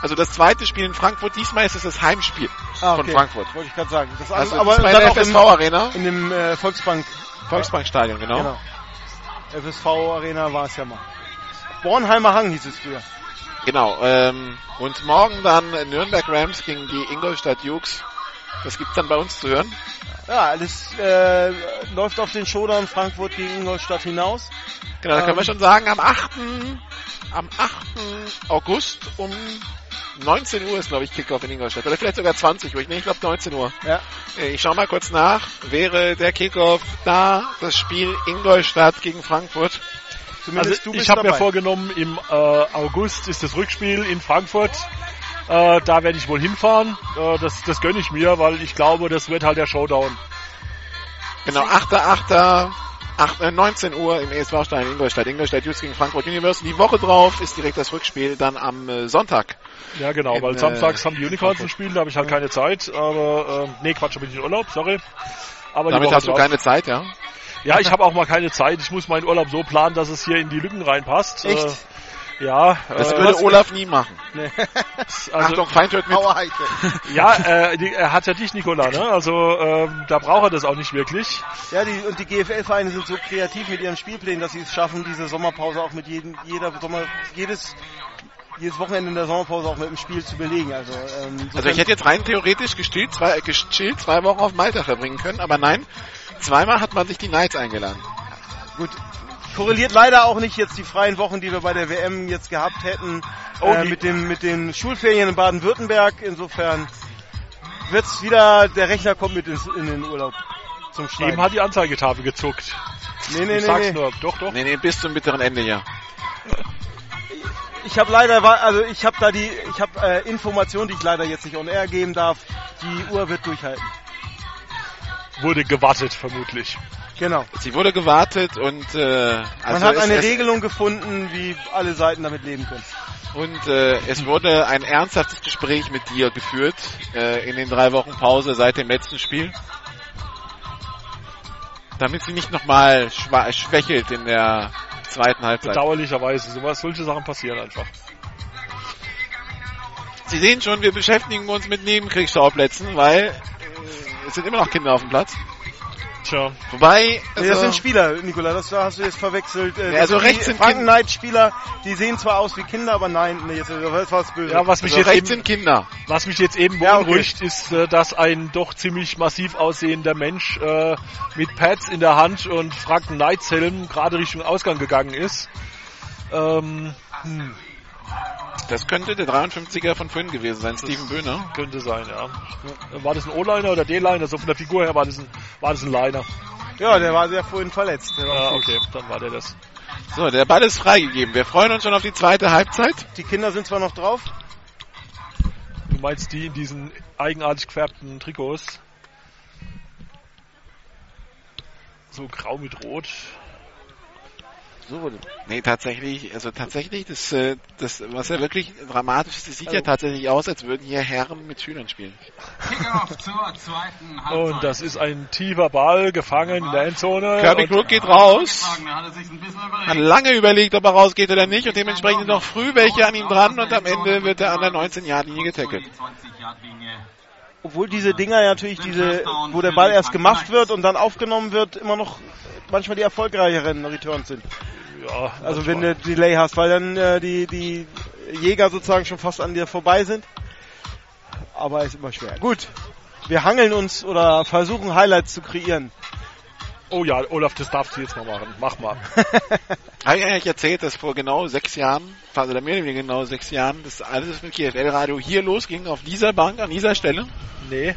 Also das zweite Spiel in Frankfurt, diesmal ist es das Heimspiel ah, okay. von Frankfurt. Wollte ich gerade sagen. Das also aber bei der FSV Arena. In dem äh, Volksbank. Volksbankstadion, genau. genau. FSV Arena war es ja mal. Bornheimer Hang hieß es früher. Genau. Ähm, und morgen dann Nürnberg Rams gegen die Ingolstadt Jukes. Das gibt's dann bei uns zu hören. Ja, alles äh, läuft auf den Showdown Frankfurt gegen Ingolstadt hinaus. Genau, da können wir ähm, schon sagen, am 8. am 8. August um 19 Uhr ist, glaube ich, Kickoff in Ingolstadt. Oder vielleicht sogar 20 Uhr. Ich, nee, ich glaube 19 Uhr. Ja. Äh, ich schau mal kurz nach. Wäre der Kickoff da, das Spiel Ingolstadt gegen Frankfurt? Zumindest also ich habe mir vorgenommen, im äh, August ist das Rückspiel in Frankfurt. Äh, da werde ich wohl hinfahren. Äh, das, das gönne ich mir, weil ich glaube, das wird halt der Showdown. Genau, 8.8. 8, 19 Uhr im ESV-Stein in Ingolstadt. Ingolstadt Youth gegen Frankfurt University. Die Woche drauf ist direkt das Rückspiel dann am äh, Sonntag. Ja, genau, in, weil äh, samstags haben die Unicorns ein Spiel, da habe ich halt keine Zeit. Aber, äh, nee, Quatsch, da bin ich in Urlaub, sorry. Aber Damit hast du drauf. keine Zeit, ja? Ja, ich habe auch mal keine Zeit. Ich muss meinen Urlaub so planen, dass es hier in die Lücken reinpasst. Echt? Äh, ja. Das äh, würde Olaf nie machen. Nee. [LAUGHS] also, Achtung, Feind hört mit. ja, äh, die, er hat ja dich, Nicola, ne? Also ähm, da braucht er das auch nicht wirklich. Ja, die, und die GFL-Vereine sind so kreativ mit ihren Spielplänen, dass sie es schaffen, diese Sommerpause auch mit jedem, jeder Sommer, jedes jedes Wochenende in der Sommerpause auch mit dem Spiel zu belegen. Also, ähm, also ich hätte jetzt rein theoretisch gestillt zwei, gestillt zwei Wochen auf Malta verbringen können, aber nein, Zweimal hat man sich die Knights eingeladen. Gut, korreliert leider auch nicht jetzt die freien Wochen, die wir bei der WM jetzt gehabt hätten, oh, äh, mit, dem, mit den Schulferien in Baden-Württemberg. Insofern wird's wieder, der Rechner kommt mit ins, in den Urlaub zum Schreiben. Eben hat die Anzeigetafel gezuckt. Nee, nee, ich nee, sag's nee. nur. Doch, doch. Nee, nee, bis zum bitteren Ende, ja. Ich habe leider, also ich habe da die, ich habe äh, Informationen, die ich leider jetzt nicht on air geben darf. Die Uhr wird durchhalten wurde gewartet, vermutlich. Genau. Sie wurde gewartet und äh, also man hat eine Regelung gefunden, wie alle Seiten damit leben können. Und äh, es wurde ein ernsthaftes Gespräch mit dir geführt äh, in den drei Wochen Pause seit dem letzten Spiel. Damit sie nicht nochmal schwächelt in der zweiten Halbzeit. Bedauerlicherweise, sowas, solche Sachen passieren einfach. Sie sehen schon, wir beschäftigen uns mit Nebenkriegsschauplätzen, weil es sind immer noch Kinder auf dem Platz. Tja. Wobei. Also das sind Spieler, Nikola, das hast du jetzt verwechselt. Äh, ja, also rechts sind Franken-Night-Spieler, die sehen zwar aus wie Kinder, aber nein, nee, jetzt, das war's böse. Ja, was mich also jetzt rechts eben, sind Kinder. Was mich jetzt eben beunruhigt, ja, okay. ist, äh, dass ein doch ziemlich massiv aussehender Mensch äh, mit Pads in der Hand und Franken-Nights-Helm gerade Richtung Ausgang gegangen ist. Ähm, hm. Das könnte der 53er von vorhin gewesen sein, Steven Böhner. Könnte sein, ja. War das ein O-Liner oder D-Liner? So von der Figur her war das ein, war das ein Liner. Ja, der war sehr vorhin verletzt. Der war Ja, okay, dann war der das. So, der Ball ist freigegeben. Wir freuen uns schon auf die zweite Halbzeit. Die Kinder sind zwar noch drauf. Du meinst die in diesen eigenartig gefärbten Trikots? So grau mit rot. So, Nee, tatsächlich, also tatsächlich, das, äh, das, was ja wirklich dramatisch ist, das sieht ja Also- tatsächlich aus, als würden hier Herren mit Schülern spielen. Kickoff zur zweiten [LAUGHS] Halbzeit. Und das ist ein tiefer Ball, gefangen in der Endzone. Kirby Crook geht raus. Hat lange überlegt, ob er rausgeht oder nicht und dementsprechend noch früh welche an ihm dran und am Ende wird er an der 19-Yard-Linie getackelt. Die 20-Yard-Linie. Obwohl diese Dinger ja natürlich diese, wo der Ball erst gemacht wird und dann aufgenommen wird, immer noch manchmal die erfolgreicheren Returns sind. Ja, Also wenn du Delay hast, weil dann äh, die, die Jäger sozusagen schon fast an dir vorbei sind. Aber ist immer schwer. Gut. Wir hangeln uns oder versuchen Highlights zu kreieren. Oh ja, Olaf, das darfst du jetzt mal machen. Mach mal. [LAUGHS] Habe ich eigentlich erzählt, dass vor genau sechs Jahren, fast oder mehr oder weniger genau sechs Jahren, das alles mit GFL Radio hier losging, auf dieser Bank, an dieser Stelle. Nee.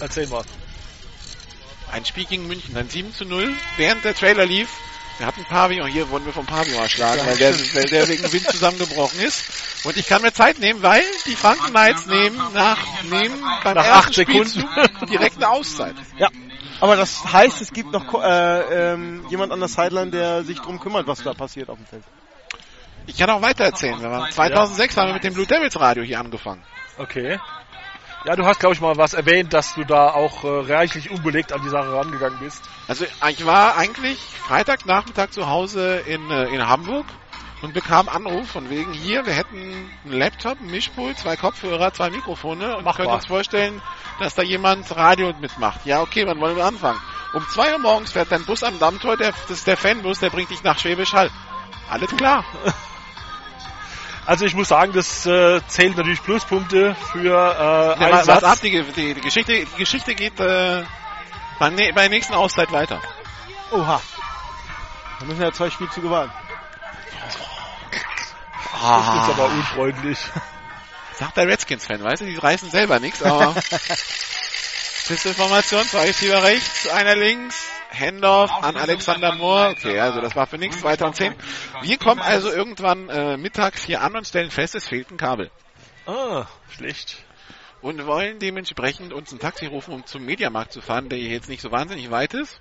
Erzähl mal. Ein Spiel gegen München, dann 7 zu 0, während der Trailer lief. Wir hatten Pavillon, hier wurden wir vom Pavillon erschlagen, Ja, weil, der, weil der wegen Wind zusammengebrochen ist. Und ich kann mir Zeit nehmen, weil die Franken Knights nehmen nach, nehmen beim Nach ersten acht Sekunden. Spielzug [LAUGHS] direkt eine Auszeit. Ja. Aber das heißt, es gibt noch ko- äh, ähm, jemand an der Sideline, der sich drum kümmert, was da passiert auf dem Feld. Ich kann auch weiter erzählen. Wir waren 2006 haben wir mit dem Blue Devils Radio hier angefangen. Okay. Ja, du hast, glaube ich, mal was erwähnt, dass du da auch äh, reichlich unbelegt an die Sache rangegangen bist. Also ich war eigentlich Freitagnachmittag zu Hause in, äh, in Hamburg und bekam Anruf von wegen hier, wir hätten einen Laptop, einen Mischpult, zwei Kopfhörer, zwei Mikrofone und Machbar. können uns vorstellen, dass da jemand Radio mitmacht. Ja, okay, wann wollen wir anfangen? Um zwei Uhr morgens fährt dein Bus am Dammtor, der, das ist der Fanbus, der bringt dich nach Schwäbisch Hall. Alles klar. [LAUGHS] Also ich muss sagen, das äh, zählt natürlich Pluspunkte für äh, Ja, was, Einsatz. was ab, die, die, die, Geschichte, die Geschichte geht äh, bei, ne, bei der nächsten Auszeit weiter. Oha. Da müssen wir ja zwei Spielzüge warten. Das ist aber unfreundlich. Sagt der Redskins-Fan, weißt du, die reißen selber nichts, aber [LAUGHS] Pistolformation, zwei Receiver rechts, einer links, Handoff an Alexander Moore. Okay, also das war für nichts, 2010. Wir kommen also irgendwann äh, mittags hier an und stellen fest, es fehlt ein Kabel. Ah, schlecht. Und wollen dementsprechend uns ein Taxi rufen, um zum Mediamarkt zu fahren, der hier jetzt nicht so wahnsinnig weit ist.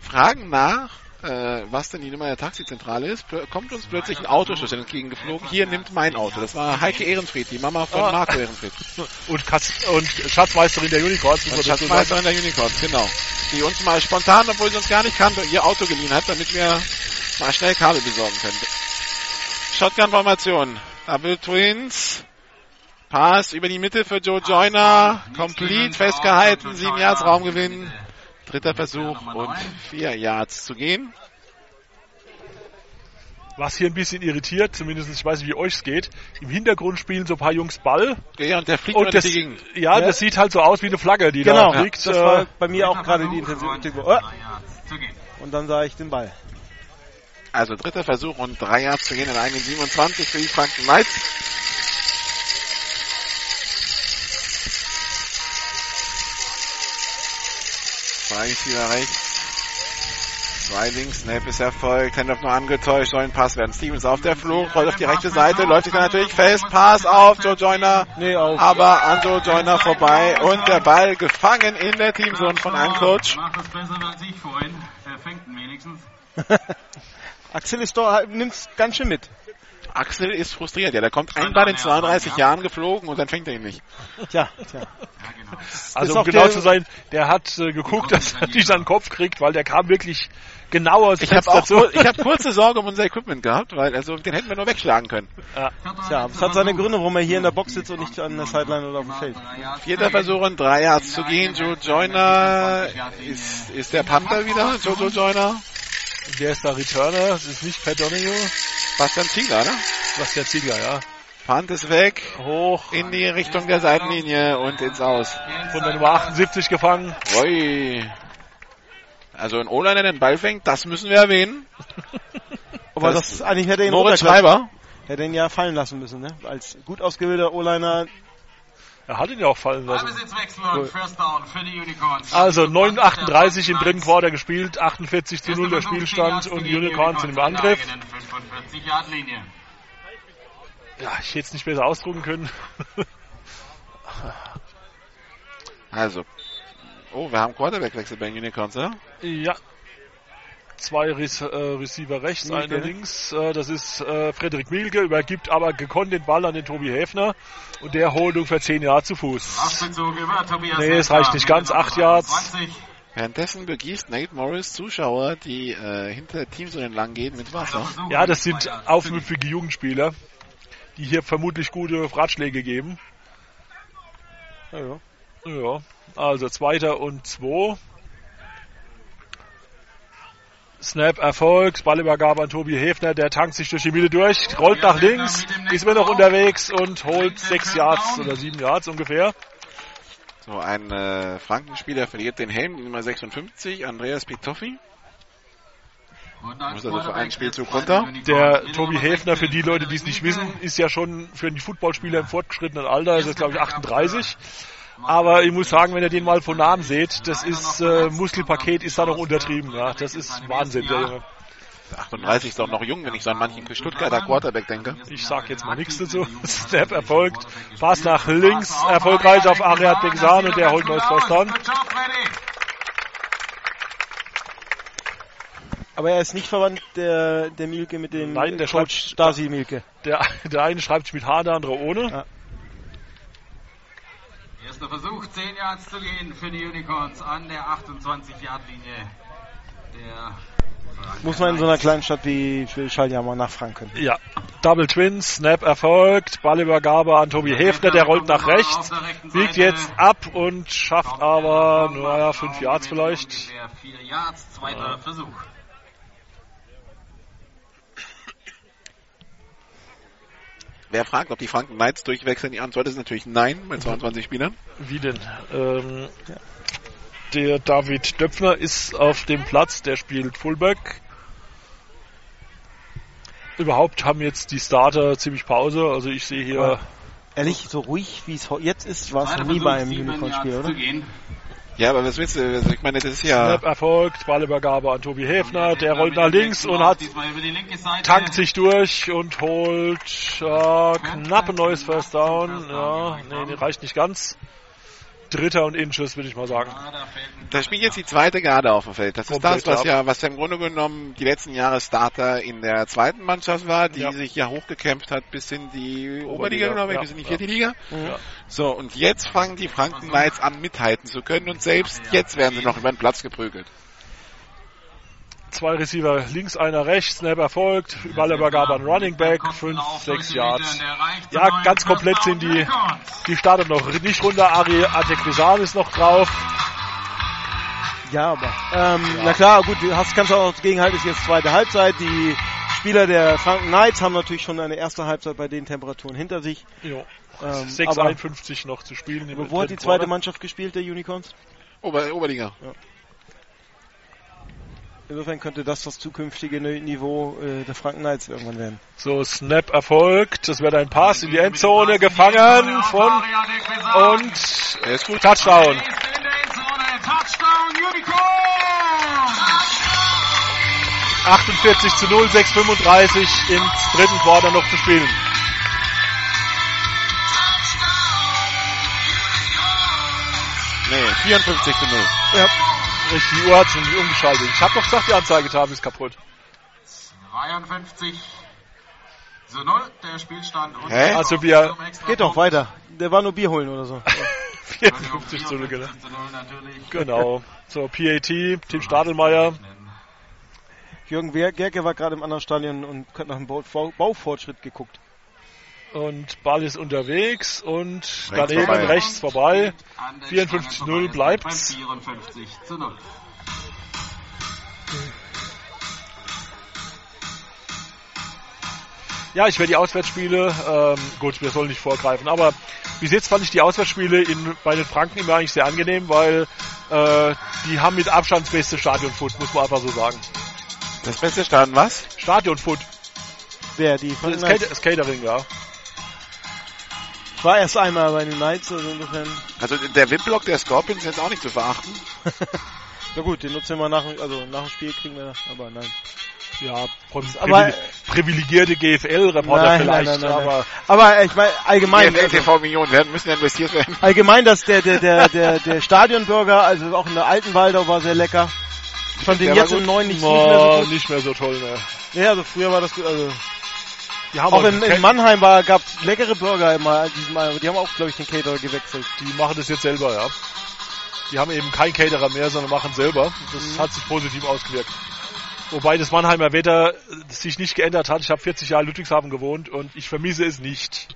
Fragen nach, äh, was denn die Nummer der Taxizentrale ist, kommt uns plötzlich ein Autoschlüssel entgegengeflogen. Hier nimmt mein Auto. Das war Heike Ehrenfried, die Mama von Ah. Marco Ehrenfried. [LAUGHS] Und, Katz, und Schatzmeisterin der Unicorns, Und. Schatzmeisterin der Unicorns, genau. Die uns mal spontan, obwohl sie uns gar nicht kannte, ihr Auto geliehen hat, damit wir mal schnell Kabel besorgen können. Shotgun-Formation. Double Twins. Pass über die Mitte für Joe Joyner. Complete, festgehalten. Sieben Yards Raumgewinn. Dritter Versuch und vier Yards zu gehen. Was hier ein bisschen irritiert, zumindest ich weiß nicht, wie euch geht. Im Hintergrund spielen so ein paar Jungs Ball. Ja, und der fliegt Und das, die Gegend. ja, Ja. das sieht halt so aus wie eine Flagge, die Genau, da fliegt. das äh, war bei mir auch gerade die Intention. Oh, und dann sah ich den Ball. Also dritter Versuch und drei Yards zu gehen in einen 27 für die Franken Knights. Zwei Receiver rechts. Zwei links. Snap ist erfolgt. Handoff noch angetäuscht. Soll ein Pass werden. Stevens auf der Flucht. Rollt auf die rechte Seite. Läuft sich dann natürlich fest. Pass auf Joe Joyner. Nee, auf. Aber an Joe Joyner vorbei. Und der Ball gefangen in der Teamzone von einem Coach. Macht das besser als ich vorhin. Er fängt ihn wenigstens. [LAUGHS] Axel ist doch, nimmt's ganz schön mit. Axel ist frustriert. Ja, da kommt ein Ball in 32 Jahren geflogen und dann fängt er ihn nicht. Tja, tja. Also Ist um auch genau der- zu sein, der hat äh, geguckt, dass er nicht an den Kopf kriegt, weil der kam wirklich genau aus Ich habe auch ich hab kurze Sorge um unser Equipment gehabt, weil also den hätten wir nur wegschlagen können. Tja, es hat seine Gründe, warum er hier in der Box sitzt und nicht an der Sideline oder auf dem Feld. Vierter Versuch und drei Yards zu gehen. Joe Joyner ist, ist der Panther wieder. Jojo Joyner. Der ist der Returner, das ist nicht Pat Donahue, Bastian Ziegler, ne? was der Ziegler, ja. Punt ist weg. Hoch In die Richtung der Seitenlinie und ins Aus. von der Nummer 78 gefangen. Ui. Also ein O-Liner den Ball fängt, das müssen wir erwähnen. [LAUGHS] Aber Das- das, eigentlich hätte ihn Moritz Schreiber. Hätte ihn ja fallen lassen müssen, ne? Als gut ausgebildeter O-Liner Er hat ihn ja auch fallen lassen. Also 9,38 im dritten Quarter gespielt, 48 zu 0 der Spielstand und die Unicorns sind im Angriff. 45 Yard Linie. Ja, ich hätte es nicht besser ausdrucken können. Also. Oh, wir haben Quarterback-Wechsel bei den Unicorns, oder? Ja. Zwei Re äh, Receiver rechts, Mielke, einer ne? links. Äh, das ist äh, Frederik Mielke, übergibt aber gekonnt den Ball an den Tobi Häfner und der holt ungefähr 10 Jahre zu Fuß. Tobias Nee, es reicht nicht ganz, der 8 Nummer Yards. 20. Währenddessen begießt Nate Morris Zuschauer, die äh, hinter Teams entlang gehen, mit Wasser. Ja, das sind aufmüpfige Jugendspieler, die hier vermutlich gute Ratschläge geben. Ja, ja. Ja, also zweiter und zwei. Snap erfolgt, Ballübergabe an Tobi Häfner, der tankt sich durch die Mitte durch, rollt nach links, ist immer noch unterwegs und holt sechs Yards oder sieben Yards ungefähr. So, ein äh, Frankenspieler verliert den Helm, die Nummer 56, Andreas Pictoffi. Muss also für einen Spielzug runter. Der Tobi Häfner, für die Leute, die es nicht wissen, ist ja schon für die Footballspieler im fortgeschrittenen Alter, ist jetzt glaube ich 38. Aber ich muss sagen, wenn ihr den mal von Namen seht, das ist, äh, Muskelpaket ist da noch untertrieben, ja. Das ist Wahnsinn, der Junge. 38 ist auch noch jung, wenn ich so an manchen Stuttgarter Quarterback denke. Ich sag jetzt mal nichts dazu. [LAUGHS] Snap erfolgt. Pass nach links, erfolgreich auf Ariad Begsan und der holt neues Down. Aber er ist nicht verwandt, der, der Mielke mit dem Nein, der Coach schreibt Stasi Mielke. Der, [LAUGHS] der eine schreibt sich mit H, der andere ohne. Ja. Erster Versuch, 10 Yards zu gehen für die Unicorns an der 28-Yard-Linie. Der Muss man in so einer kleinen Stadt wie Schall ja mal nachfragen können. Ja, Double Twins, Snap erfolgt, Ballübergabe an Tobi Häfner, der rollt nach rechts, biegt jetzt ab und schafft aber, naja, 5 Yards vielleicht. ungefähr 4 Yards, zweiter Versuch. Wer fragt, ob die Franken Knights durchwechseln, die Antwort ist natürlich nein, bei 22 Spielern. Wie denn? Ähm, der David Döpfner ist auf dem Platz, der spielt Fullback. Überhaupt haben jetzt die Starter ziemlich Pause, also ich sehe hier... Aber Ehrlich, so ruhig wie es jetzt ist, war es noch nie beim Unicorn-Spiel, oder? Ja, aber was willst du? Also ich meine, das ist ja... Snap erfolgt, Ballübergabe an Tobi Häfner, der rollt nach links und hat tankt sich durch und holt äh, knapp ein neues First Down. Ja, nee, nee, reicht nicht ganz. Dritter und Inches, würde ich mal sagen. Da spielt jetzt die zweite Garde auf dem Feld. Das ist das, was ja, was ja im Grunde genommen die letzten Jahre Starter in der zweiten Mannschaft war, die Ja. sich ja hochgekämpft hat bis in die Oberliga, Oberliga, glaube ich, ja, bis in die ja. vierte Liga. Ja. So, und jetzt fangen die Franken Knights an mithalten zu können und selbst jetzt werden sie noch über den Platz geprügelt. Zwei Receiver links, einer rechts, Snap erfolgt, Ballübergabe an Running Back, 5, 6 Yards. Ja, ganz komplett sind die, die Starter noch nicht runter. Ari Atekrisan ist noch drauf. Ja, aber. Ähm, Na klar, gut, du hast, kannst auch gegenhalten, ist jetzt zweite Halbzeit. Die Spieler der Franken Knights haben natürlich schon eine erste Halbzeit bei den Temperaturen hinter sich. Jo. Ähm, 6,51 noch zu spielen. wo hat die zweite Quarter. Mannschaft gespielt, der Unicorns? Ober, Oberliga. Insofern könnte das das zukünftige Niveau äh, der Franken Knights irgendwann werden. So, Snap erfolgt. Das wird ein Pass in die Endzone gefangen von und Touchdown. Touchdown Unicorn! 48 zu 0, 6,35 im dritten Quarter noch zu spielen. Nee, 54 zu 0. Ja. Richtig, die Uhr hat schon nicht umgeschaltet. Ich habe doch gesagt, die Anzeigetafel ist kaputt. 52 zu 0, der Spielstand. Und Hä? Also wir Geht doch weiter. Der war nur Bier holen oder so. [LAUGHS] 54 zu 0, genau. Genau. [LAUGHS] So, PAT, Team Stadelmeier. Jürgen Gerke war gerade im anderen Stadion und hat nach dem Bau Bau- Baufortschritt geguckt. Und Ball ist unterwegs und Rechts daneben vorbei. rechts vorbei. An der 54 zu Stange 0 vorbei, bleibt's. Beim 54 zu 0. Ja, ich werde die Auswärtsspiele, ähm, gut, wir sollen nicht vorgreifen, aber bis jetzt fand ich die Auswärtsspiele in, bei den Franken immer eigentlich sehr angenehm, weil äh, die haben mit Abstand das beste Stadionfoot, muss man einfach so sagen. Das beste Stadion was? Stadionfoot, Wer? Die Franken das? Cater das Catering, ja. Ich war erst einmal bei den Knights, also insofern. Also der VIP-Block der Scorpions ist jetzt auch nicht zu verachten. [LAUGHS] Na gut, den nutzen wir nach, also nach dem Spiel kriegen wir, aber nein. Ja, aber, privilegierte GFL-Reporter vielleicht, nein, nein, aber. Aber ich meine, allgemein. GFL TV Millionen werden, müssen investiert werden. [LAUGHS] Allgemein, dass der, der, der, der, der Stadionburger, also auch in der alten Waldau war sehr lecker. Ich fand den jetzt im neuen nicht, nicht mehr so gut. Nicht mehr so toll, ne. Ja, also früher war das gut, also. Die haben auch in, in Mannheim war, gab leckere Burger immer, diesmal, die haben auch, glaube ich, den Caterer gewechselt. Die machen das jetzt selber, ja. Die haben eben kein Caterer mehr, sondern machen selber. Das Mhm. hat sich positiv ausgewirkt. Wobei das Mannheimer Wetter sich nicht geändert hat. Ich habe 40 Jahre in Ludwigshafen gewohnt und ich vermisse es nicht.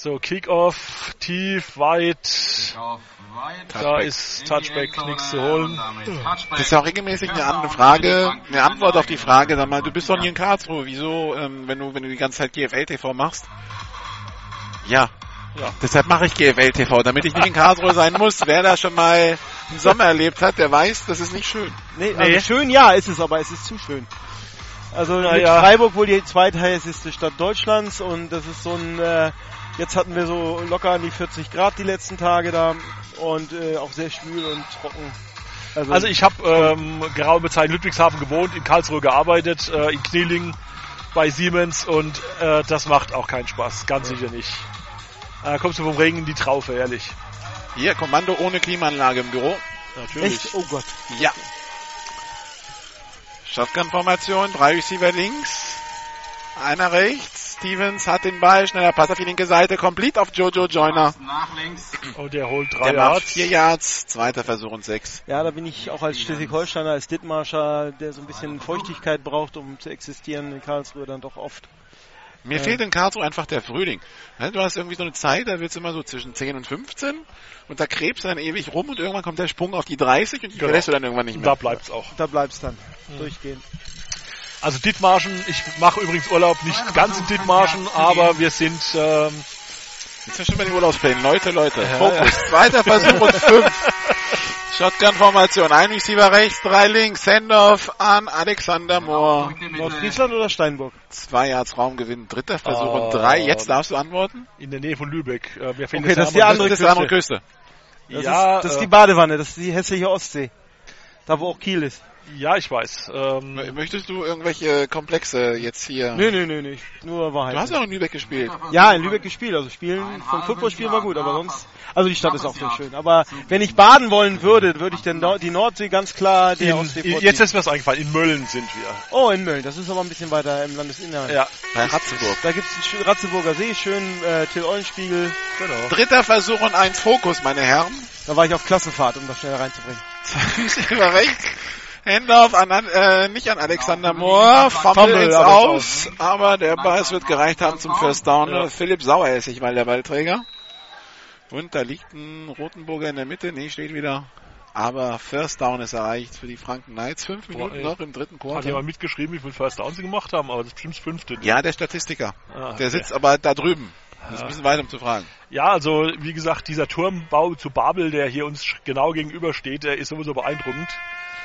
So, Kickoff, tief, weit. Da Touchback. ist Touchback, nichts zu holen. Das ist ja auch regelmäßig eine andere Frage, eine Antwort auf die Frage, sag mal, du bist doch nie in Karlsruhe, wieso, ähm, wenn du, wenn du die ganze Zeit GFL TV machst? Ja. Ja. Deshalb mache ich GFL TV, damit ich nicht in Karlsruhe sein muss. Wer da schon mal einen Sommer erlebt hat, der weiß, das ist nicht schön. Nee, also schön ja ist es, aber es ist zu schön. Also Na mit ja. Freiburg wohl die zweitheißeste Stadt Deutschlands und das ist so ein, äh, jetzt hatten wir so locker an die 40 Grad die letzten Tage da und äh, auch sehr schwül und trocken. Also ich habe ähm, geraume Zeit in Ludwigshafen gewohnt, in Karlsruhe gearbeitet, äh, in Knieling bei Siemens und äh, das macht auch keinen Spaß, ganz sicher nicht. Äh, kommst du vom Regen in die Traufe, ehrlich. Hier, Kommando ohne Klimaanlage im Büro. Natürlich. Echt? Oh Gott. Ja. Shotgun-Formation, drei Receiver links, einer rechts. Stevens hat den Ball, schneller Pass auf die linke Seite, complete auf Jojo Joyner. Nach links. Und der holt drei Der macht Yards. vier Yards, zweiter Versuch und sechs. Ja, da bin ich auch als Schleswig-Holsteiner, als Dithmarscher, der so ein bisschen Feuchtigkeit braucht, um zu existieren, in Karlsruhe dann doch oft. Mir Äh. fehlt in Karlsruhe einfach der Frühling. Du hast irgendwie so eine Zeit, da wird's immer so zwischen 10 und 15 und da krebst du dann ewig rum und irgendwann kommt der Sprung auf die 30 und die Genau. verlässt du dann irgendwann nicht mehr. da bleibt's auch. Da bleibt's dann. Durchgehend. Also Dithmarschen, ich mache übrigens Urlaub nicht ganz in Dithmarschen, aber wir sind ähm, Jetzt sind wir schon bei den Urlaubsplänen. Leute, Leute, Ja, Fokus. ja. Zweiter Versuch und fünf. [LAUGHS] Shotgun-Formation. Ein Receiver rechts, drei links. Handoff an Alexander Moore. Nordfriesland oder Steinburg? Zwei Yards Raumgewinn. Dritter Versuch Ah. und drei. Jetzt darfst du antworten. in der Nähe von Lübeck. Äh, mir Okay, das ist der die andere- andere Das ist die andere Küste. Das, Ja, ist, das ist äh, die Badewanne, das ist die hässliche Ostsee. Da wo auch Kiel ist. Ja, ich weiß. Ähm, Möchtest du irgendwelche Komplexe jetzt hier? Nö, nö, nö, nö. Nur Wahrheit. Du hast auch in Lübeck gespielt. Ja, in Lübeck gespielt. Also spielen, vom Footballspielen war gut, aber sonst. Also die Stadt ist auch sehr schön. Aber wenn ich baden wollen würde, würde ich den Nord die Nordsee ganz klar der in, Ostsee in, vorziehen. jetzt ist mir was eingefallen. In Mölln sind wir. Oh, in Mölln. Das ist aber ein bisschen weiter im Landesinneren. Ja. Bei Ratzeburg. Da gibt's einen schönen Ratzeburger See, schön äh, Till Eulenspiegel. Genau. Dritter Versuch und eins Fokus, meine Herren. Da war ich auf Klassenfahrt, um das schnell reinzubringen. Zwei [LAUGHS] Receiver Handoff an, äh, nicht an Alexander Moore. Fumble, Fumble, ins Aus. Aber der Ball es wird gereicht haben zum First Down. Ja. Philipp Saueressig war der Ballträger. Und da liegt ein Rotenburger in der Mitte. Nee, steht wieder. Aber First Down ist erreicht für die Franken Knights. Fünf Minuten ey. noch im dritten Hat Quartal. jemand mitgeschrieben, wie viel First Downs sie gemacht haben, aber das ist bestimmt das fünfte. Ja, der Statistiker. Ah, Der okay. sitzt aber da drüben. Das ist ein bisschen weit, um zu fragen. Ja, also wie gesagt, dieser Turmbau zu Babel, der hier uns genau gegenüber steht, der ist sowieso beeindruckend.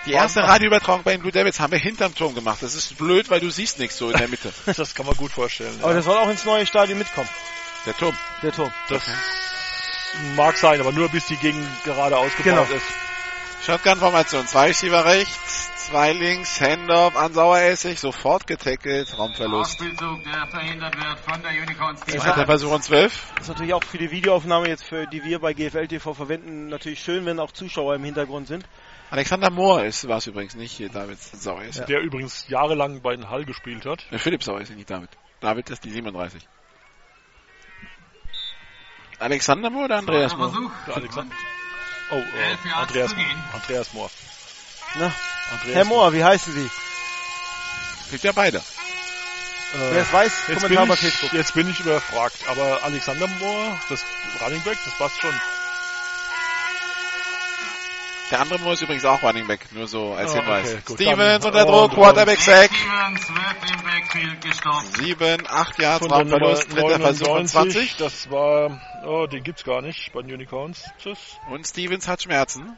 Die erste Radioübertragung bei den Blue Devils haben wir hinterm Turm gemacht. Das ist blöd, weil du siehst nichts so in der Mitte. [LAUGHS] Das kann man gut vorstellen. Aber ja. der soll auch ins neue Stadion mitkommen. Der Turm. Der Turm. Das mag sein, aber nur bis die Gegend gerade ausgebaut Genau. ist. Shotgun-Formation. Zwei Receiver rechts, zwei links, Handoff an Saueressig, sofort getackelt, Raumverlust. Ausspielzug, der verhindert wird von der Unicorns. Zweiter Versuch und zwölf. Das ist natürlich auch für die Videoaufnahme jetzt, für die wir bei GFL TV verwenden, natürlich schön, wenn auch Zuschauer im Hintergrund sind. Alexander Mohr ist, war es übrigens nicht David Saueressig. Der übrigens jahrelang bei den Hall gespielt hat. Ja. Philipp Saueressig, nicht David. David ist die 37. Alexander Mohr oder Andreas Mohr? Der Alexander. Oh, äh, Andreas. Andreas Mohr. Na, Andreas Herr Mohr, wie heißen Sie? Kriegt ja beide. Wer es weiß, Jetzt Kommentar bin, ich, Facebook. jetzt bin ich überfragt, aber Alexander Mohr, das Running Back, das passt schon. Der andere Mohr ist übrigens auch Running Back, nur so als Ah, Hinweis. okay, gut, Stevens unter Druck, und- Quarterback Sack. Stevens wird im Backfield gestoppt. Sieben, acht Yards Von der Nummer Raumverlust, dritter Versuch und 20. 99, das war, oh, den gibt's gar nicht bei den Unicorns. Tschüss. Und Stevens hat Schmerzen.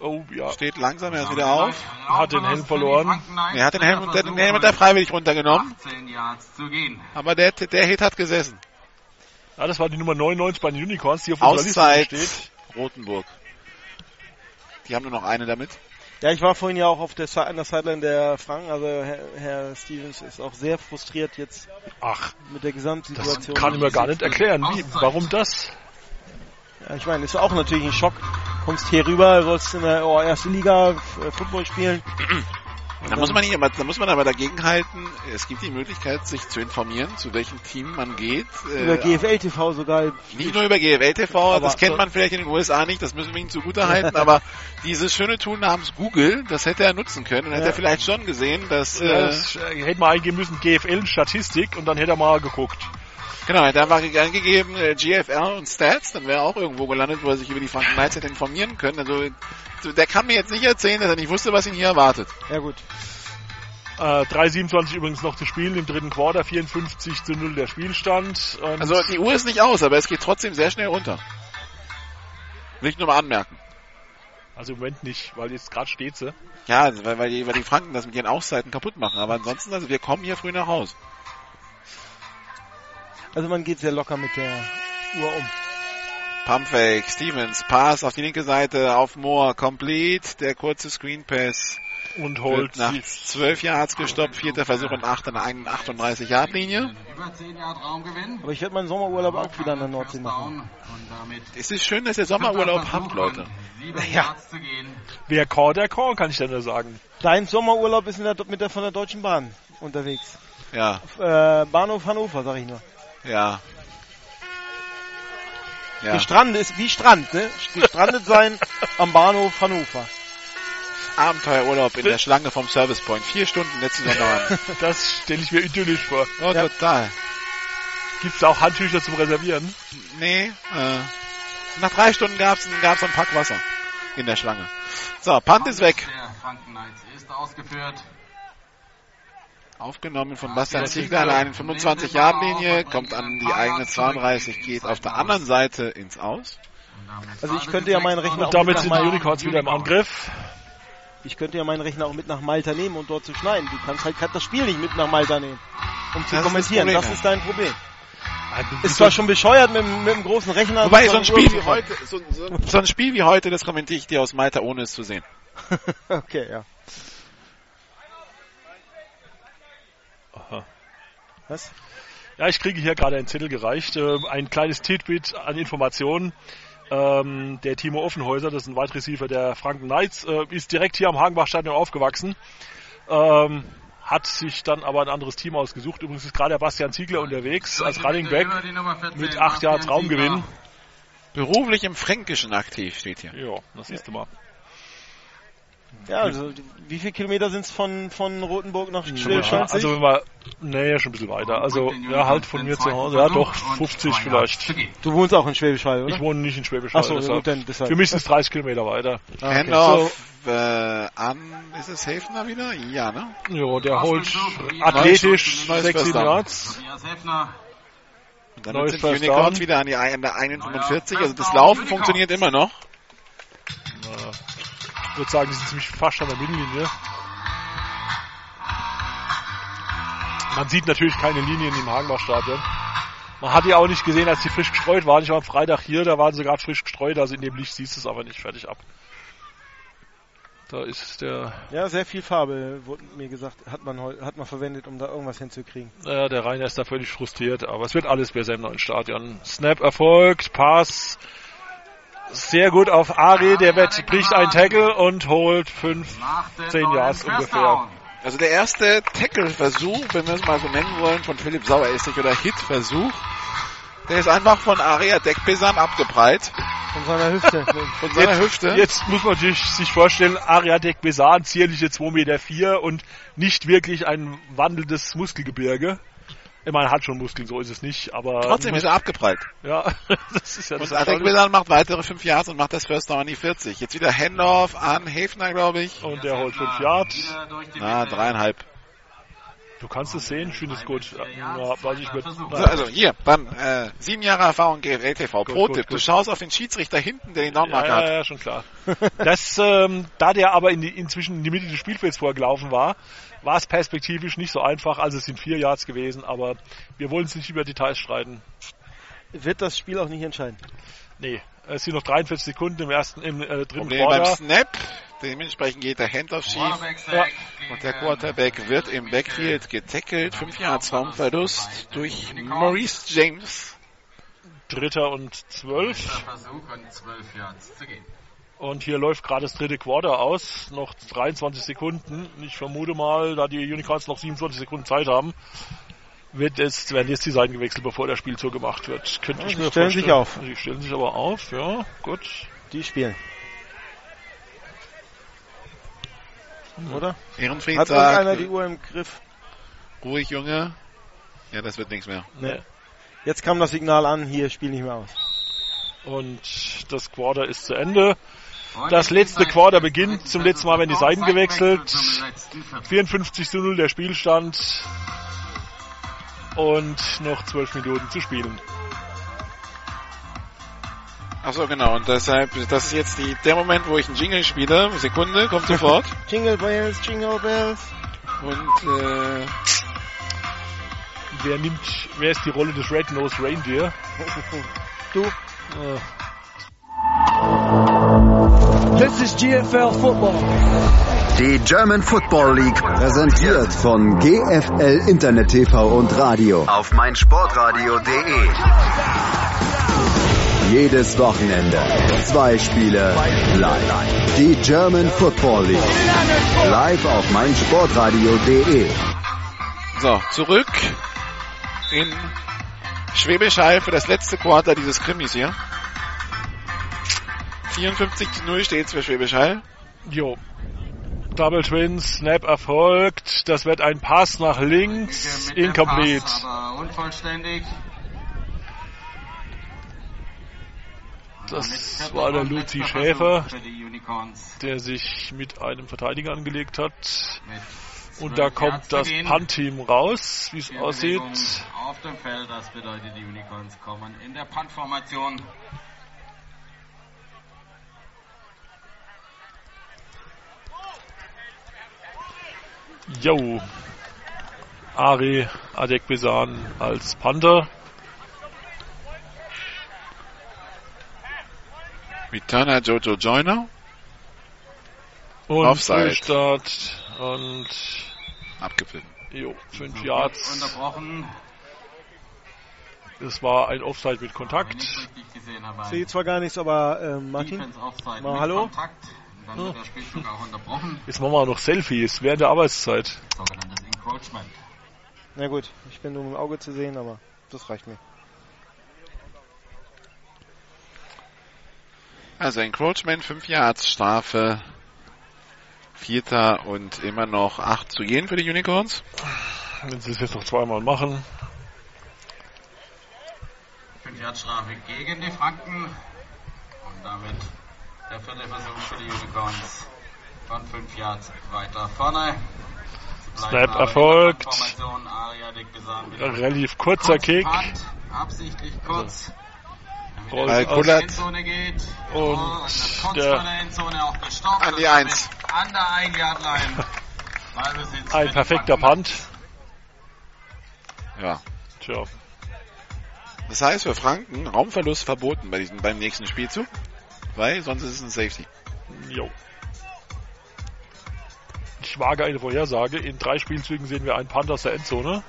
Oh, ja. Steht langsam, er ist wieder auf. Hat den Helm verloren. Er hat den Helm, der, den Helm hat er freiwillig runtergenommen. 18 Yards zu gehen. Aber der, der Hit hat gesessen. Ja, das war die Nummer 99 bei den Unicorns, die auf unserer Liste Auszeit steht. Rotenburg. Die haben nur noch eine damit. Ja, ich war vorhin ja auch auf der, an der Sideline der Franken, also Herr, Herr Stevens ist auch sehr frustriert jetzt Ach, mit der das Gesamtsituation. kann ich mir gar nicht erklären. Wie, warum das? Ja, ich meine, ist auch natürlich ein Schock. Kommst hier rüber, sollst in der oh, erste Liga Football spielen. Da muss man nicht, aber, da muss man aber dagegen halten. Es gibt die Möglichkeit, sich zu informieren, zu welchem Team man geht. Über Äh, GFL TV sogar. Nicht nur über GFL TV, das kennt man vielleicht in den USA nicht, das müssen wir ihm zugute halten, aber [LAUGHS] dieses schöne Tool namens Google, das hätte er nutzen können und hätte Ja. er vielleicht schon gesehen, dass, Äh, äh, das, äh, hätte man eingeben müssen, GFL Statistik und dann hätte er mal geguckt. Genau, hätte er einfach eingegeben, äh, GFL und Stats, dann wäre er auch irgendwo gelandet, wo er sich über die Franken Knights hätte informieren können. Also, so, der kann mir jetzt nicht erzählen, dass er nicht wusste, was ihn hier erwartet. Ja gut. Äh, 3,27 übrigens noch zu spielen im dritten Quarter, 54 zu 0 der Spielstand. Und Also, die Uhr ist nicht aus, aber es geht trotzdem sehr schnell runter. Will ich nur mal anmerken. also im Moment nicht, weil jetzt gerade steht sie. Ja, weil, weil, die, weil die Franken das mit ihren Auszeiten kaputt machen, aber ansonsten, also wir kommen hier früh nach Hause. Also man geht sehr locker mit der Uhr um. Pumpfake, Stevens, Pass auf die linke Seite, auf Moore, complete, der kurze Screen Pass. Und holt nach. 12 Yards gestoppt, vierter Versuch und 8 an der eigenen 38 Yard Linie. Über 10 Yard Raumgewinn. Aber ich werde meinen Sommerurlaub auch wieder an der Nordsee machen. Es ist schön, dass ihr Sommerurlaub habt, Leute. Ja. Wer Call, der Call, kann ich dann nur sagen. Dein Sommerurlaub ist in der, mit der, von der Deutschen Bahn unterwegs. Ja, Äh, Bahnhof Hannover, sag ich nur. Ja. Ja, Gestrandet ist wie Strand, ne? Gestrandet sein am Bahnhof Hannover. Abenteuerurlaub in der Schlange vom Service Point. Vier Stunden letzten Sommer. [LAUGHS] Das stelle ich mir idyllisch vor. Oh, Ja. total. Gibt's da auch Handtücher zum Reservieren? Nee, äh, nach drei Stunden gab's gab's ein Pack Wasser in der Schlange. So, Punt ist weg. Der Franken Knights ist ausgeführt. Aufgenommen von Bastian Ziegler an der 25 Yard Linie, kommt an die eigene 32, geht auf der anderen Seite ins Aus. Also ich könnte ja meinen Rechner auch Und damit mit nach sind Unicorns wieder im Angriff. ich könnte ja meinen Rechner auch mit nach Malta nehmen und dort zu schneiden. Du kannst halt das Spiel nicht mit nach Malta nehmen, um zu Das ist das kommentieren. Problem, das ja. ist dein Problem. Ist Ist zwar schon bescheuert mit, dem- mit dem großen Rechner. Wobei, so ein Spiel wie heute, so, so, so ein Spiel wie heute, das kommentiere ich dir aus Malta, ohne es zu sehen. [LAUGHS] okay, ja. Was? Ja, ich kriege hier gerade einen Zettel gereicht. Äh, ein kleines Titbit an Informationen. Ähm, der Timo Offenhäuser, das ist ein Wide Receiver der Franken Knights, äh, ist direkt hier am Hagenbach-Stadion aufgewachsen. Ähm, hat sich dann aber ein anderes Team ausgesucht. Übrigens ist gerade der Bastian Ziegler unterwegs als Running Back Über die Nummer 14, mit 8 Yards Bastian Raumgewinn. Ziegler. Beruflich im Fränkischen aktiv steht hier. Ja, das siehst du mal. Ja, also wie viele Kilometer sind es von, von Rotenburg nach Schwäbisch also wenn wir, nee, schon ein bisschen weiter. Also ja, halt von mir zu Hause, ja doch, 50 vielleicht. Du wohnst auch in Schwäbisch Hall, oder? Ich wohne nicht in Schwäbisch so, Hall, gut, deshalb. dann deshalb. Für mich ist es 30 Kilometer weiter. Ah, okay. Handoff äh, an, ist es Häfner wieder? Ja, ne? Ja, der holt athletisch neues 6 First Down. Yards. Und dann Neues sind Unicorns wieder an, die, an der 41, Ja, also das Laufen funktioniert immer noch. Ich würde sagen, die sind ziemlich fast an der Mittellinie. Man sieht natürlich keine Linien im Hagenbach-Stadion. Man hat die auch nicht gesehen, als die frisch gestreut waren. Ich war am Freitag hier, da waren sie gerade frisch gestreut, also in dem Licht siehst du es aber nicht fertig ab. Da ist der, Ja, sehr viel Farbe, wurde mir gesagt, hat man hat man verwendet, um da irgendwas hinzukriegen. äh, der Rainer ist da völlig frustriert, aber es wird alles besser im neuen Stadion. Snap erfolgt, Pass sehr gut auf Ari, der wird, bricht einen Tackle und holt 5, Nach der 10 neuen Yards First ungefähr. Also der erste Tackle-Versuch, wenn wir es mal so nennen wollen, von Philipp Saueressig oder Hit-Versuch, der ist einfach von Aria Deckbesan abgeprallt. Von seiner Hüfte. [LAUGHS] Von seiner Hüfte. Jetzt muss man natürlich sich vorstellen, Ariadek Besan, zierliche 2,4 Meter vier und nicht wirklich ein wandelndes Muskelgebirge. Ich meine, er hat schon Muskeln, so ist es nicht, aber... Trotzdem ist er abgeprallt. Ja, [LAUGHS] das ist ja das Und Erstaunliche. Besan macht weitere 5 Yards und macht das First Down an die 40. Jetzt wieder Handoff an Hefner, glaube ich. Und der holt 5 Yards. Na, dreieinhalb. Du kannst es sehen, es gut. Ja, weiß ich mit, So, also hier, dann äh, sieben Jahre Erfahrung GFL TV. Gut, Pro-Tipp, du schaust auf den Schiedsrichter hinten, der den Ja, Downmarker ja, hat. ja, schon klar. Das, ähm, da der aber in die, inzwischen in die Mitte des Spielfelds vorgelaufen war, war es perspektivisch nicht so einfach. Also es sind vier Yards gewesen, aber wir wollen uns nicht über Details streiten. Wird das Spiel auch nicht entscheiden. Nee, es sind noch 43 Sekunden im ersten, im äh, dritten Problem beim Quarter. Snap, dementsprechend geht der Handoff schief. Ja. Und der Quarterback wird im Backfield getackelt. Fünf Yards Raumverlust durch Maurice James. Dritter und zwölf. Versuch und 12 Yards zu gehen. Und hier läuft gerade das dritte Quarter aus. Noch 23 Sekunden. Ich vermute mal, da die Unicorns noch 27 Sekunden Zeit haben, wird jetzt, werden jetzt die Seiten gewechselt, bevor der Spielzug gemacht wird. Könnte Ja, ich sie mir stellen vorstellen. sich auf. Sie stellen sich aber auf, ja, gut. Die spielen. Oder? Ehrenfried Hat sagt, irgendeiner die Uhr im Griff? ruhig Junge. Ja, das wird nichts mehr. Nee. Jetzt kam das Signal an, hier spiel nicht mehr aus. Und das Quarter ist zu Ende. Das letzte Quarter beginnt. Zum letzten Mal werden die Seiten gewechselt. 54 zu 0 der Spielstand. Und noch 12 Minuten zu spielen. Ach so, genau. Und deshalb, das ist jetzt die, der Moment, wo ich einen Jingle spiele. Sekunde, kommt sofort. [LAUGHS] Jingle Bells, Jingle Bells. Und, äh, Wer nimmt, wer ist die Rolle des Red-Nosed Reindeer? [LAUGHS] Du. Äh, This is GFL Football. Die German Football League präsentiert von GFL Internet TV und Radio auf meinsportradio.de. Jedes Wochenende zwei Spiele live. Die German Football League live auf meinsportradio.de. so, zurück in Schwäbisch Hall für das letzte Quarter dieses Krimis hier. 54 zu 0 steht für Schwäbisch Hall. jo. Double Twin, Snap erfolgt. Das wird ein Pass nach links. Incomplete. Pass, aber unvollständig. Das war der Luzi Schäfer, der sich mit einem Verteidiger angelegt hat. Und 12 da kommt das. Punt-Team raus, wie es aussieht. Auf dem Feld, das bedeutet, die Unicorns kommen in der Punt-Formation. Jo. Ari Adekbesan als Panther. Returner Jojo Joyner. Und Offside. Start und Abgepfiffen. jo, 5 So, Yards. Unterbrochen. Es war ein Offside mit Kontakt. Nicht richtig gesehen, aber Sehe zwar gar nichts, aber äh, Martin. Mal mit hallo? Kontakt. Dann wird der Spielzug auch unterbrochen. Jetzt machen wir noch Selfies während der Arbeitszeit. Sogenanntes Encroachment. Na gut, ich bin nur im Auge zu sehen, aber das reicht mir. Also Encroachment, 5 Yards, Strafe, Vierter und immer noch 8 zu gehen für die Unicorns. Wenn sie es jetzt noch zweimal machen. 5 Yard Strafe gegen die Franken. Und damit der vierte Versuch für die Unicorns. Von 5 Yards weiter vorne. Snap erfolgt. Relativ kurzer kurz Kick. Punt. Absichtlich kurz. Damit Rollt die kullert. Endzone geht. Und und der- vor der Endzone auch gestoppt. An die und damit Eins. An der 1 Yard Line. Ein perfekter. Punt. Ja. Tja. Das heißt für Franken Raumverlust verboten bei diesem, beim nächsten Spielzug, weil sonst ist es ein Safety. Jo. Ich wage eine Vorhersage. In drei Spielzügen sehen wir einen Punt aus der Endzone.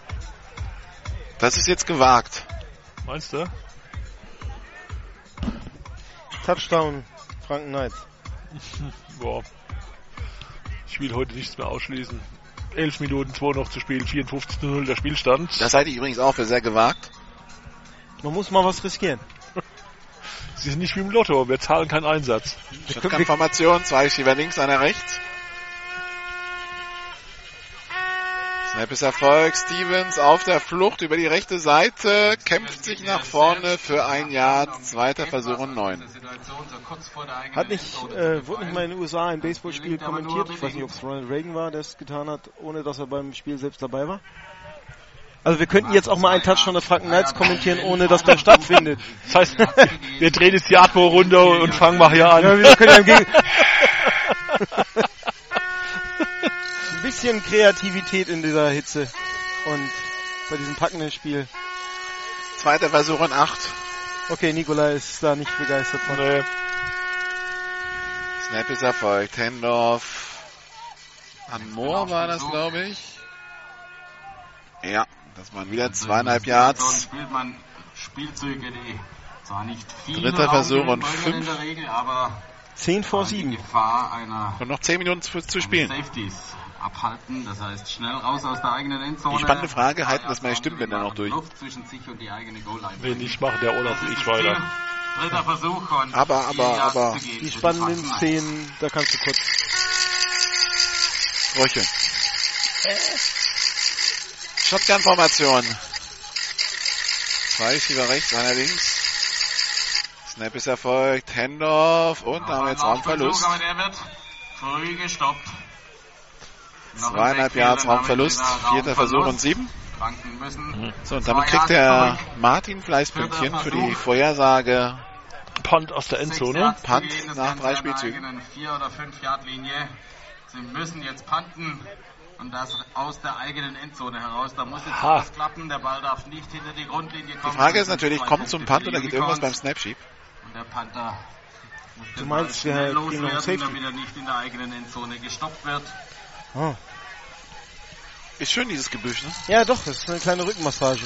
Das ist jetzt gewagt. Meinst du? Touchdown, Franken Knights. [LAUGHS] Boah. Ich will heute nichts mehr ausschließen. 11 Minuten 2 noch zu spielen, 54 zu 0 der Spielstand. Das halte ich übrigens auch für sehr gewagt. Man muss mal was riskieren. Sie sind nicht wie im Lotto, wir zahlen keinen Einsatz. Shotgun-Formation, zwei Receiver links, einer rechts. Snap ist Erfolg. Stevens auf der Flucht über die rechte Seite, kämpft sich nach vorne für ein Jahr. Zweiter Versuch und neun. Hat nicht, äh, wurde nicht mal in den USA ein Baseballspiel kommentiert? Ich weiß nicht, ob es Ronald Reagan war, der es getan hat, ohne dass er beim Spiel selbst dabei war. Also wir könnten jetzt auch mal einen Touchdown der Franken Knights kommentieren, ohne dass der stattfindet. Das heißt, wir drehen jetzt die Atmo runter und fangen mal hier an. Ja, wir können ja im Gegen Ein bisschen Kreativität in dieser Hitze und bei diesem packenden Spiel. Zweiter Versuch und acht. Okay, Nikolai ist da nicht begeistert von. Nee. Snap ist erfolgt. Hendorf an Moore war das, glaube ich. Ja, das waren wieder zweieinhalb Yards. spielt man Spielzüge, die zwar nicht viel Dritter Versuch und in fünf. der Regel, aber 10 vor die 7. Gefahr einer Und noch zehn Minuten zu, zu spielen. Safeties abhalten. Das heißt, schnell raus aus der eigenen Endzone. Die spannende Frage, halten das durch? Sich und die eigene Goal-Line. Wenn nicht, macht der Olaf und ich weiter. Dritter Versuch und Aber, aber, aber, Die spannenden. Szenen, da kannst du kurz. Brüche. Shotgun-Formation. Zwei Receiver rechts, einer links. Snap ist erfolgt. Handoff und da haben wir jetzt Raumverlust. Aber der wird früh gestoppt. Zweieinhalb Yards Raumverlust. Vierter Versuch und sieben. Müssen So, und damit kriegt der. Martin Fleißpünktchen für die. Vorhersage. Punt aus der Endzone. Punt nach drei Spielzügen. eigenen vier oder fünf Yard Linie. Sie müssen jetzt punten und das aus der eigenen Endzone heraus. Da muss jetzt alles klappen. Der Ball darf nicht hinter die Grundlinie kommen. Die Frage ist natürlich, kommt zum Punt oder geht irgendwas beim. Snapsheep? Und der Panther muss Du meinst, schnell loswerden, damit er nicht in der eigenen Endzone gestoppt wird. Oh. Ist schön, dieses Gebüsch, ne? Ja, doch, das ist eine kleine Rückenmassage.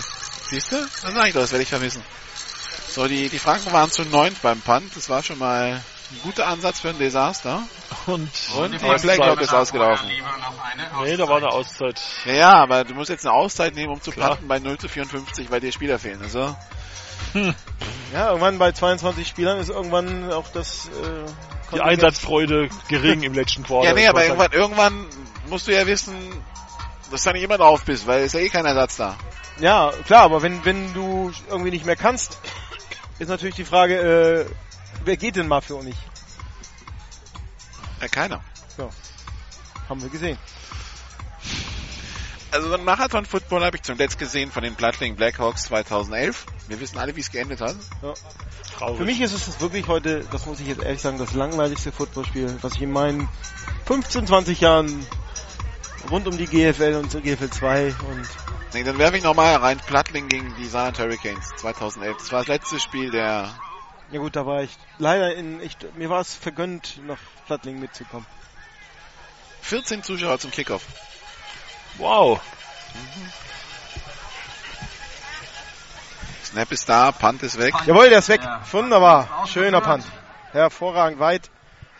Siehst du? Das sag ich doch, das werde ich vermissen. So, die, die Franken waren zu neunt beim Punt. Das war schon mal ein guter Ansatz für ein Desaster. Und, Und die Auszeit. Black Hawk ist ausgelaufen. Lieber noch eine Nee, da war eine Auszeit. Ja, ja, aber du musst jetzt eine Auszeit nehmen, um zu Klar. punten bei 0 zu 54, weil dir Spieler fehlen. Also, Ja, irgendwann bei 22 Spielern ist irgendwann auch das. Äh, Die Einsatzfreude gering im letzten [LAUGHS] Quartal. ja, nee, aber irgendwann, irgendwann musst du ja wissen, dass da nicht immer drauf bist, weil ist ja eh kein Ersatz da. Ja, klar, aber wenn, wenn du irgendwie nicht mehr kannst, ist natürlich die Frage, äh, wer geht denn mal für nicht? Ja, keiner. Haben wir gesehen. Also so ein Marathon-Football habe ich zuletzt gesehen von den Plattling Blackhawks 2011. Wir wissen alle, wie es geendet hat. Traurig. Für mich ist es wirklich heute, das muss ich jetzt ehrlich sagen, das langweiligste Footballspiel, was ich in meinen 15, 20 Jahren rund um die GFL und zur GFL 2 und Nee, dann werfe ich nochmal rein. Plattling gegen die Saarland Hurricanes 2011. Das war das letzte Spiel der... ja gut, da war ich leider in, ich, mir war es vergönnt, nach Plattling mitzukommen. 14 Zuschauer zum Kickoff. Wow. Snap ist da, Punt ist weg. Jawohl, der ist weg. Ja. Wunderbar. Schöner Punt. Hervorragend weit.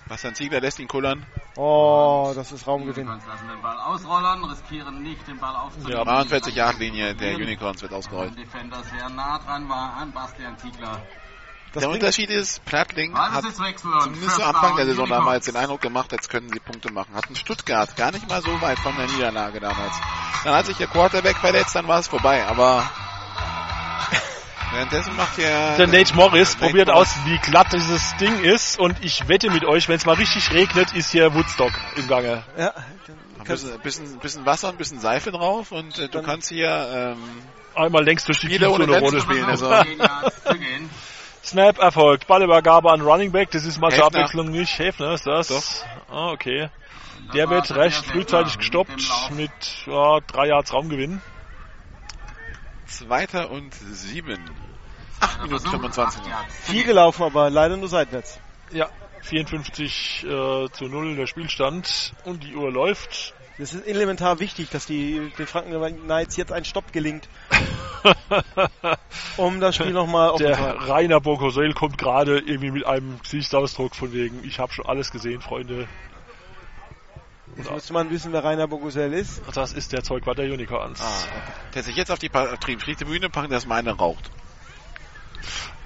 Bastian Ziegler lässt ihn kullern. Oh, das ist Raumgewinn. Unicorns lassen den Ball ausrollern, riskieren nicht, den Ball aufzunehmen. Ja, 43 Yard Linie der Unicorns wird ausgerollt. Defender sehr nah dran war an Bastian Ziegler. Das Der Unterschied ist, Plattling hat zumindest zu First Anfang der Saison damals den Eindruck gemacht, jetzt können sie Punkte machen. Hatten Stuttgart gar nicht mal so weit von der Niederlage damals. Dann hat sich der Quarterback verletzt, dann war es vorbei. Aber [LAUGHS] währenddessen macht hier Der Nate Morris Nate probiert Morris. aus, wie glatt dieses Ding ist und ich wette mit euch, wenn es mal richtig regnet, ist hier Woodstock im Gange. Ja, ein bisschen, bisschen, bisschen Wasser und ein bisschen Seife drauf und äh, du kannst hier ähm, Einmal längst durch die Spiele ohne Kiezone Grenzen Rolle spielen. spielen. Also, Snap erfolgt. Ballübergabe an Running Back. Das ist mal zur. Abwechslung nicht. Häfner ist das. Doch. Ah, okay. Der wird recht frühzeitig gestoppt mit ja, drei Yards Raumgewinn. Zweiter und sieben. 8 Minuten Versuch, 25. acht Yards zu viel gelaufen, aber leider nur seitwärts. Ja. 54 äh, zu 0 der Spielstand und die Uhr läuft. Das ist elementar wichtig, dass die, den Franken Knights jetzt ein Stopp gelingt, [LAUGHS] um das Spiel nochmal offen Der. Rainer Bokosel kommt gerade irgendwie mit einem Gesichtsausdruck von wegen, ich habe schon alles gesehen, Freunde. Jetzt müsste man wissen, wer Rainer Bogusel ist. Das ist der Zeugwart der Unicorns. Ah, der sich jetzt auf die Pa- Tribüne packt, dass meine raucht.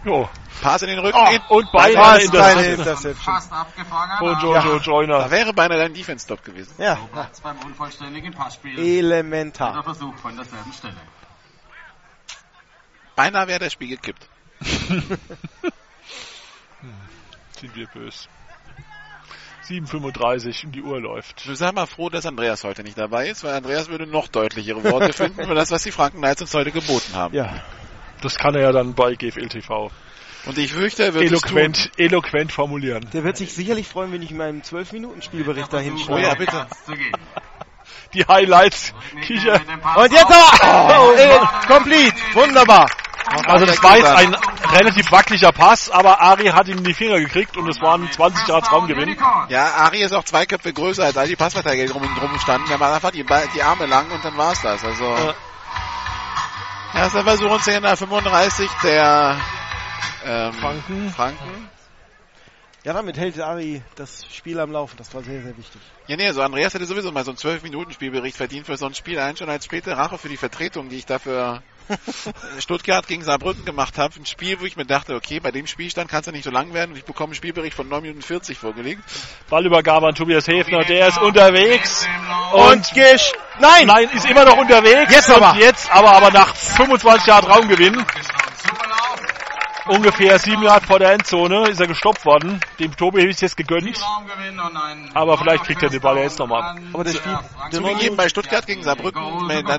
Jo. Pass in den Rücken. Oh, und beinahe in der Interception. Fast abgefangen. Und Jojo Joyner. Da wäre beinahe dein Defense-Stop gewesen. Ja, Platz beim unvollständigen Passspiel. Der elementar. Versuch von derselben Stelle. Beinahe wäre das Spiel gekippt. [LAUGHS] Sind wir böse. 7.35 und die Uhr läuft. Du sei mal froh, dass Andreas heute nicht dabei ist, weil Andreas würde noch deutlichere Worte finden für das, was die Franken Knights uns heute geboten haben. Ja. Das kann er ja dann bei GFL TV Und ich fürchte, er wird es tun. eloquent, eloquent formulieren. Der wird sich sicherlich freuen, wenn ich meinen 12-Minuten-Spielbericht dahin Oh schreibe. ja, bitte. Die Highlights, Kicher. Und jetzt aber! Oh, äh, complete! Wunderbar! Also das war jetzt ein relativ wackeliger Pass, aber Ari hat ihn in die Finger gekriegt und es waren 20 Yards Raumgewinn. Ja, Ari ist auch zwei Köpfe größer als all die Passverteidiger, die drum, drum standen. Der macht einfach die, die Arme lang und dann war's das. Also, Ja. Erster Versuch und 10 35 der ähm, Franken. Franken. Ja, damit hält Ari das Spiel am Laufen. Das war sehr, sehr wichtig. Ja, nee, also Andreas hätte sowieso mal so einen 12-Minuten-Spielbericht verdient für so ein Spiel. Allein schon als späte Rache für die Vertretung, die ich dafür [LAUGHS] Stuttgart gegen Saarbrücken gemacht habe. Ein Spiel, wo ich mir dachte, okay, bei dem Spielstand kann es ja nicht so lang werden. Und ich bekomme einen Spielbericht von 9 Minuten 40 vorgelegt. Ballübergabe an Tobias Häfner, der ist unterwegs. Und Gisch! Nein! Nein, ist immer noch unterwegs. Jetzt und aber. Jetzt aber, aber nach 25 Jahren Raumgewinn. Ungefähr sieben Jahre vor der Endzone ist er gestoppt worden. Dem Tobi ist jetzt gegönnt. Aber vielleicht kriegt er den Ball jetzt nochmal. Aber das Spiel, Zugegeben bei Stuttgart gegen Saarbrücken,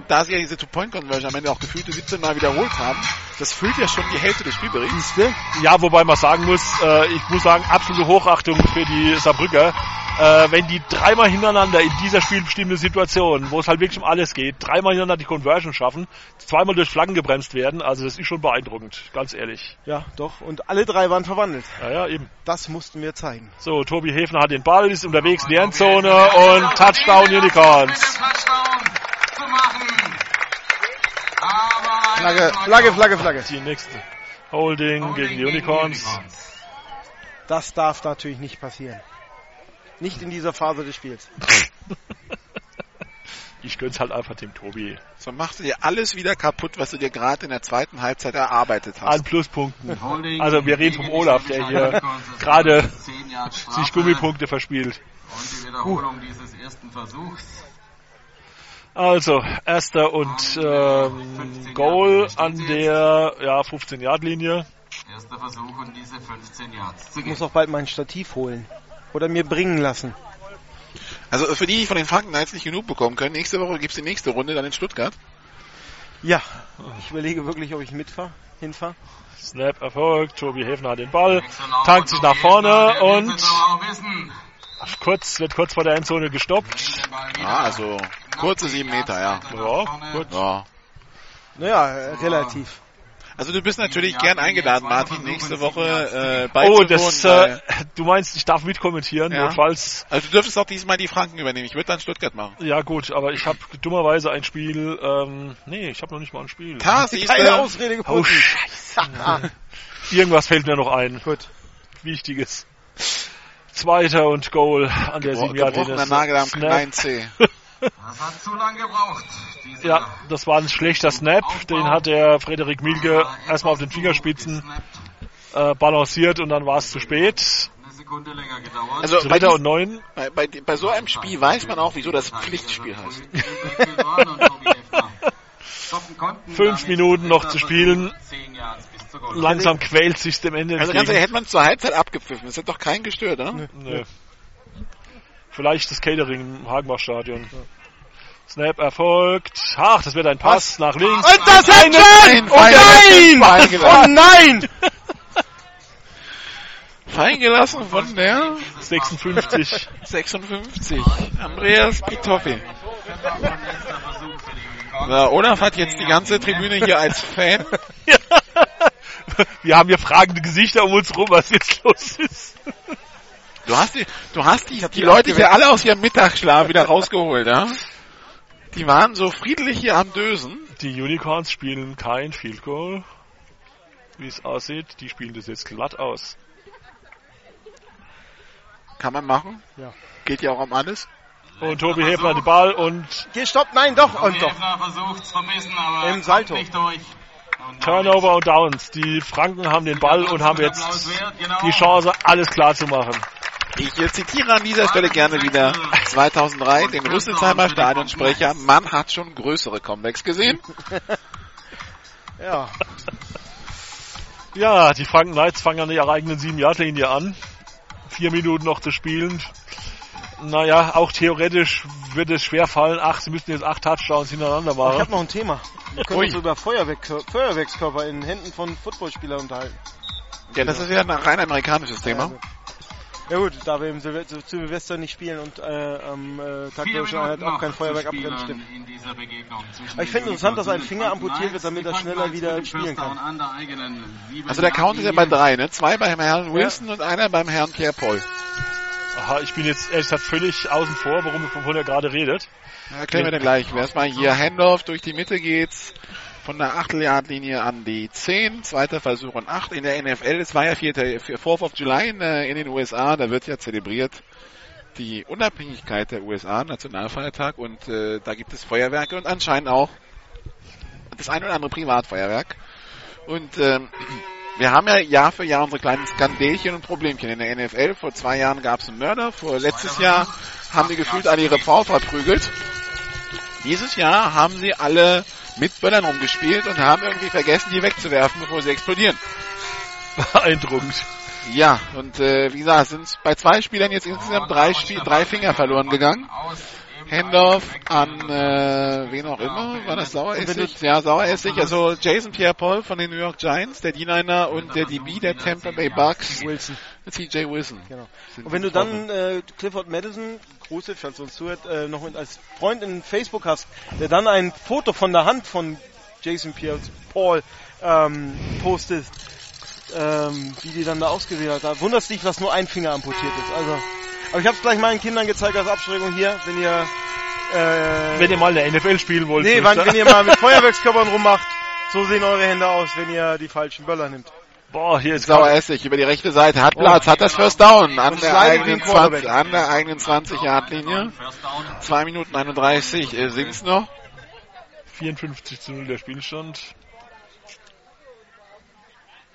da, sie ja diese Two-Point-Conversion am Ende auch gefühlte 17 Mal wiederholt haben, das füllt ja schon die Hälfte des Spielberichts. Ja, wobei man sagen muss, äh, ich muss sagen, absolute Hochachtung für die Saarbrücker. Äh, wenn die dreimal hintereinander in dieser spielbestimmenden Situation, wo es halt wirklich um alles geht, dreimal hintereinander die Conversion schaffen, zweimal durch Flaggen gebremst werden, also das ist schon beeindruckend, ganz ehrlich. Ja, doch. Und alle drei waren verwandelt. Ja, ja, eben. Das mussten wir zeigen. So, Tobi Hefner hat den Ball, ist unterwegs in die Endzone und Touchdown Unicorns. Touchdown zu machen. Aber Flagge, Flagge, Flagge, Flagge. Die nächste. Holding gegen die Unicorns. Das darf natürlich nicht passieren. Nicht in dieser Phase des Spiels. [LAUGHS] Ich gönn's halt einfach dem Tobi. So machst du dir alles wieder kaputt, was du dir gerade in der zweiten Halbzeit erarbeitet hast. An Pluspunkten. Also wir reden vom Olaf, der hier gerade sich Gummipunkte verspielt. Und die Wiederholung dieses ersten Versuchs. Also, erster und ähm, Goal an der ja, 15-Yard-Linie. Erster Versuch und diese 15 Yards. Ich muss auch bald mein Stativ holen. Oder mir bringen lassen. Also für die, die von den Franken Knights nicht genug bekommen können, nächste Woche gibt's die nächste Runde dann in Stuttgart. Ja, ich überlege wirklich, ob ich mitfahre, hinfahre. Snap erfolgt, Tobi Häfner hat den Ball, tankt sich nach vorne und kurz, wird kurz vor der Endzone gestoppt. Ah, also kurze sieben Meter, ja. Ja, gut. Ja. Naja, äh, relativ. Also du bist natürlich gern eingeladen, Martin, nächste Woche äh, Oh, beizuwohnen. das, äh, du meinst, ich darf mitkommentieren, Ja. notfalls. also du dürftest auch diesmal die Franken übernehmen. Ich würde dann Stuttgart machen. Ja gut, aber ich habe dummerweise ein Spiel, ähm, nee, ich habe noch nicht mal ein Spiel. Siehst Keine. Ausrede gefunden. Oh, scheiße. [LAUGHS] Irgendwas fällt mir noch ein. Gut. Wichtiges. Zweiter und Goal an der Gebro 7 Yard gebrochener Nagel am kleinen C. [LAUGHS] Das hat zu lange gebraucht. Diese Ja, das war ein schlechter Snap. Den hat der Frederik Milke erstmal auf den Fingerspitzen äh, balanciert und dann war es zu spät. Also bei, Dritter dies- und neun. bei, bei, bei so einem Spiel weiß man auch, wieso das Pflichtspiel heißt. [LAUGHS] Fünf Minuten noch zu spielen. Versuch, 10 Yards bis zur Goal. Langsam quält sich dem Ende Also ganz ehrlich, hätte man es zur Halbzeit abgepfiffen. Das hätte doch keinen gestört, oder? Nö. Vielleicht das Catering im Hagenbach-Stadion. Snap erfolgt. Ach, das wird ein Pass nach links. Und das Action! Oh fein nein! gelassen. Oh nein! [LAUGHS] Fein gelassen von der 56. 56. [LAUGHS] Andreas Pitoffi. So, Olaf hat jetzt die ganze Tribüne hier als Fan. [LAUGHS] Wir haben hier fragende Gesichter um uns rum, was jetzt los ist. Du hast die, du hast die, die Leute hier alle aus ihrem Mittagsschlaf wieder rausgeholt, ja? Die waren so friedlich hier am Dösen. Die Unicorns spielen kein Field Goal. Wie es aussieht, die spielen das jetzt glatt aus. Kann man machen. Ja. Geht ja auch um alles. Und Tobi Häfner den Ball und Gestoppt, nein, doch, und doch. Es verbissen, aber Im Salto. durch. Turnover und Downs. Die Franken haben den Ball und haben jetzt die Chance, alles klar zu machen. Ich zitiere an dieser Stelle gerne wieder 2003 den Rüsselsheimer Stadionsprecher. Man hat schon größere Comebacks gesehen. [LAUGHS] Ja. Ja, die Franken Knights fangen an ihrer eigenen 7-Yard-Linie an. Vier Minuten noch zu spielen. Naja, auch theoretisch wird es schwer fallen. Ach, sie müssen jetzt acht Touchdowns hintereinander Ich machen. habe noch ein Thema. Wir können Ui. uns über Feuerwerk Feuerwerkskörper in Händen von Footballspielern unterhalten. Ja, das ist ja ein rein amerikanisches Thema. Ja gut, da wir im Silve zu Silvester nicht spielen und äh, am äh, Tag der Einheit auch kein Feuerwerk abbrennen, stimmt. Aber ich finde interessant, dass ein Finger amputiert wird, damit er schneller wieder spielen kann. Also der Count ist ja bei drei, ne? Zwei beim Herrn Wilson und einer beim Herrn Pierre Paul. Aha, ich bin jetzt ehrlich gesagt völlig außen vor, warum wovon er gerade redet. Erklären wir dann gleich. Erstmal hier Handoff durch die Mitte geht's. Von der Achteljahrlinie an die 10, zweiter Versuch und 8 in der NFL. Es war ja 4. 4th of July in, äh, in den USA, da wird ja zelebriert die Unabhängigkeit der USA, Nationalfeiertag und äh, da gibt es Feuerwerke und anscheinend auch das ein oder andere Privatfeuerwerk. Und ähm, wir haben ja Jahr für Jahr unsere kleinen Skandelchen und Problemchen in der NFL. Vor zwei Jahren gab es einen Mörder, vor letztes Jahr haben die gefühlt alle ihre Frau verprügelt. Dieses Jahr haben sie alle mit Böllern rumgespielt und haben irgendwie vergessen, die wegzuwerfen, bevor sie explodieren. Beeindruckend. Ja, und äh, wie gesagt, sind bei zwei Spielern jetzt insgesamt drei, Spiel, drei Finger verloren gegangen. Handoff an äh, wen auch immer, war das Saueressig? Ja, Saueressig, also Jason Pierre-Paul von den New York Giants, der D-Liner und der DB der Tampa Bay Bucks, Wilson. CJ Wilson. Genau. Und wenn du dann äh, Clifford Madison, Grüße, falls du uns zuhört, äh, noch mit als Freund in Facebook hast, der dann ein Foto von der Hand von Jason Pierre Paul ähm, postet, ähm, wie die dann da ausgewählt hat, da wunderst dich, dass nur ein Finger amputiert ist. Also, aber ich habe es gleich meinen Kindern gezeigt als Abschreckung hier, wenn ihr äh, Wenn ihr mal in der NFL spielen wollt. nee, wann, wenn ihr mal mit [LAUGHS] Feuerwerkskörpern rummacht, so sehen eure Hände aus, wenn ihr die falschen Böller nimmt. Boah, hier ist Saueressig über die rechte Seite, hat Platz, hat das First Down an der eigenen den Quarterback. 20, an der eigenen 20 Yard Linie. 2 Minuten 31 äh, sind's noch. 54 zu 0 der Spielstand.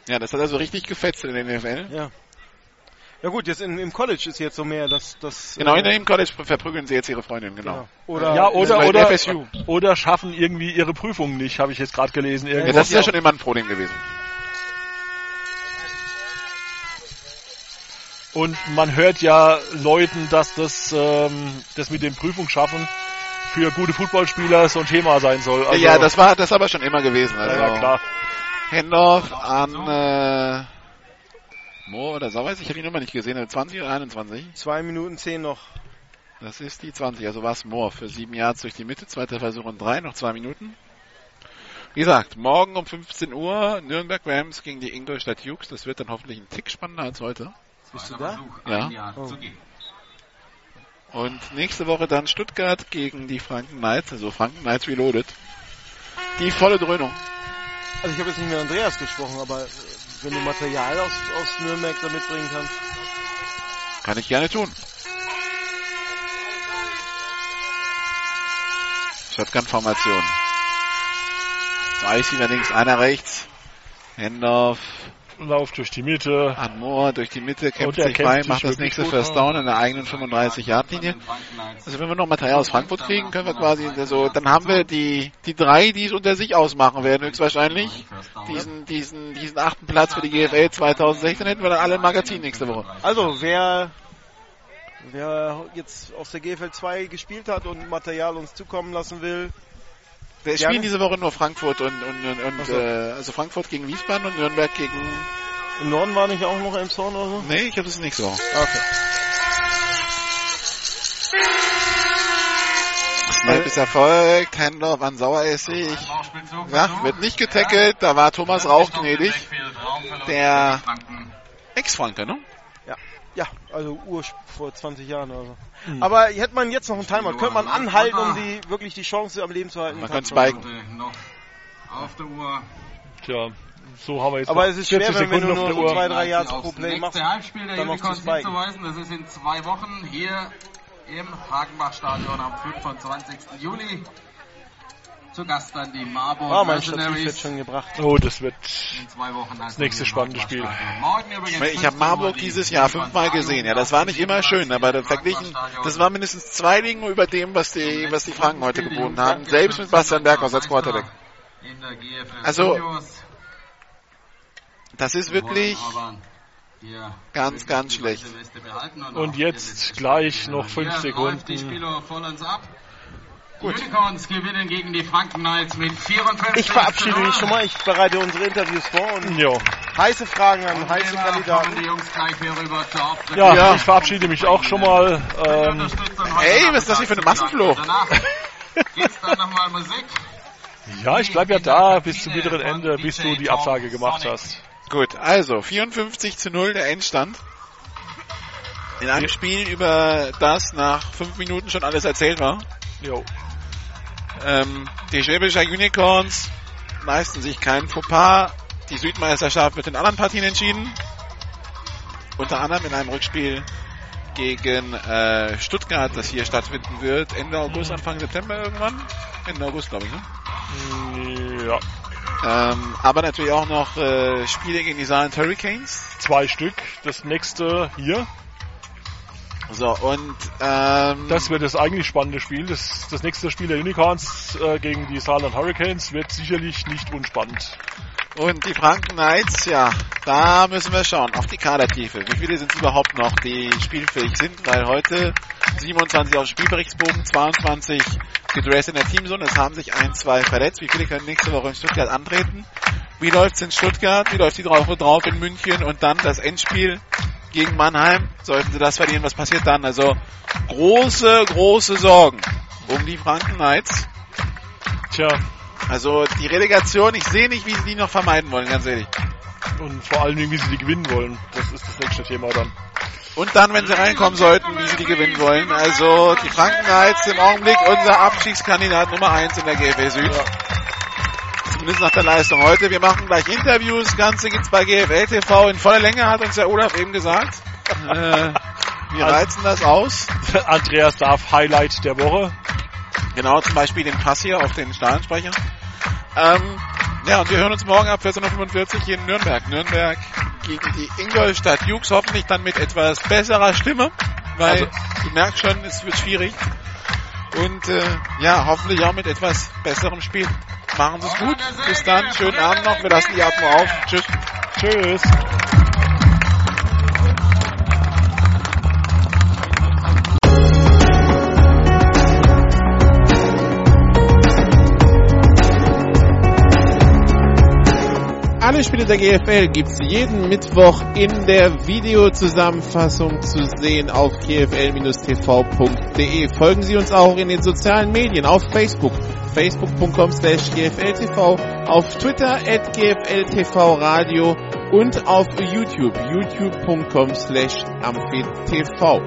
Ja, das hat also richtig gefetzt in der NFL. Ja. Ja gut, jetzt in, im College ist jetzt so mehr, dass das Genau, äh, in dem College verprügeln sie jetzt ihre Freundin, genau. Oder ja, oder, bei oder, FSU. oder schaffen irgendwie ihre Prüfungen nicht, habe ich jetzt gerade gelesen. Ja, das ist ja schon immer ein Problem gewesen. Und man hört ja Leuten, dass das, ähm, das mit dem Prüfungsschaffen für gute Footballspieler so ein Thema sein soll. Also, ja, das war das aber schon immer gewesen. Also ja, ja, klar. Handoff an äh, Moore oder Sauers, ich habe die Nummer nicht gesehen, 20 oder 21? zwei Minuten zehn noch. Das ist die 20, also war es Moore für sieben Yards durch die Mitte, zweiter Versuch und drei, noch zwei Minuten. Wie gesagt, morgen um 15 Uhr Nürnberg Rams gegen die Ingolstadt Jukes. Das wird dann hoffentlich ein Tick spannender als heute. Bist du da? Ja. Oh. Und nächste Woche dann Stuttgart gegen die Franken Knights, also Franken Knights Reloaded. Die volle Dröhnung. Also ich habe jetzt nicht mit Andreas gesprochen, aber äh, wenn du Material aus, aus Nürnberg da mitbringen kannst. Kann ich gerne tun. Shotgun-Formation. Receiver links, einer rechts. Handoff Lauf durch die Mitte. an Moore durch die Mitte, kämpft sich sich macht das nächste First. Down in der eigenen 35-Yard-Linie. Also wenn wir noch Material aus Frankfurt kriegen, können wir quasi, also dann haben wir die, die drei, die es unter sich ausmachen werden, höchstwahrscheinlich. Diesen, diesen, diesen achten Platz für die GFL 2016 hätten wir dann alle im Magazin nächste Woche. Also wer wer jetzt aus der GFL 2 gespielt hat und Material uns zukommen lassen will, Wir spielen diese Woche nur Frankfurt und, und, und, und so. äh, also Frankfurt gegen Wiesbaden und Nürnberg gegen. im Norden war nicht auch noch Elmshorn oder so? Nee, ich glaube, das nicht so. Okay. Snap ist erfolgt, Handoff an Saueressig. Ja, wird nicht getackelt, da war Thomas Rauch gnädig. Der Ex-Franke, ne? Ja, also Ur vor 20 Jahren oder so. Aber hätte man jetzt noch einen Timer, könnte man anhalten, um die wirklich die Chance am Leben zu halten. Man könnte spiken. Auf der Uhr. Tja, so haben wir jetzt Aber es ist schwer, 40 wenn, du nur der so Uhr. zwei, drei Yards pro Play machst, Halbspiel der dann noch zu spiken. hinzuweisen. Das ist in zwei Wochen hier im Hagenbach-Stadion am 25. Juli. Zu Gast dann die Marburg Oh, mein Mercenaries. wird schon gebracht. Oh, das wird In zwei Wochen das nächste spannende Spiel. Ich habe Marburg dieses Jahr fünfmal gesehen. Ja, das war nicht immer schön, aber das verglichen, das war mindestens zwei Ligen über dem, was die, was die Franken heute geboten haben. Selbst mit Bastian Berghaus als Quarterback. Also. Das ist wirklich ganz, ganz schlecht. und, jetzt gleich noch fünf Sekunden. Ab. Unicorns gewinnen gegen die Franken Knights mit 54 Ich verabschiede zu 0. mich schon mal. Ich bereite unsere Interviews vor und Jo. heiße Fragen an Und heiße Kandidaten. die Jungs gleich hier rüber zur Auftritt. Ja, Ja. ich verabschiede mich auch schon mal. Ähm, Ey, was ist das hier für eine Massenflucht? Danach geht's dann nochmal Musik. ja, ich bleib ja da bis zum bitteren Ende, bis du die Absage gemacht hast. Gut, also 54 zu 0 der Endstand. In einem Spiel, über das nach fünf Minuten schon alles erzählt war. Jo. Ähm, die Schwäbischer Unicorns leisten sich keinen Fauxpas. Die Südmeisterschaft wird in anderen Partien entschieden. Unter anderem in einem Rückspiel gegen äh, Stuttgart, das hier stattfinden wird. Ende August, Anfang September irgendwann. Ende August, glaube ich. Ne? Ja, Ähm, aber natürlich auch noch äh, Spiele gegen die Saarland Hurricanes. zwei Stück. Das nächste hier. So, und ähm, Das wird das eigentlich spannende Spiel. Das, das nächste Spiel der Unicorns äh, gegen die Saarland Hurricanes wird sicherlich nicht unspannend. Und die Franken Knights, ja, da müssen wir schauen, auf die Kadertiefe. Wie viele sind es überhaupt noch, die spielfähig sind? Weil heute 27 auf dem Spielberichtsbogen, 22 gedressed in der Teamzone, es haben sich ein, zwei verletzt. Wie viele können nächste Woche in Stuttgart antreten? Wie läuft's in Stuttgart? Wie läuft die Woche drauf in München? Und dann das Endspiel gegen Mannheim. Sollten sie das verlieren, was passiert dann? Also große, große Sorgen um die Franken Knights. Tja, Also die Relegation, ich sehe nicht, wie sie die noch vermeiden wollen, ganz ehrlich. und vor allen Dingen, wie sie die gewinnen wollen. Das ist das nächste Thema dann. Und dann, wenn sie reinkommen sollten, wie sie die gewinnen wollen. Also die Franken Knights im Augenblick unser Abstiegskandidat Nummer 1 in der GFL Süd. Zumindest nach der Leistung heute. Wir machen gleich Interviews. Ganze gibt's bei GFL TV in voller Länge, hat uns der Olaf eben gesagt. Äh, wir reizen das aus. [LAUGHS] Andreas Darf Highlight der Woche. Genau, zum Beispiel den Pass hier auf den Stahlensprecher. Ähm, ja, und wir hören uns morgen ab 14.45 Uhr hier in Nürnberg. Nürnberg gegen die Ingolstadt Jukes, hoffentlich dann mit etwas besserer Stimme, weil Also- du merkst schon, es wird schwierig. Und äh, ja, hoffentlich auch mit etwas besserem Spiel. Machen Sie es gut. Bis dann. Schönen Abend noch. Wir lassen die Atmo auf. Tschüss. Tschüss. Alle Spiele der GFL gibt's jeden Mittwoch in der Videozusammenfassung zu sehen auf gfl-tv.de. Folgen Sie uns auch in den sozialen Medien auf Facebook, facebook.com slash gfltv, auf Twitter at gfltvradio und auf YouTube, youtube.com slash amphitv.